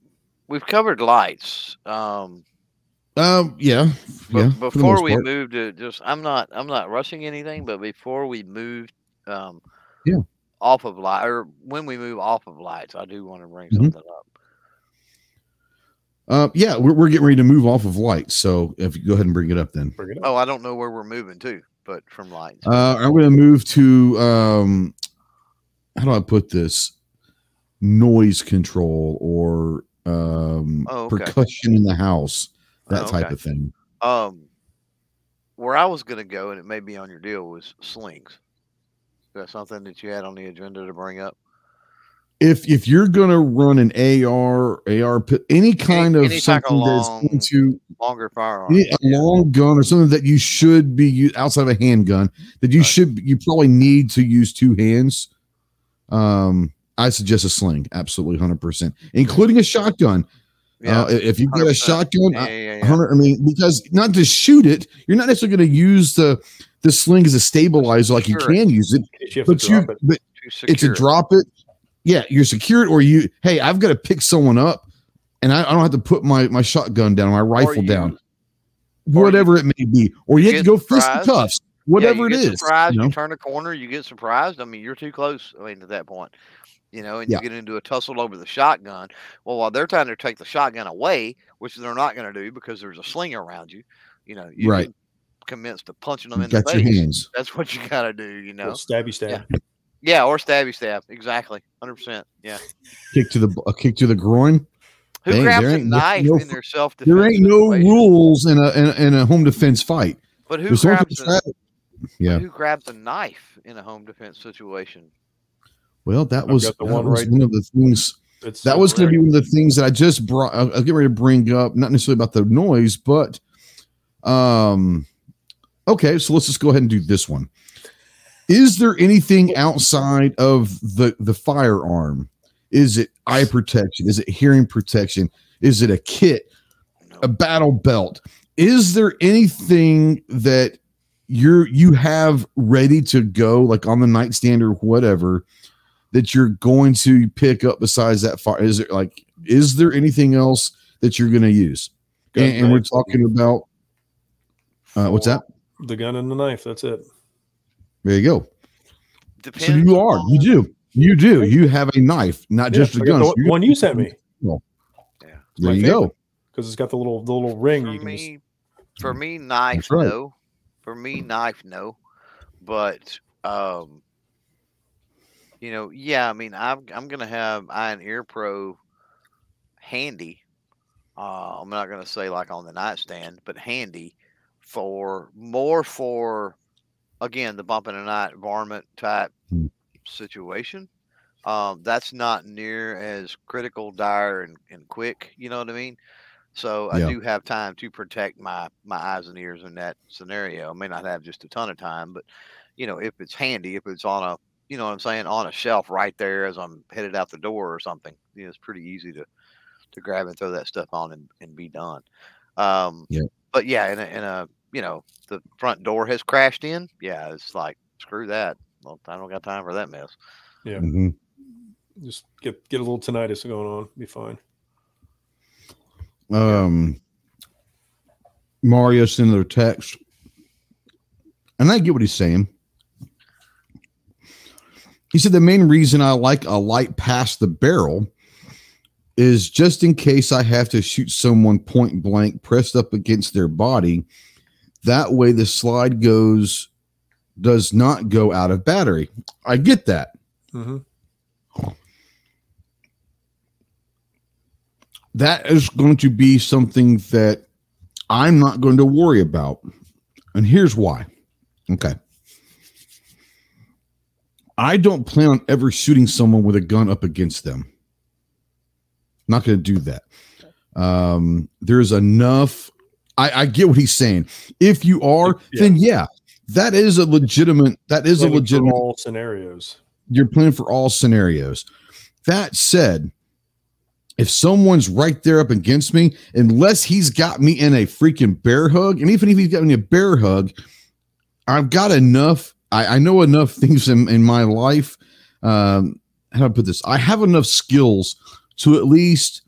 we've covered lights. Um, um, yeah, But yeah. before we part. move to just, I'm not, I'm not rushing anything, but before we move, um, Yeah. off of light or when we move off of lights, I do want to bring Mhm. something up. uh, yeah, we're, we're getting ready to move off of lights. So if you go ahead and bring it up, then Bring it up. Oh, I don't know where we're moving to, but from lights. uh, I'm going to move to um, how do I put this? Noise control or um, Oh, okay. percussion in the house, that Oh, type okay. of thing. um, where I was going to go, and it may be on your deal, was slings. Is that something that you had on the agenda to bring up? If if you're gonna run an AR, AR, pi- any kind of any type of something that's long- going to Longer firearm. any- a long gun or something that you should be outside of a handgun that you Right. should you probably need to use two hands. Um, I suggest a sling, absolutely, hundred percent, including a shotgun. Yeah. Uh, if you've got a shotgun, yeah, I- yeah, yeah, yeah. 100 I mean, because not to shoot it, you're not necessarily going to use the the sling as a stabilizer like you can use it, you but you it. but To it's a drop it. Yeah, you're secured, or you. Hey, I've got to pick someone up, and I, I don't have to put my my shotgun down, my rifle you- down, or whatever it may be, or you you have to get go fist the surprised. cuffs, Yeah, whatever you it get is. Surprised, you you, turn a corner, you get surprised. I mean, you're too close. I mean, at that point, you know, and Yeah. you get into a tussle over the shotgun. Well, while they're trying to take the shotgun away, which they're not going to do because there's a sling around you, you know, you Right. commence to punching them You in the got your face. hands. That's what you got to do, you know. Little stabby stab. Yeah, or stabby stab. Exactly, hundred percent. Yeah. [laughs] Kick to the a kick to the groin. Who Dang, grabs there a ain't no- knife no in their self defense? There ain't no rules in a in a, in a home defense fight. But who If someone grabs? A, yeah. Who grabs a knife in a home defense situation? Well, that I've was, the that one was right- one of the things. It's That so was going to be one of the things that I just brought. I was getting ready to bring up, not necessarily about the noise, but um, okay. So let's just go ahead and do this one. Is there anything outside of the the firearm? Is it eye protection? Is it hearing protection? Is it a kit? A battle belt? Is there anything that you're you have ready to go, like on the nightstand or whatever? that you're going to pick up besides that fire? Is there like is there anything else that you're going to use? And, and we're talking about uh, what's that? the gun and the knife. That's it. There you go. Depends. So you are, you do, you do. You have a knife, not Yeah, just a gun. the So you- one you sent me Yeah. There you favorite. go. because it's got the little the little ring. For you can just, me, for me, knife right. no. For me, knife no. But um, you know, yeah. I mean, I'm I'm gonna have eye and ear pro handy. Uh, I'm not gonna say like on the nightstand, but handy for more for again the bump in the night varmint type Hmm. situation. Um, that's not near as critical, dire, and, and quick. You know what I mean? So I Yeah. do have time to protect my my eyes and ears in that scenario. I may not have just a ton of time, but you know, if it's handy, if it's on a you know what I'm saying, on a shelf right there as I'm headed out the door or something, you know, it's pretty easy to to grab and throw that stuff on and, and be done. Um Yeah. but yeah, in a in a you know, the front door has crashed in, yeah, it's like screw that. Well, I don't got time for that mess. Yeah. Mhm. just get get a little tinnitus going on. Be fine. Um, Mario sent another text, and I get what he's saying. he said the main reason I like a light past the barrel is just in case I have to shoot someone point blank pressed up against their body. That way the slide goes does not go out of battery. I get that. hmm That is going to be something that I'm not going to worry about. And here's why. Okay. I don't plan on ever shooting someone with a gun up against them. Not going to do that. Um, there's enough. I, I get what he's saying. If you are, [laughs] Yeah. then yeah, that is a legitimate. That is a legitimate. all scenarios. You're planning for all scenarios. That said, if someone's right there up against me, unless he's got me in a freaking bear hug, and even if he's got me a bear hug, I've got enough. I, I know enough things in, in my life. Um, how do I put this? I have enough skills to at least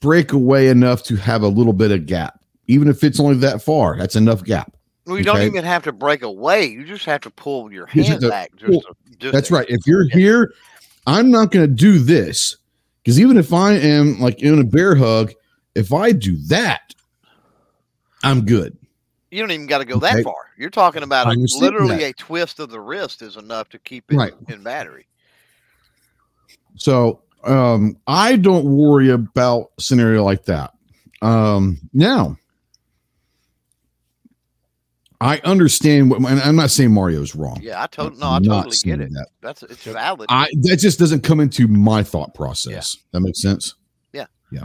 break away enough to have a little bit of gap, even if it's only that far. That's enough gap. Well, you don't even have to break away. You just have to pull your You just hand back. Just, pull- a- just That's right. If you're Yeah. here, I'm not going to do this because even if I am like in a bear hug, if I do that, I'm good. You don't even got to go Okay. that far. You're talking about a, literally that. a twist of the wrist is enough to keep it Right. in battery. So um, I don't worry about scenario like that. Um, now, I understand what, and I'm not saying Mario's wrong. Yeah, I totally no, I totally get it. that. That's it's valid. I that just doesn't come into my thought process. That makes sense. Yeah. Yeah.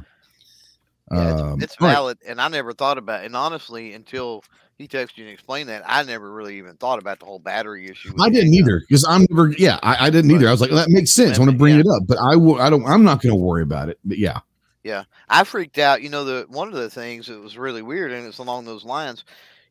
Yeah, it's, Um, it's right. valid, and I never thought about. It. And honestly, until he texted you and explained that, I never really even thought about the whole battery issue. I didn't either because I'm never. Yeah, I, I didn't either. I was like, that makes sense. I want to bring Yeah. it up, but I will. I don't. I'm not going to worry about it. But yeah, yeah, I freaked out. You know, the one of the things that was really weird, and it's along those lines.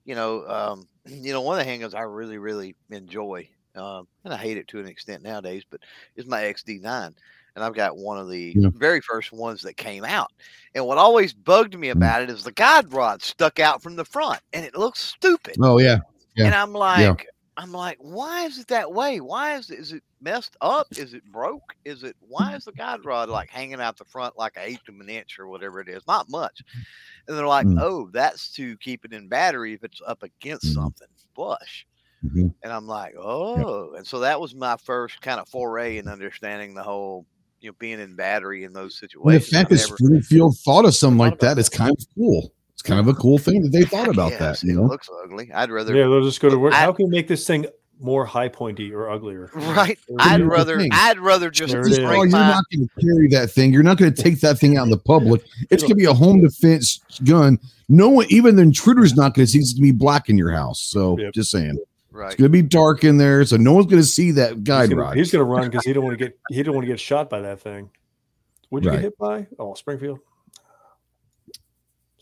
You know, um, [clears throat] you know, one of the handguns I really, really enjoy, um, and I hate it to an extent nowadays, but is my XD9, and I've got one of the Yeah. very first ones that came out. And what always bugged me about it is the guide rod stuck out from the front, and it looks stupid. Oh yeah. Yeah. And I'm like, I'm like, why is it that way? Why is it, is it messed up? Is it broke? Is it why is the guide rod like hanging out the front like an eighth of an inch or whatever it is? Not much. And they're like, Mm. oh, that's to keep it in battery if it's up against Mhm. something flush. Mhm. And I'm like, oh, and so that was my first kind of foray in understanding the whole, you know, being in battery in those Well, the fact that Springfield thought of something like that is kind of cool. It's kind of a cool thing that they [laughs] thought about that. Yes, You it know, looks ugly. I'd rather Yeah, they'll just go to work. I- How can we make this thing more high pointy or uglier? [laughs] right. Or I'd rather thing. I'd rather just There it First is. of bring all, you're not going to carry that thing. You're not going to take that thing out in the public. It's going to be a home defense gun. No one, even the intruder's not going to see it's going to be black in your house. So Yep. just saying, right. it's going to be dark in there, so no one's going to see that guide he's gonna, rod. He's gonna run because he don't want to get he don't want to get shot by that thing. Would you Right. get hit by? Oh, Springfield.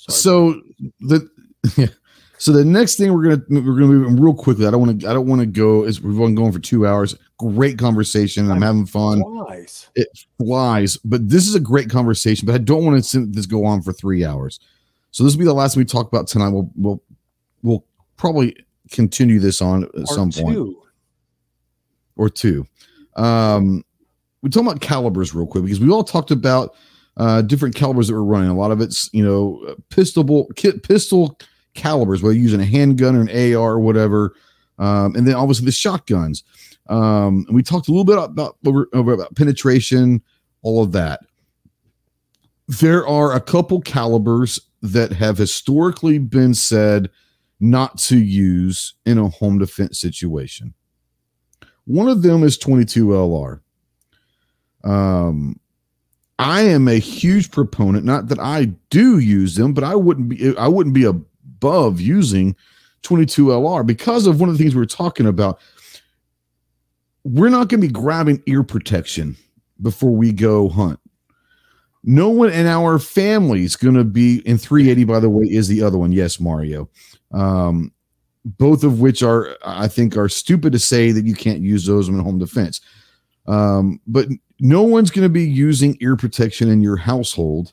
Sorry. so the [laughs] so the next thing we're gonna we're gonna move real quickly. I don't want to I don't want to go Is we've been going for two hours. Great conversation. I'm having fun. Nice. It flies, but this is a great conversation. But I don't want to this go on for three hours. So this will be the last we talk about tonight. We'll we'll we'll probably continue this on at some Part point two. or two. Um, we talk about calibers real quick because we all talked about uh, different calibers that we're running. A lot of it's you know pistol pistol calibers, whether using a handgun or an AR or whatever, um, and then obviously the shotguns. Um, we talked a little bit about about, about penetration, all of that. There are a couple calibers that have historically been said not to use in a home defense situation. One of them is 22 LR. Um, I am a huge proponent, not that I do use them, but I wouldn't be I wouldn't be above using 22 LR because of one of the things we were talking about. We're not going to be grabbing ear protection before we go hunt. No one in our family is going to be in 380. By the way, is the other one? Yes, Mario. Um, both of which are I think are stupid to say that you can't use those in home defense. Um, but no one's going to be using ear protection in your household.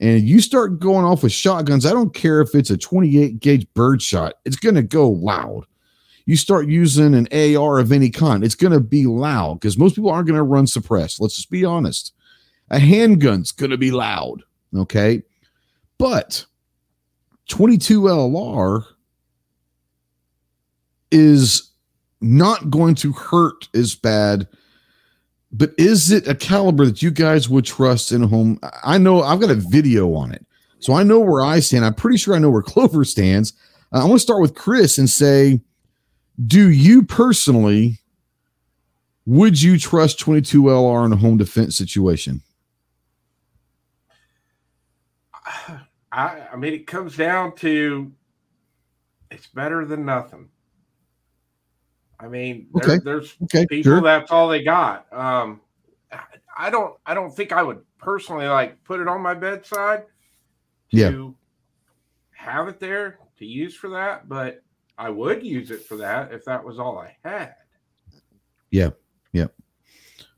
And you start going off with shotguns. I don't care if it's a 28 gauge bird shot, it's going to go loud. you start using an AR of any kind, it's going to be loud because most people aren't going to run suppressed. Let's just be honest. A handgun's going to be loud. Okay. But 22 LR is not going to hurt as bad. But is it a caliber that you guys would trust in a home? I know I've got a video on it. So I know where I stand. I'm pretty sure I know where [laughs] Clover stands. Uh, I want to start with Chris and say, do you personally would you trust 22 LR in a home defense situation? [sighs] I, I mean, it comes down to it's better than nothing. I mean, there, there's Okay, people sure. that's all they got. Um, I- I don't, I don't think I would personally like put it on my bedside. Yeah. Have it there to use for that, but I would use it for that if that was all I had. Yeah.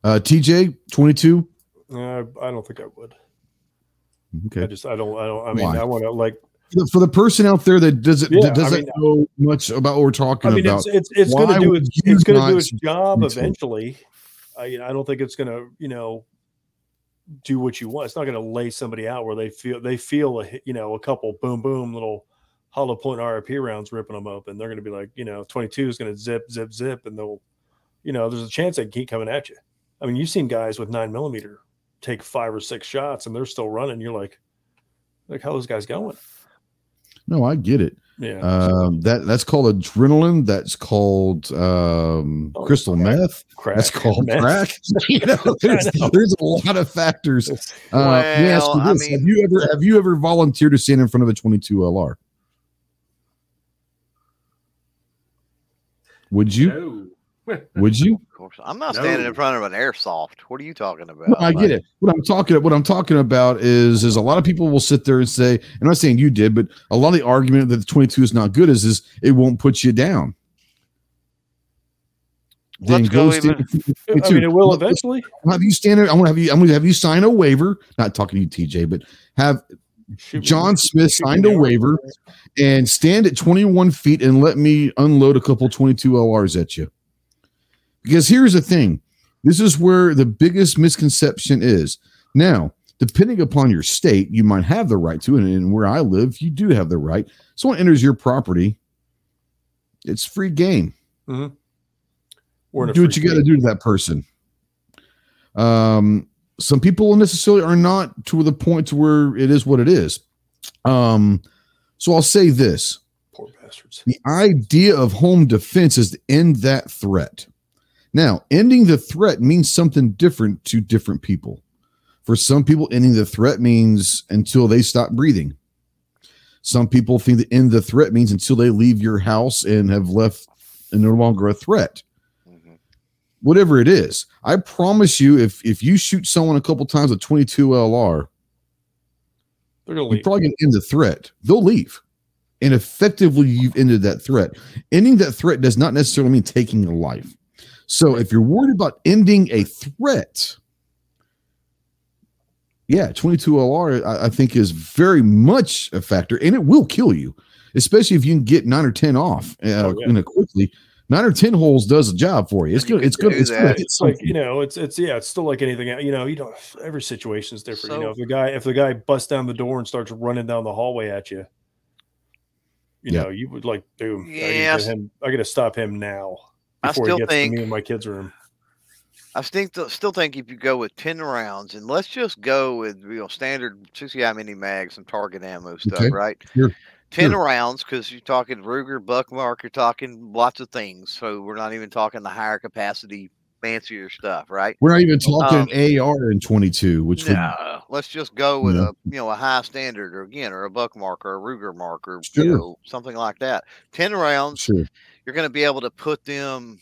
Uh, TJ, 22. Uh, I don't think I would. Okay. I just I don't I don't I mean Why? I want to like For the- person out there that doesn't Yeah, that doesn't I mean- know much about what we're talking I mean about, it's it's it's going to do its it's going to do its job eventually. I I don't think it's going to you know do what you want. It's not going to lay somebody out where they feel they feel a you know a couple boom boom little hollow point RIP rounds ripping them open. They're going to be like you know 22 is going to zip zip zip and they'll you know there's a chance they can keep coming at you. I mean you've seen guys with nine millimeter take five or six shots and they're still running. You're like like how those guys going? No, I get it. Yeah. Um, that that's called adrenaline. That's called um, Oh, crystal crack. meth. crack. That's called [laughs] man. crack. [laughs] you know, [laughs] there's, know. there's a lot of factors. Uh, let me ask you Well, I this: Have you ever have you ever volunteered to stand in front of a 22 LR? Would you? No. Would you? Of course, I'm not standing in front of an airsoft. What are you talking about? No, I get it. What I'm talking what I'm talking about is is a lot of people will sit there and say, I'm not saying you did, but a lot of the argument that the 22 is not good is is it won't put you down. Let's go stand even- in front of the I mean, it will Let- let's eventually. have you stand there. I want to have you. I'm going to have you sign a waiver. Not talking to you, TJ, but have Shoot me- John Smith shoot signed a waiver and stand at 21 feet and let me unload a couple 22 LRs at you. Because here's the thing this is where the biggest misconception is. Now, depending upon your state, you might have the right to, and, and where I live, you do have the right. Someone enters your property, it's free game in do what you got to do to that person. Um, some people necessarily are not to the point to where it is what it is. Um, so I'll say this: Poor bastards. the idea of home defense is to end that threat. Now, ending the threat means something different to different people. For some people, ending the threat means until they stop breathing. Some people think that end the threat means until they leave your house and have left and no longer a threat Mhm. whatever it is. I promise you, if if you shoot someone a couple times with 22 LR, They're gonna you're leave. probably going to end the threat. They'll leave, and effectively, you've ended that threat. Ending that threat does not necessarily mean taking a life. So, if you're worried about ending a threat, yeah, 22 LR, I, I think is very much a factor, and it will kill you, especially if you can get nine or 10 off uh, Oh, yeah. you know, quickly. Nine or 10 holes does a job for you. It's good. It's good. It's good. it's like you know, it's it's yeah, it's still like anything. else. You know, you don't. Every situation is different. you know, if the guy if the guy busts down the door and starts running down the hallway at you, you Yeah. know, you would like, boom. I Yes. gotta, get him, I gotta stop him now I still think- me in my kids' room. I think still think if you go with ten rounds, and let's just go with you know standard 60 mini mags, some target ammo stuff, Okay. right? Sure. Ten Sure. rounds because you're talking Ruger, Buckmark, you're talking lots of things. So we're not even talking the higher capacity, fancier stuff, right? We're not even talking Um, AR in 22, which would let's just go with Yeah. a you know a high standard, or again, or a Buckmark, or a Ruger marker, Sure. you know something like that. Ten rounds, sure. you're going to be able to put them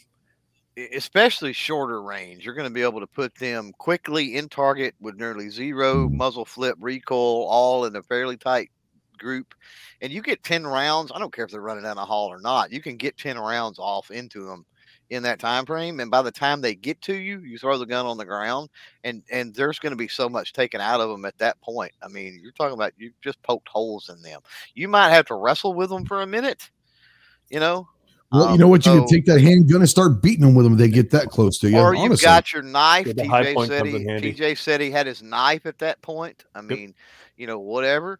especially shorter range you're going to be able to put them quickly in target with nearly zero Mhm. muzzle flip recoil all in a fairly tight group and you get 10 rounds i don't care if they're running down the hall or not you can get 10 rounds off into them in that time frame and by the time they get to you you throw the gun on the ground and and there's going to be so much taken out of them at that point i mean you're talking about you just poked holes in them you might have to wrestle with them for a minute you know Well, you Um, know what? You can so- take that handgun and start beating them with them. if They get that close to you. or you've honestly. got your knife. Yeah, the high TJ said he. TJ said he had his knife at that point. I mean, you know, whatever.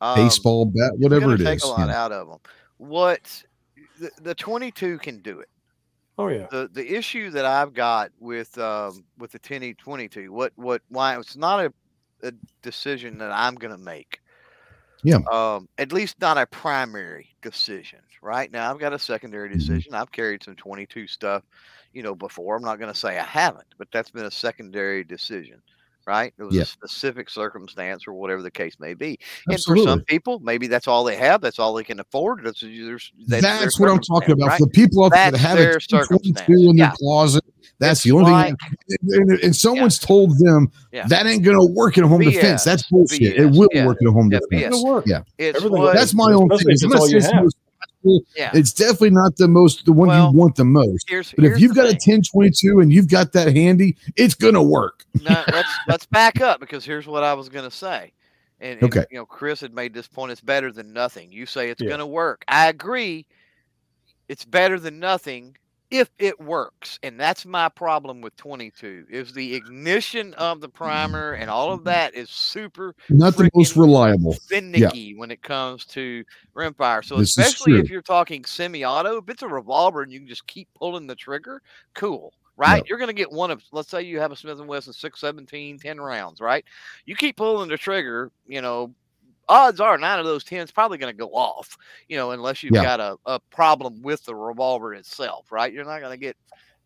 Um, baseball bat, whatever gonna it take is. a lot yeah. out of them. What the, the 22 can do it. Oh yeah. The the issue that I've got with um with the 10 22, what what why it's not a, a decision that I'm going to make. Yeah. Um, at least not a primary decision. Right now, I've got a secondary Mhm. decision. I've carried some 22 stuff, you know, before. I'm not going to say I haven't, but that's been a secondary decision. Right? It was Yeah. a specific circumstance or whatever the case may be. Absolutely. And for some people, maybe that's all they have. That's all they can afford. That's, that's, That's what I'm talking about. right? For the people out there that have their a 22 circumstance. in their Yeah. closet, that's It's the only like- thing. And, and- and someone's told them Yeah. that ain't going to work in a home BS, defense. That's bullshit. it will yeah. work in a home Yeah, defense. BS. It'll work. Yeah. It's Everything what, That's my own thing. If it's not all saying you it's the have. most practical. yeah. It's definitely not the most the one Well, you want the most. Here's, But if you've got a 1022 and you've got that handy, it's gonna work. no, let's let's back up because here's what I was going to say. And, and, Okay. you know, Chris had made this point. It's better than nothing. You say it's Yeah. going to work. I agree. It's better than nothing if it works, and that's my problem with 22. Is the ignition of the primer and all of that is super Not the most reliable. finicky when it comes to rimfire. So This especially if you're talking semi-auto, if it's a revolver and you can just keep pulling the trigger, cool, right? You're going to get one of, let's say you have a Smith and Wesson 617, 10 rounds, right? You keep pulling the trigger, you know, odds are nine of those 10 is probably going to go off, you know, unless you've Yeah. got a, a problem with the revolver itself, right? You're not going to get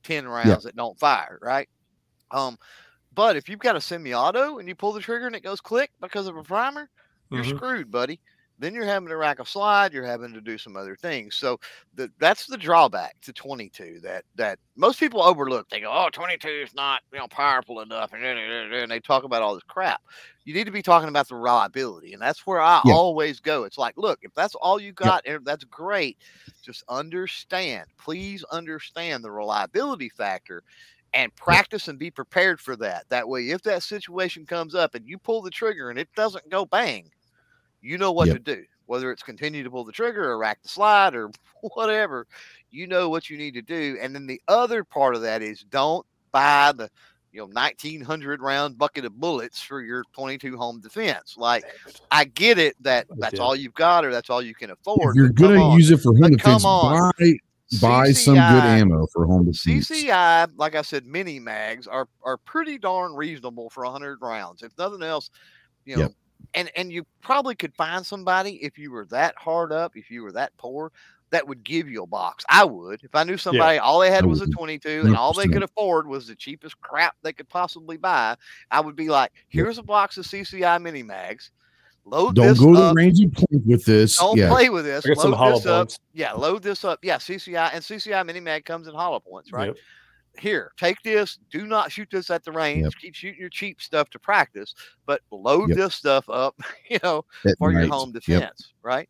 10 rounds that don't fire, right? Um, but if you've got a semi-auto and you pull the trigger and it goes click because of a primer, you're Mhm. screwed, buddy. Then you're having to rack a slide. You're having to do some other things. So the, that's the drawback to 22 that that most people overlook. They go, "Oh, 22 is not you know powerful enough," and, they talk about all this crap. You need to be talking about the reliability, and that's where I Yeah. always go. It's like, look, if that's all you got, and that's great. Just understand, please understand the reliability factor and practice and be prepared for that. That way, if that situation comes up and you pull the trigger and it doesn't go bang, you know what Yep. to do. Whether it's continue to pull the trigger or rack the slide or [laughs] whatever, you know what you need to do. And then the other part of that is don't buy the you know 1900 round bucket of bullets for your 22 home defense. Like I get it that that's all you've got or that's all you can afford. If you're gonna on. use it for home defense, come on. buy buy some good ammo for home defense. CCI, like I said, mini mags are are pretty darn reasonable for 100 rounds. If nothing else, you know, Yep. And and you probably could find somebody if you were that hard up, if you were that poor, that would give you a box. I would if I knew somebody. All they had was a 22, and all they could afford was the cheapest crap they could possibly buy. I would be like, Yep. here's a box of CCI mini mags. Load Don't this go to up. the range and play with this. Don't yeah, play with this. I got some Load hollow this up. points. Yeah, load this up. Yeah, CCI and CCI mini mag comes in hollow points, right? Yep. Here, take this. Do not shoot this at the range. Yep. Keep shooting your cheap stuff to practice, but load Yep. this stuff up, [laughs] you know, for your night. home Yep. defense, right?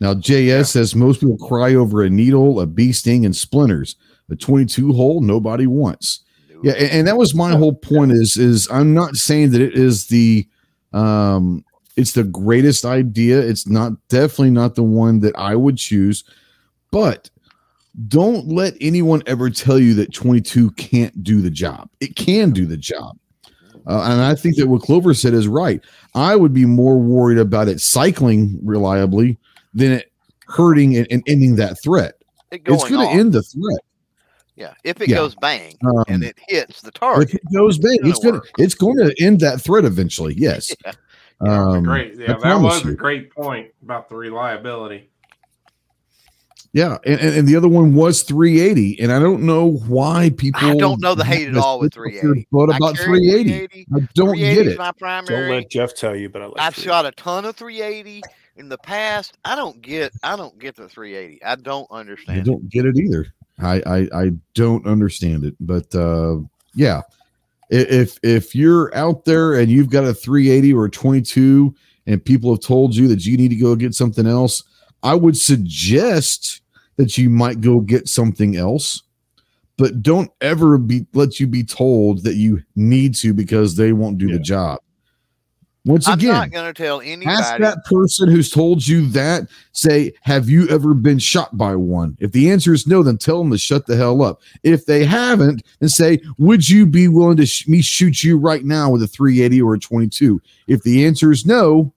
Now, JS says most people cry over a needle, a bee sting, and splinters. A 22 hole, nobody wants. Yeah, and, and that was my whole point. Is is I'm not saying that it is the um it's the greatest idea. It's not definitely not the one that I would choose, but don't let anyone ever tell you that 22 can't do the job. It can do the job. Uh, and I think that what Clover said is right. I would be more worried about it cycling reliably than it hurting and, and ending that threat. It going it's going to end the threat. yeah, if it yeah. goes bang Um, and it hits the if target, it goes big, gonna it's gonna it's going to end that threat eventually. Yes. [laughs] Yeah. Yeah, that was Um, great. Yeah, that was you. a great point about the reliability. Yeah, and, and, and the other one was 380, and I don't know why people. I don't know the hate at all with 380. But I about carry 380, I don't 380 get it. my Don't let Jeff tell you, but I like. I've shot a ton of 380 in the past. I don't get. I don't get the 380. I don't understand. it. don't get it either. I I, I don't understand it. But uh, yeah, if if you're out there and you've got a 380 or a 22, and people have told you that you need to go get something else, I would suggest that you might go get something else. But don't ever be let you be told that you need to because they won't do Yeah. the job. Once again, I'm not going to tell anybody. Ask that person who's told you that. Say, have you ever been shot by one? If the answer is no, then tell them to shut the hell up. If they haven't, then say, would you be willing to sh- me shoot you right now with a 380 or a 22? If the answer is no,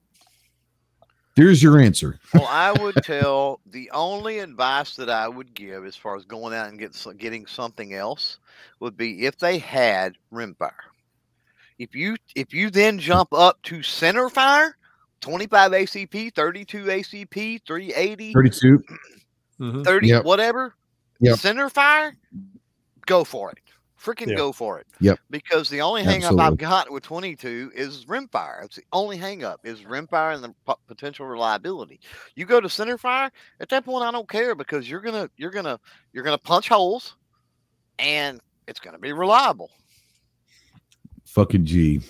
there's your answer. well, I would tell the only advice that I would give as far as going out and get, getting something else would be if they had rimfire. If you if you then jump up to center fire, 25 ACP, 32 ACP, 380, 32. Mhm. 30, Yep. whatever, Yep. center fire, go for it. Freaking Yeah. go for it. Yep. Because the only hang up I've got with 22 is rimfire. It's the only hang up is rimfire and the po- potential reliability. You go to center fire, at that point I don't care because you're going to you're going to you're going to punch holes and it's going to be reliable. Fucking G.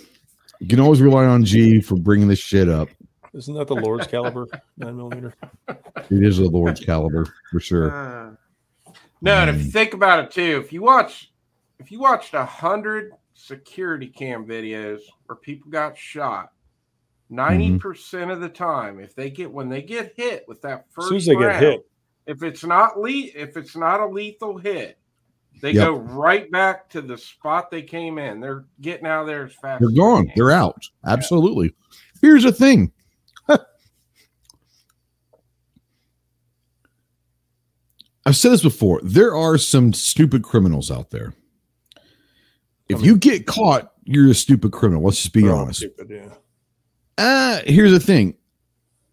You can always rely on G for bringing this shit up. Isn't that the Lord's caliber nine millimeter? It is a Lord's caliber for sure. Uh, no, and if you think about it too, if you watch, if you watched a hundred security cam videos where people got shot, 90 Mm-hmm. percent of the time, if they get when they get hit with that As first soon as they get round, hit, if it's not le- if it's not a lethal hit, they Yep. go right back to the spot they came in. They're getting out of there as fast. They're gone. They're out. Absolutely. Here's the thing. [laughs] I've said this before. There are some stupid criminals out there. If I you get caught, you're a stupid criminal. Let's just be honest. stupid, yeah. Uh, here's the thing.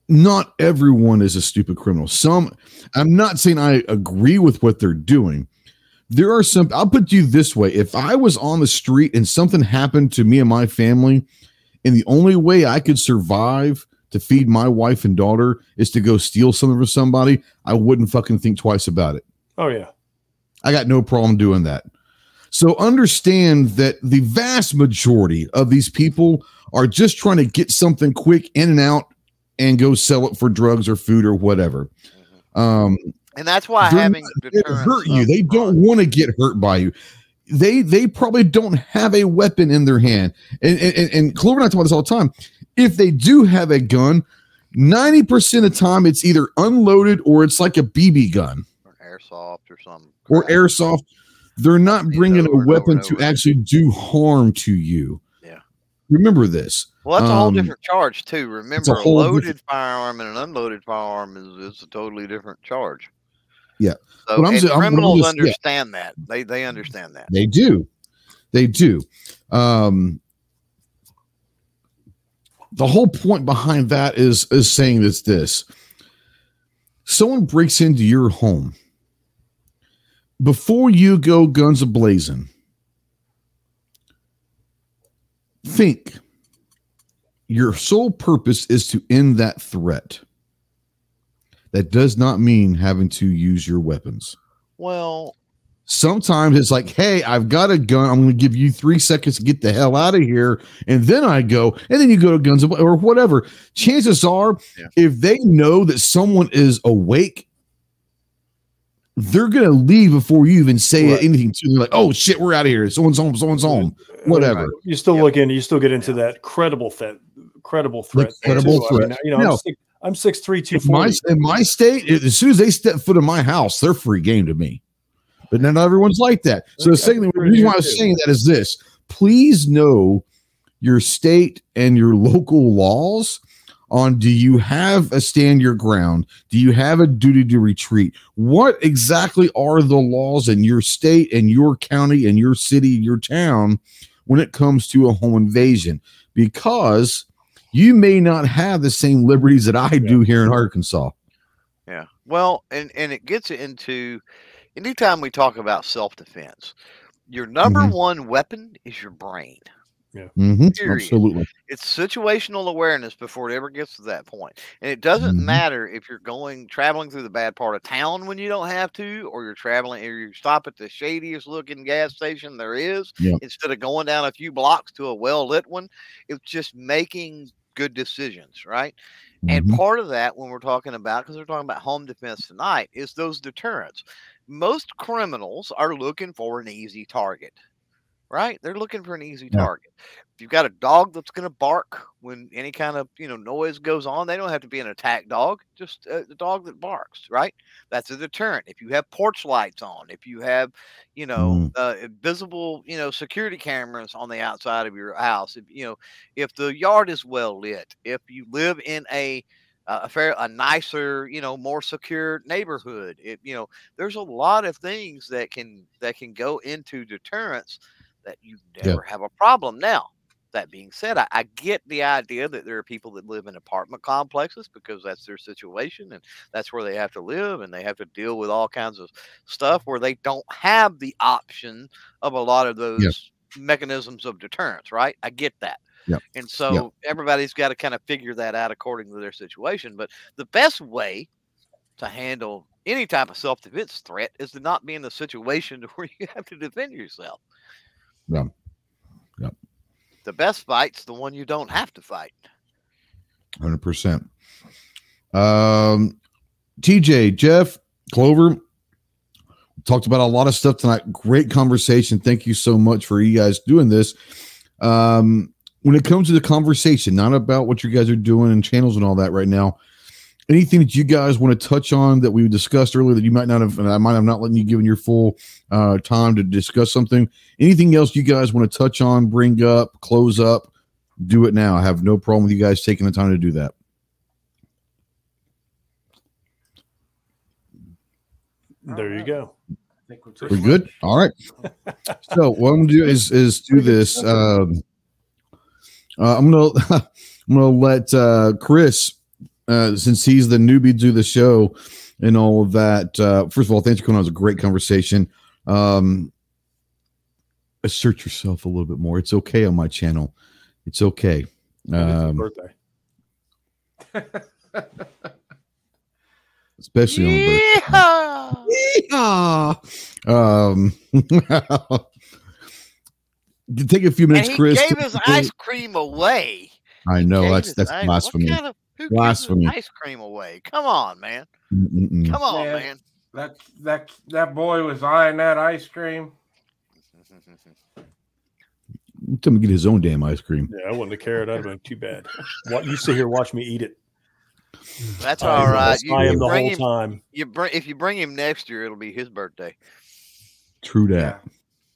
Not everyone is a stupid criminal. Some, I'm not saying I agree with what they're doing. There are some, I'll put you this way. If I was on the street and something happened to me and my family, and the only way I could survive to feed my wife and daughter is to go steal something from somebody, I wouldn't fucking think twice about it. Oh yeah. I got no problem doing that. So understand that the vast majority of these people are just trying to get something quick in and out and go sell it for drugs or food or whatever. Um, And that's why having not there to deterrence hurt you. They don't want to get hurt by you. They they probably don't have a weapon in their hand. And and, and, Clover and I talk about this all the time. If they do have a gun, 90% of the time it's either unloaded or it's like a BB gun or airsoft or something. or airsoft. They're not bringing a weapon to actually do harm to you. Yeah. Remember this. Well, that's a whole Um, different charge too. Remember, a, whole loaded different- firearm and an unloaded firearm is, is a totally different charge. Yeah. So I'm and I'm- I'm criminals just- yeah. understand that. They they understand that. They do. They do. Um, the whole point behind that is is saying this this someone breaks into your home before you go guns a blazing think your sole purpose is to end that threat that does not mean having to use your weapons Well, sometimes it's like, hey, I've got a gun. I'm going to give you three seconds to get the hell out of here. And then I go, and then you go to guns or whatever. Chances are, Yeah. if they know that someone is awake, they're to leave before you even say Right. anything to them. Like, oh shit, we're out of here. Someone's home. Someone's home. Whatever. You still Yep. look in. You still get into that credible threat. Credible threat. thing, credible too. I mean, threat. you know, No. I'm six, I'm six three two If in my state, as soon as they step foot in my house, they're free game to me. But not everyone's like that. So Okay, the second thing, the reason why I was too. saying that is this: please know your state and your local laws on do you have a stand your ground? Do you have a duty to retreat? What exactly are the laws in your state and your county and your city, your town when it comes to a home invasion? Because you may not have the same liberties that I do here in Arkansas. yeah. Well, and and it gets into anytime we talk about self defense, your number Mhm. one weapon is your brain. Mhm, Absolutely. It's situational awareness before it ever gets to that point. And it doesn't Mhm. matter if you're going traveling through the bad part of town when you don't have to, or you're traveling or you stop at the shadiest looking gas station there is Yeah. instead of going down a few blocks to a well lit one. It's just making good decisions, right? And Mhm. part of that, when we're talking about, because we're talking about home defense tonight, is those deterrents. Most criminals are looking for an easy target. Right? They're looking for an easy Yeah. target. If you've got a dog that's going to bark when any kind of you know noise goes on, they don't have to be an attack dog, just a, a dog that barks, right? That's a deterrent. If you have porch lights on, if you have you know Mm. uh, visible you know security cameras on the outside of your house, if you know if the yard is well lit, if you live in a uh, a fair a nicer you know more secure neighborhood it you know there's a lot of things that can that can go into deterrence that you Yeah. never have a problem now that being said I, I get the idea that there are people that live in apartment complexes because that's their situation and that's where they have to live and they have to deal with all kinds of stuff where they don't have the option of a lot of those mechanisms of deterrence right i get that Yep. and so everybody's got to kind of figure that out according to their situation. But the best way to handle any type of self defense threat is to not be in a situation to [laughs] where you have to defend yourself. Yeah. Yep. The best fight's the one you don't have to fight. Hundred percent. Um, TJ, Jeff, Clover talked about a lot of stuff tonight. Great conversation. Thank you so much for you guys doing this. Um, when it comes to the conversation, not about what you guys are doing and channels and all that right now. Anything that you guys want to touch on that we discussed earlier that you might not have, and I might have not letting you given your full uh, time to discuss something. Anything else you guys want to touch on, bring up, close up? Do it now. I have no problem with you guys taking the time to do that. There you go. I think we're, We're good. All right. So what I'm gonna do is is do this. Um, uh, I'm gonna [laughs] I'm gonna let uh, Chris, uh, since he's the newbie, do the show and all of that. Uh, first of all, thanks for coming on. It was a great conversation. Um, assert yourself a little bit more. It's okay on my channel. It's okay. And it's his Um, birthday. [laughs] especially on birthday. Yeah. Yeehaw! Um, [laughs] take a few And minutes, he Chris. gave his ice cream away. I know that's his that's ice- blasphemy. What kind of, who Blasphemy. his ice cream away? Come on, man. Mm-mm-mm. Come on, Yeah. man. That that that boy was eyeing that ice cream. Tell him to get his own damn ice cream. Yeah, I wouldn't have cared. I'd have been too bad. What you sit here, watch me eat it. That's I all am- right. You, I am you the bring whole him. time. You bring if you bring him next year, it'll be his birthday. True that. Yeah,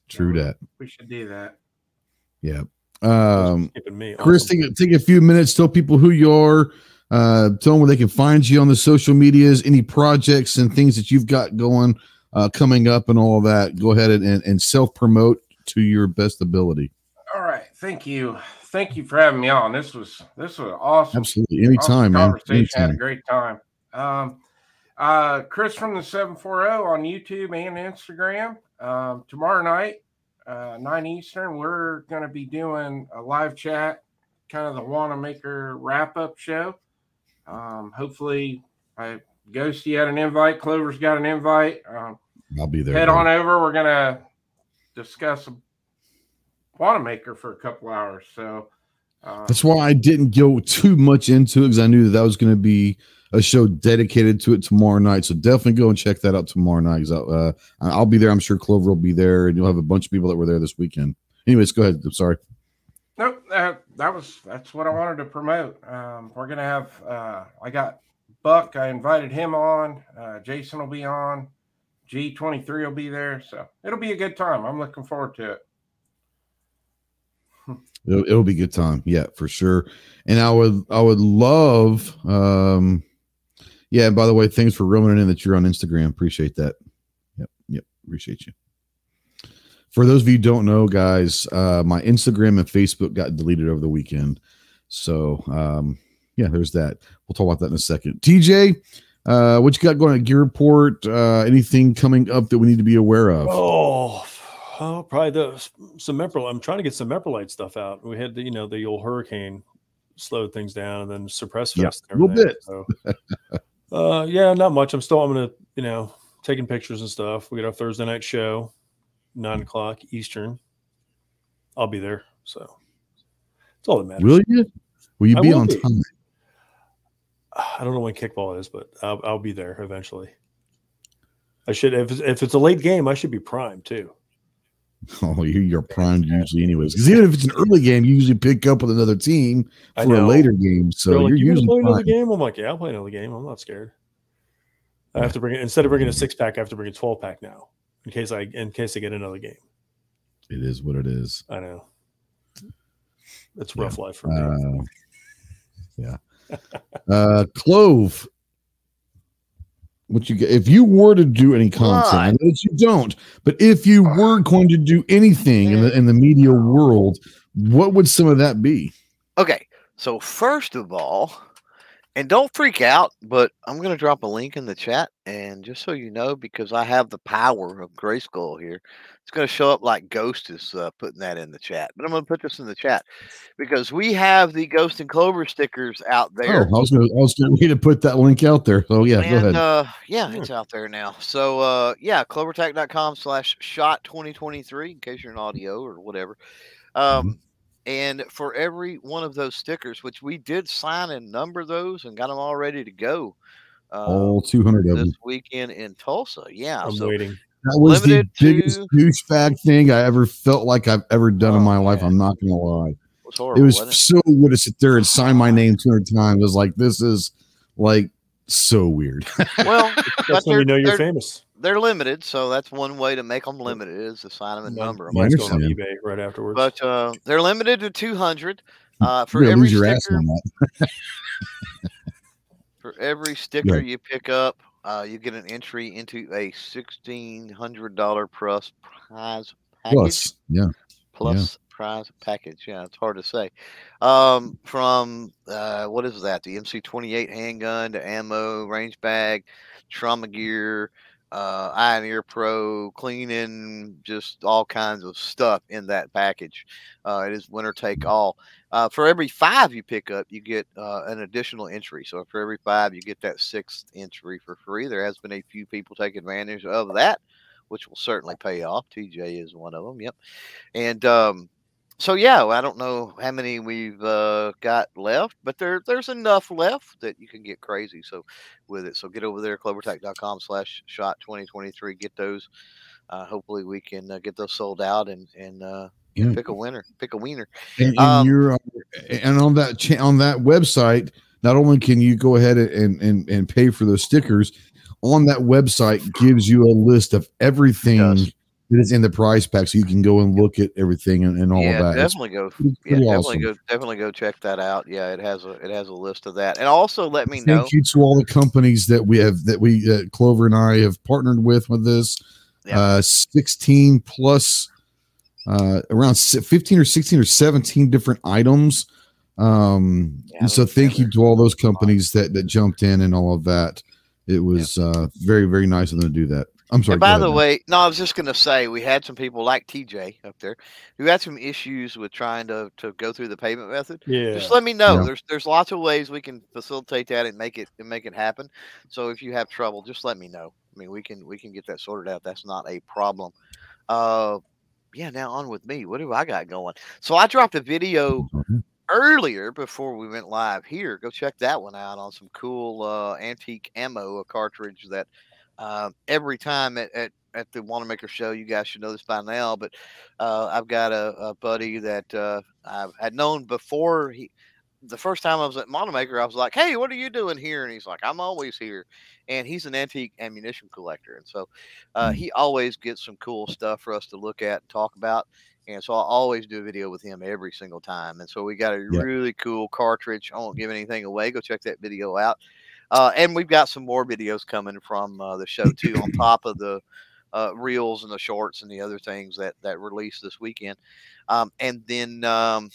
True that. we should do that. Yeah. Um, Skipping me. Chris, take, take a few minutes. Tell people who you are. Uh, tell them where they can find you on the social medias, any projects and things that you've got going uh, coming up, and all that. Go ahead and, and, and self promote to your best ability. All right, thank you, thank you for having me on. This was this was awesome. Absolutely, Awesome anytime, man. Conversation had a Anytime. great time. Um, uh, Chris from the seven four zero on YouTube and Instagram. Um, tomorrow night, uh, nine Eastern, we're going to be doing a live chat, kind of the Wanenmacher wrap up show. Um, hopefully, I Ghosty had an invite. Clover's got an invite. Um, I'll be there. head on over. We're gonna discuss a Wanenmacher for a couple hours. So uh, That's why I didn't go too much into it because I knew that that was going to be a show dedicated to it tomorrow night. So definitely go and check that out tomorrow night. I'll, uh, I'll be there. I'm sure Clover will be there, and you'll have a bunch of people that were there this weekend. Anyways, go ahead. I'm sorry. Nope, that, that was that's what I wanted to promote. Um, we're gonna have uh, I got Buck. I invited him on. Uh, Jason will be on. G twenty three will be there, so it'll be a good time. I'm looking forward to it. [laughs] It'll, it'll be a good time. Yeah, for sure. And I would, I would love. um Yeah. By the way, thanks for rolling in that you're on Instagram. Appreciate that. Yep. Yep. Appreciate you. For those of you who don't know, guys, uh, my Instagram and Facebook got deleted over the weekend. So um, yeah, there's that. We'll talk about that in a second. TJ, uh, what you got going at Gear Report? Uh, anything coming up that we need to be aware of? Oh, oh, probably the some Meprolite. I'm trying to get some Meprolite stuff out. We had the, you know the old hurricane slowed things down, and then suppress Yeah, a little bit. So, uh, yeah, not much. I'm still. I'm gonna, you know, taking pictures and stuff. We got our Thursday night show, nine o'clock Eastern. I'll be there. So it's all that matters. Will you? Will you I be will on be. time? [sighs] I don't know when kickball is, but I'll, I'll be there eventually. I should if it's, if it's a late game, I should be prime too. [laughs] Oh, you, you're primed usually, anyways. Because even if it's an early game, you usually pick up with another team for a later game. So They're like, you're you want to usually play another game? I'm like, yeah, I'll play another game. I'm not scared. I have to bring it instead of bringing a six pack. I have to bring a twelve pack now in case I in case I get another game. It is what it is. I know. It's Yeah. rough life for me. Uh, yeah. [laughs] uh, Clove. What you get if you were to do any content? I know that you don't, but if you were going to do anything in the in the media world, what would some of that be? Okay, so first of all, and don't freak out, but I'm going to drop a link in the chat. And just so you know, because I have the power of Grayskull here, it's going to show up like Ghost is uh, putting that in the chat. But I'm going to put this in the chat because we have the Ghost and Clover stickers out Oh, I there. was gonna I was gonna [laughs] need to put that link out there. So yeah, go ahead. uh yeah it's out there now so uh yeah clovertech.com slash shot 2023 in case you're an audio or whatever Mm-hmm. And for every one of those stickers which we did sign and number those and got them all ready to go uh, All 200 of this them. weekend in tulsa yeah I'm so waiting. That was the biggest to- douchebag thing I ever felt like I've ever done in Oh, my life. I'm not gonna lie. it was horrible It was wasn't so weird to sit there and sign my name 200 times. It was like this is like so weird. well That's when they're- you know you're they're- famous. They're limited so that's one way to make them limited is to sign them Mine- number Mine's going on eBay right afterwards. but uh they're limited to 200 uh for every lose your ass sticker. [laughs] For every sticker Right. you pick up, uh, you get an entry into a sixteen hundred dollar plus prize package. Plus, yeah. Plus prize package. Yeah, it's hard to say. Um, from uh, what is that? The MC twenty eight handgun to ammo, range bag, trauma gear, uh, eye and ear pro, cleaning, just all kinds of stuff in that package. Uh, it is winner take all. Uh, for every five you pick up, you get uh, an additional entry. So for every five, you get that sixth entry for free. There has been a few people take advantage of that, which will certainly pay off. TJ is one of them. Yep. And um, so yeah, I don't know how many we've uh, got left, but there there's enough left that you can get crazy. So with it, so get over there, clovertech.com slash shot 2023. Get those. Uh, hopefully we can uh, get those sold out and and uh, Yeah. pick a winner, pick a wiener. And, and Um, you're and on that cha- on that website, not only can you go ahead and and and pay for those stickers, on that website gives you a list of everything that is in the prize pack, so you can go and look at everything and, and all yeah, of that. It's definitely go. pretty, Yeah, definitely awesome. go. Definitely go check that out. Yeah, it has a it has a list of that, and also let me know. Thank you to all the companies that we have that we uh, Clover and I have partnered with with this. Yeah. Uh, 16 plus uh, around 15 or 16 or 17 different items. Um, Yeah, so thank you to all those companies that that jumped in and all of that. It was uh, very very nice of them to do that. I'm sorry. And by the man. way, no, I was just going to say we had some people like TJ up there who had some issues with trying to to go through the payment method. yeah. Just let me know. Yeah. There's there's lots of ways we can facilitate that and make it and make it happen. So if you have trouble, just let me know. I mean, we can we can get that sorted out. That's not a problem. Uh, yeah. Now on with me. What do I got going? So I dropped a video earlier before we went live here. Go check that one out on some cool uh, antique ammo, a cartridge that uh, every time at, at, at the Wanenmacher show, you guys should know this by now, but uh, I've got a, a buddy that uh, I've had known before he. The first time I was at Wanenmacher, I was like, "Hey, what are you doing here?" And he's like, "I'm always here." And he's an antique ammunition collector, and so uh, he always gets some cool stuff for us to look at and talk about. And so I always do a video with him every single time. And so we got a Yeah. really cool cartridge. I won't give anything away. Go check that video out. Uh, and we've got some more videos coming from uh, the show too, on top of the uh, reels and the shorts and the other things that that released this weekend. Um, and then um,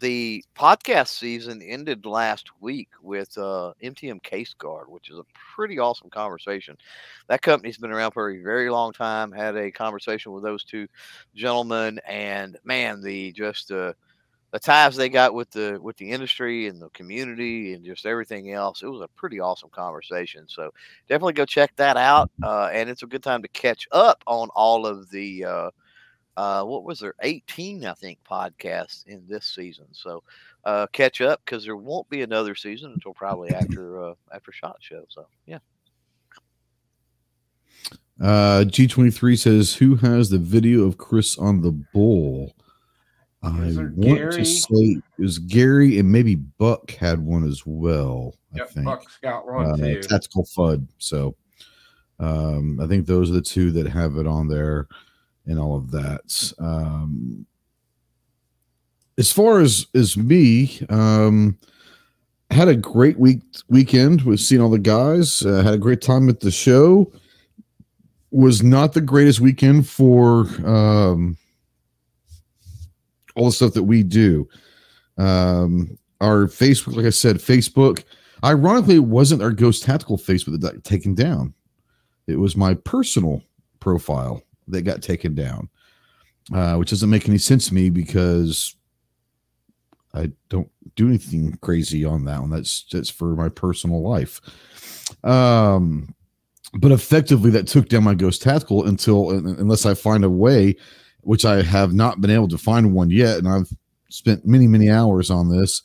the podcast season ended last week with uh, MTM Case-Gard, which is a pretty awesome conversation. That company's been around for a very long time. Had a conversation with those two gentlemen, and man, the just uh, the ties they got with the with the industry and the community and just everything else. It was a pretty awesome conversation. So definitely go check that out. Uh, and it's a good time to catch up on all of the uh, uh, what was there 18 I think podcasts in this season. So uh, catch up because there won't be another season until probably after uh, after Shot Show. So yeah. Uh, G23 says, Who has the video of Chris on the bull? I want Gary? to say it was Gary and maybe Buck had one as well. I think. Buck's got one uh. Tactical FUD. So um, I think those are the two that have it on there and all of that. Um, as far as as me, um, had a great week weekend with seeing all the guys. Uh, had a great time at the show. Was not the greatest weekend for um, all the stuff that we do. Um, our Facebook, like I said, Facebook. Ironically, it wasn't our Ghost Tactical Facebook that got taken down. It was my personal profile that got taken down, uh, which doesn't make any sense to me because I don't do anything crazy on that one. That's that's for my personal life. Um, but effectively, that took down my Ghost Tactical until unless I find a way, which I have not been able to find one yet, and I've spent many many hours on this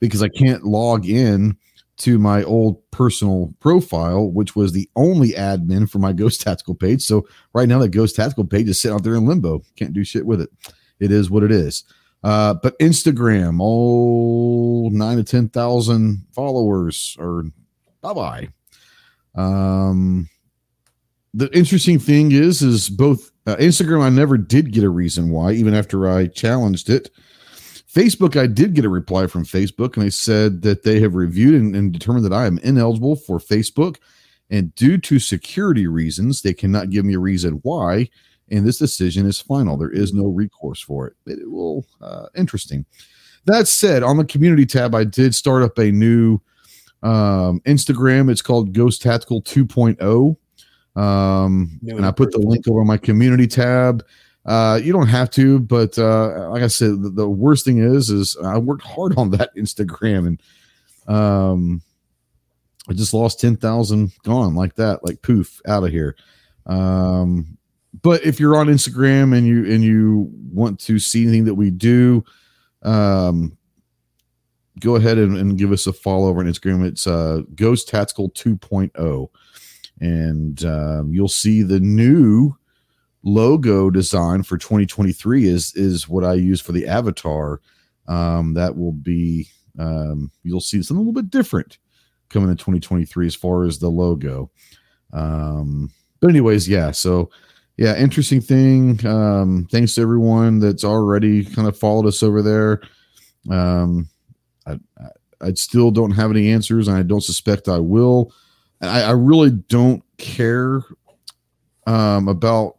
because I can't log in to my old personal profile, which was the only admin for my [laughs] Ghost Tactical page. So right now, the Ghost Tactical page is sitting out there in limbo. Can't do shit with it. It is what it is. Uh, but Instagram, all oh, nine to ten thousand followers, or bye bye. Um, the interesting thing is, is both uh, Instagram. I never did get a reason why, even after I challenged it. Facebook, I did get a reply from Facebook, and they said that they have reviewed and, and determined that I am ineligible for Facebook, and due to security reasons, they cannot give me a reason why. And this decision is final. There is no recourse for it. It will uh, interesting. That said, on the community tab, I did start up a new um, Instagram. It's called Ghost Tactical 2.0. Um, and I put the link over my community tab. Uh, you don't have to, but uh, like I said, the, the worst thing is, is I worked hard on that [laughs] Instagram and um, I just lost 10,000 gone like that, like poof out of here. Um, but if you're on Instagram and you, and you want to see anything that we do, um, go ahead and, and give us a follow over on Instagram. It's uh, Ghost Tactical 2.0 and um, you'll see the new logo design for 2023 is is what I use for the avatar. Um, that will be um, you'll see something a little bit different coming in 2023 as far as the logo. Um, but anyways, yeah. So yeah, interesting thing. Um, thanks to everyone that's already kind of followed us over there. Um, I, I, I still don't have any answers, and I don't suspect I will. I, I really don't care um, about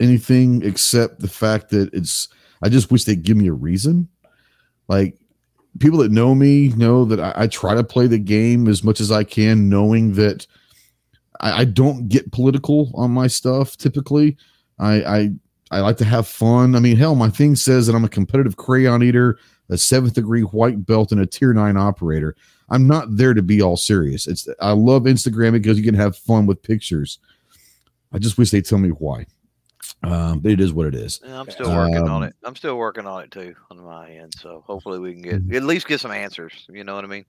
anything except the fact that it's. I just wish they'd give me a reason. Like people that know me know that I, I try to play the game as much as I can, knowing that I, I don't get political on my stuff. Typically, I, I I like to have fun. I mean, hell, my thing says that I'm a competitive crayon eater, a seventh degree white belt, and a tier nine operator. I'm not there to be all serious. It's I love Instagram because you can have fun with pictures. I just wish they'd tell me why. Um, but it is what it is. Yeah, I'm still working on Um, it. I'm still working on it too on my end. So hopefully we can Mm-hmm. get at least get some answers. You know what I mean?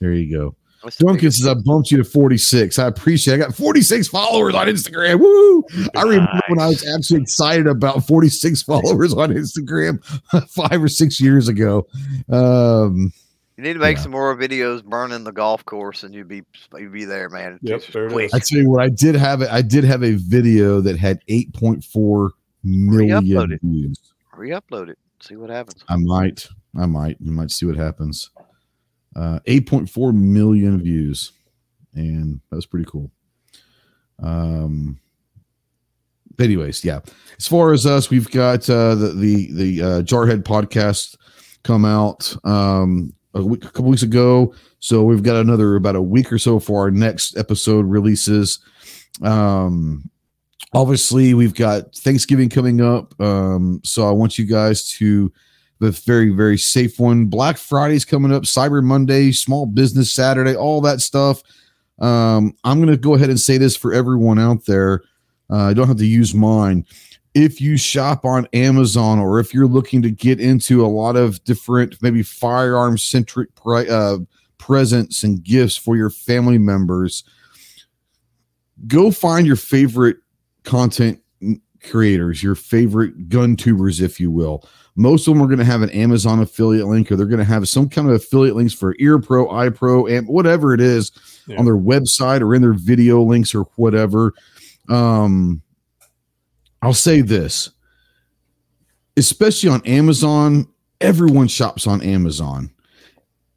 There you go. Duncan says I bumped you to 46. I appreciate. It. I got 46 followers on Instagram. Woo! I remember when I was actually excited about 46 followers on Instagram [laughs] five or six years ago. Um, You need to make yeah. some more videos burning the golf course, and you'd be you'd be there, man. Yep, Just there it quick. is. I tell you what, I did have it. I did have a video that had eight point four million Re-upload million it. views. Re-upload it. See what happens. I might, I might, you might see what happens. Uh, 8.4 million views, and that was pretty cool. Um, but anyways, yeah. As far as us, we've got uh, the the the uh, Jarhead podcast come out um, a, week, a couple weeks ago, so we've got another about a week or so for our next episode releases. Um, obviously, we've got Thanksgiving coming up, um, so I want you guys to the very very safe one. Black Friday's coming up, Cyber Monday, Small Business Saturday, all that stuff. Um, I'm going to go ahead and say this for everyone out there. Uh, I don't have to use mine. If you shop on Amazon or if you're looking to get into a lot of different, maybe firearm centric pri- uh, presents and gifts for your family members, go find your favorite content creators, your favorite gun tubers, if you will. Most of them are going to have an Amazon affiliate link, or they're going to have some kind of affiliate links for Ear Pro, Eye Pro, and whatever it is Yeah. on their website or in their video links or whatever. Um, I'll say this, especially on Amazon, everyone shops on Amazon.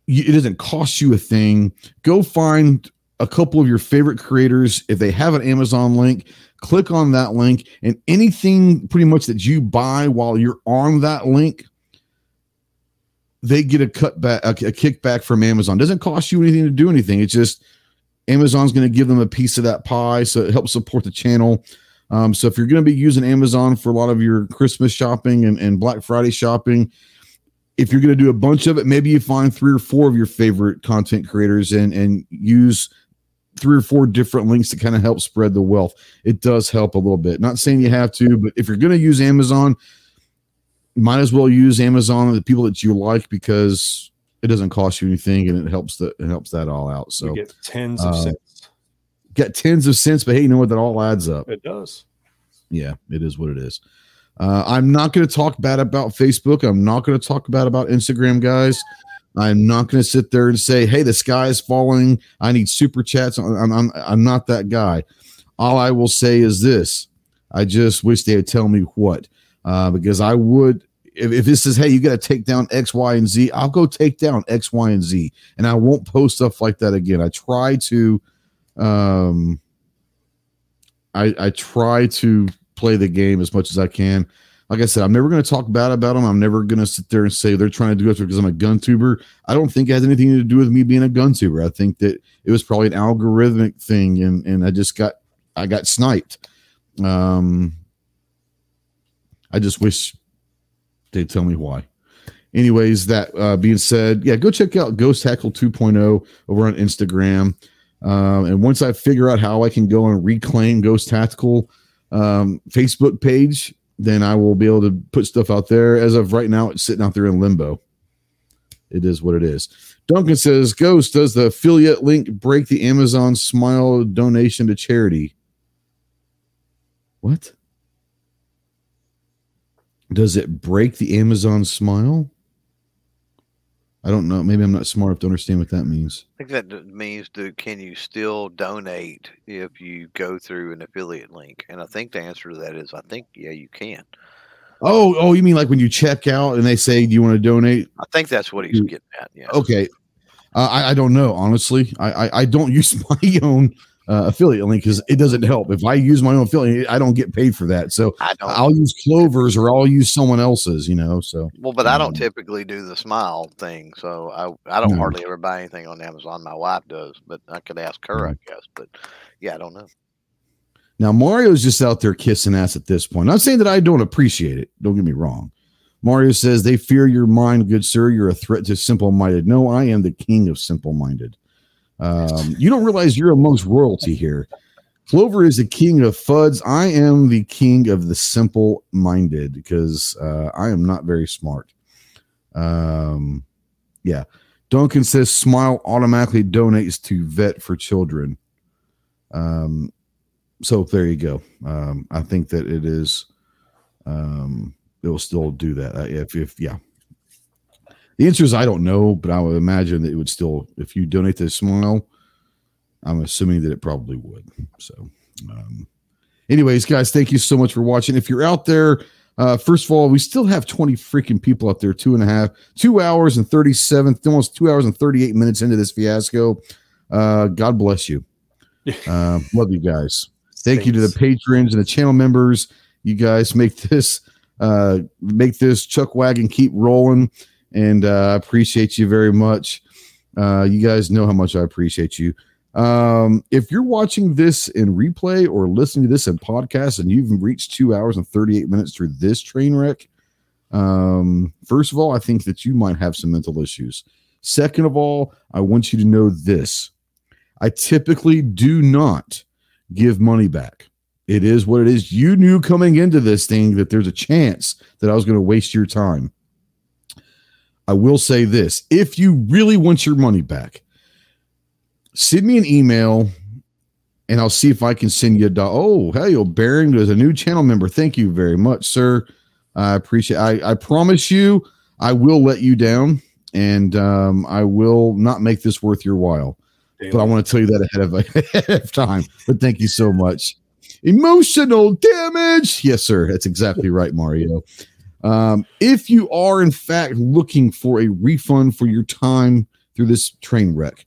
It doesn't cost you a thing. Go find a couple of your favorite creators. If they have an Amazon link, click on that link, and anything pretty much that you buy while you're on that link, they get a cut back, a, a kickback from Amazon. Doesn't cost you anything to do anything. It's just Amazon's going to give them a piece of that pie, so it helps support the channel. Um, so if you're going to be using Amazon for a lot of your Christmas shopping and, and Black Friday shopping, if you're going to do a bunch of it, maybe you find three or four of your favorite content creators and and use three or four different links to kind of help spread the wealth. It does help a little bit. Not saying you have to, but if you're going to use Amazon, might as well use Amazon and the people that you like because it doesn't cost you anything and it helps the it helps that all out. So you get tens of uh, get tens of cents, but hey, you know what? That all adds up. It does. Yeah, it is what it is. Uh, I'm not going to talk bad about Facebook. I'm not going to talk bad about Instagram, guys. I'm not going to sit there and say, "Hey, the sky is falling. I need super chats." I'm, I'm I'm not that guy. All I will say is this: I just wish they would tell me what, uh, because I would. If, if this says, "Hey, you got to take down X, Y, and Z," I'll go take down X, Y, and Z, and I won't post stuff like that again. I try to, um, I I try to play the game as much as I can. Like I said, I'm never going to talk bad about them. I'm never going to sit there and say they're trying to do it because I'm a gun tuber. I don't think it has anything to do with me being a gun tuber. I think that it was probably an algorithmic thing, and and I just got I got sniped. Um, I just wish they'd tell me why. Anyways, that uh, being said, yeah, go check out Ghost Tactical 2.0 over on Instagram. Um, and once I figure out how I can go and reclaim Ghost Tactical um, Facebook page, then I will be able to put stuff out there. As of right now, it's sitting out there in limbo. It is what it is. Duncan says, Ghost, does the affiliate link break the Amazon Smile donation to charity? What? Does it break the Amazon Smile? I don't know. Maybe I'm not smart enough to understand what that means. I think that means that can you still donate if you go through an affiliate link? And I think the answer to that is I think yeah you can. Oh, oh, you mean like when you check out and they say, "Do you want to donate?" I think that's what he's getting at. Yeah. Okay, uh, I, I don't know honestly. I, I I don't [laughs] use my own uh, affiliate link because it doesn't help. If I use my own affiliate, I don't get paid for that. So I don't. I'll use Clover's or I'll use someone else's. You know, so well, but I don't um, typically do the smile thing, so I I don't No. hardly ever buy anything on Amazon. My wife does, but I could ask her, I guess. But yeah, I don't know. now Mario's just out there kissing ass at this point. Not saying that I don't appreciate it. Don't get me wrong. Mario says they fear your mind, good sir. You're a threat to simple minded. No, I am the king of simple minded. Um, you don't realize you're amongst royalty here. Clover is the king of fuds. I am the king of the simple minded because uh, I am not very smart. Um, yeah. Duncan says smile automatically donates to vet for children. Um, so there you go. Um, I think that it is, um, it will still do that. Uh, if, if, yeah. The answer is I don't know, but I would imagine that it would still, if you donate to Smile, I'm assuming that it probably would. So, um, anyways, guys, thank you so much for watching. If you're out there, uh, first of all, we still have 20 freaking people out there, two and a half, two hours and 37, almost two hours and 38 minutes into this fiasco. Uh, God bless you. [laughs] Uh, love you guys. Thank you to the patrons and the channel members. You guys make this uh make this chuck wagon keep rolling and uh I appreciate you very much. Uh you guys know how much I appreciate you. Um if you're watching this in replay or listening to this in podcast and you've reached 2 hours and 38 minutes through this train wreck, um first of all, I think that you might have some mental issues. Second of all, I want you to know this. I typically do not give money back. It is what it is. You knew coming into this thing that there's a chance that I was going to waste your time. I will say this if you really want your money back, send me an email and I'll see if I can send you a. Do- oh, hey, oh, Baron is a new channel member. Thank you very much, sir. I appreciate. I I promise you, I will let you down, and um, I will not make this worth your while. But I want to tell you that ahead of, [laughs] ahead of time. But thank you so much. Emotional damage. Yes, sir. That's exactly right, Mario. Um, if you are in fact looking for a refund for your time through this train wreck,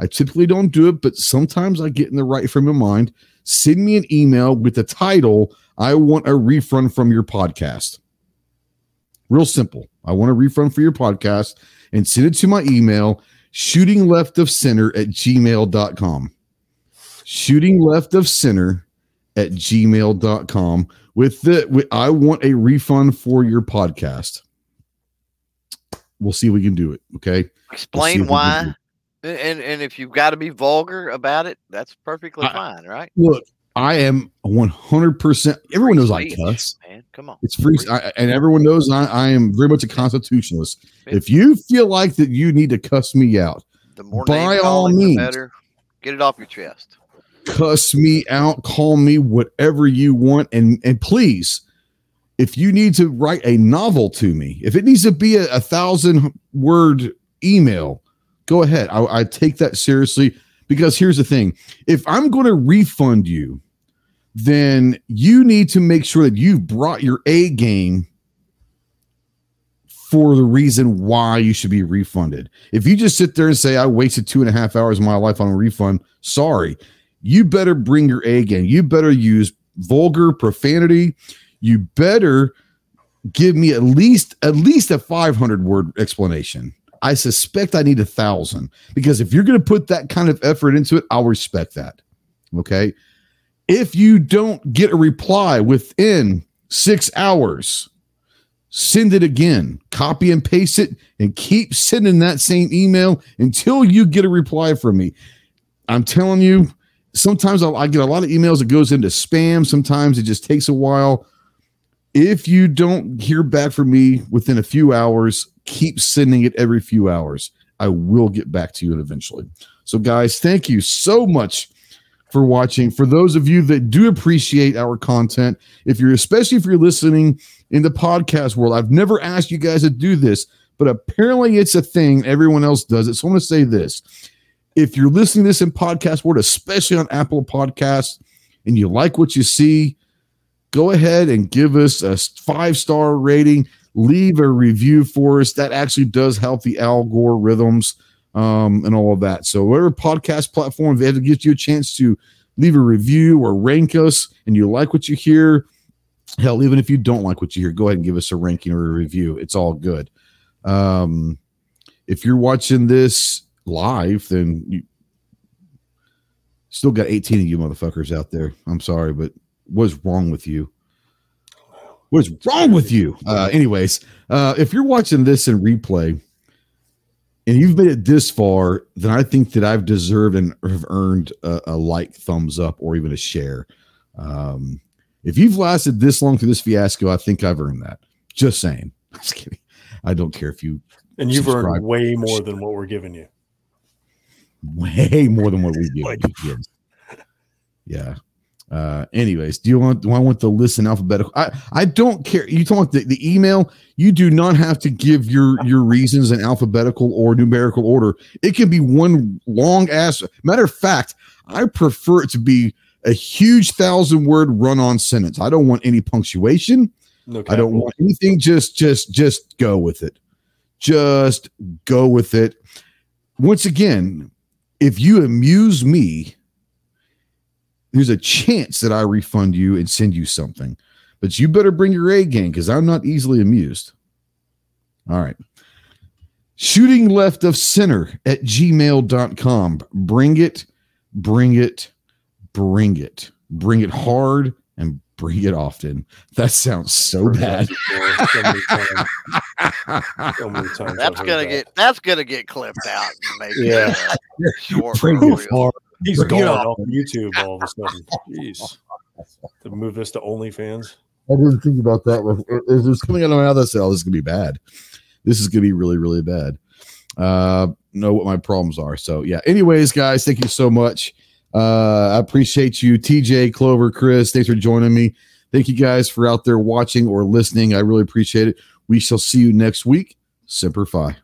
I typically don't do it, but sometimes I get in the right frame of mind. Send me an email with the title, I want a refund from your podcast. Real simple. I want a refund for your podcast and send it to my email, shooting left of center at gmail.com. Shooting left of center at gmail.com with the with, I want a refund for your podcast. We'll see if we can do it. Okay. Explain we can why. And and if you've got to be vulgar about it, that's perfectly I- fine, right? Look, I am 100%. Everyone knows I cuss. man. Come on. It's free, I, and everyone knows I, I am very much a constitutionalist. If you feel like that you need to cuss me out, The more by all means. better. Get it off your chest. Cuss me out, call me whatever you want, and and please, if you need to write a novel to me, if it needs to be a, a thousand word email, go ahead. I, I take that seriously because here's the thing: if I'm going to refund you, then you need to make sure that you've brought your A game for the reason why you should be refunded. If you just sit there and say, I wasted two and a half hours of my life on a refund, sorry. You better bring your A game. You better use vulgar profanity. You better give me at least at least a 500 word explanation. I suspect I need a thousand because if you're going to put that kind of effort into it, I'll respect that. Okay. If you don't get a reply within six hours, send it again, copy and paste it, and keep sending that same email until you get a reply from me. I'm telling you, sometimes I'll, I get a lot of emails that goes into spam. Sometimes it just takes a while. If you don't hear back from me within a few hours, keep sending it every few hours. I will get back to you eventually. So, guys, thank you so much for watching. For those of you that do appreciate our content, if you're especially if you're listening in the podcast world, I've never asked you guys to do this, but apparently it's a thing. Everyone else does it. So I'm going to say this. If you're listening to this in podcast world, especially on Apple Podcasts, and you like what you see, go ahead and give us a five star rating. Leave a review for us. That actually does help the algorithms um, and all of that. So, whatever podcast platform, if to get you a chance to leave a review or rank us and you like what you hear, hell, even if you don't like what you hear, go ahead and give us a ranking or a review. It's all good. Um, if you're watching this live, then you still got 18 of you motherfuckers out there. I'm sorry, but what is wrong with you? What is wrong with you? Uh, anyways, uh, if you're watching this in replay and you've made it this far, then I think that I've deserved and have earned a, a like, thumbs up, or even a share. Um, if you've lasted this long through this fiasco, I think I've earned that. Just saying. [laughs] Just kidding. I don't care if you And you've Subscribe. earned way more than what we're giving you. Way more than what we [laughs] give. Like- Yeah. Uh, anyways, do you want do I want the list in alphabetical? I, I don't care. You talk about the, the email, you do not have to give your your reasons in alphabetical or numerical order. It can be one long ass matter of fact, I prefer it to be a huge thousand word run on sentence. I don't want any punctuation. No, I don't want anything. Just, just, just go with it. Just go with it. Once again, if you amuse me, there's a chance that I refund you and send you something. But you better bring your A game because I'm not easily amused. All right. Shooting left of center at gmail.com. Bring it, bring it, bring it. Bring it hard and bring it often. That sounds so bad. So many times. So many That's gonna that. get that's gonna get clipped out and make Yeah. it uh, short. Bring it real. hard. He's Bring gone on. off YouTube all of a sudden. Jeez. To move this to OnlyFans. I didn't think about that. If it's coming out of my other cell, this is gonna be bad. This is gonna be really, really bad. Uh, know what my problems are. So yeah. Anyways, guys, thank you so much. Uh, I appreciate you, TJ, Clover, Chris. Thanks for joining me. Thank you guys for out there watching or listening. I really appreciate it. We shall see you next week. Semper Fi.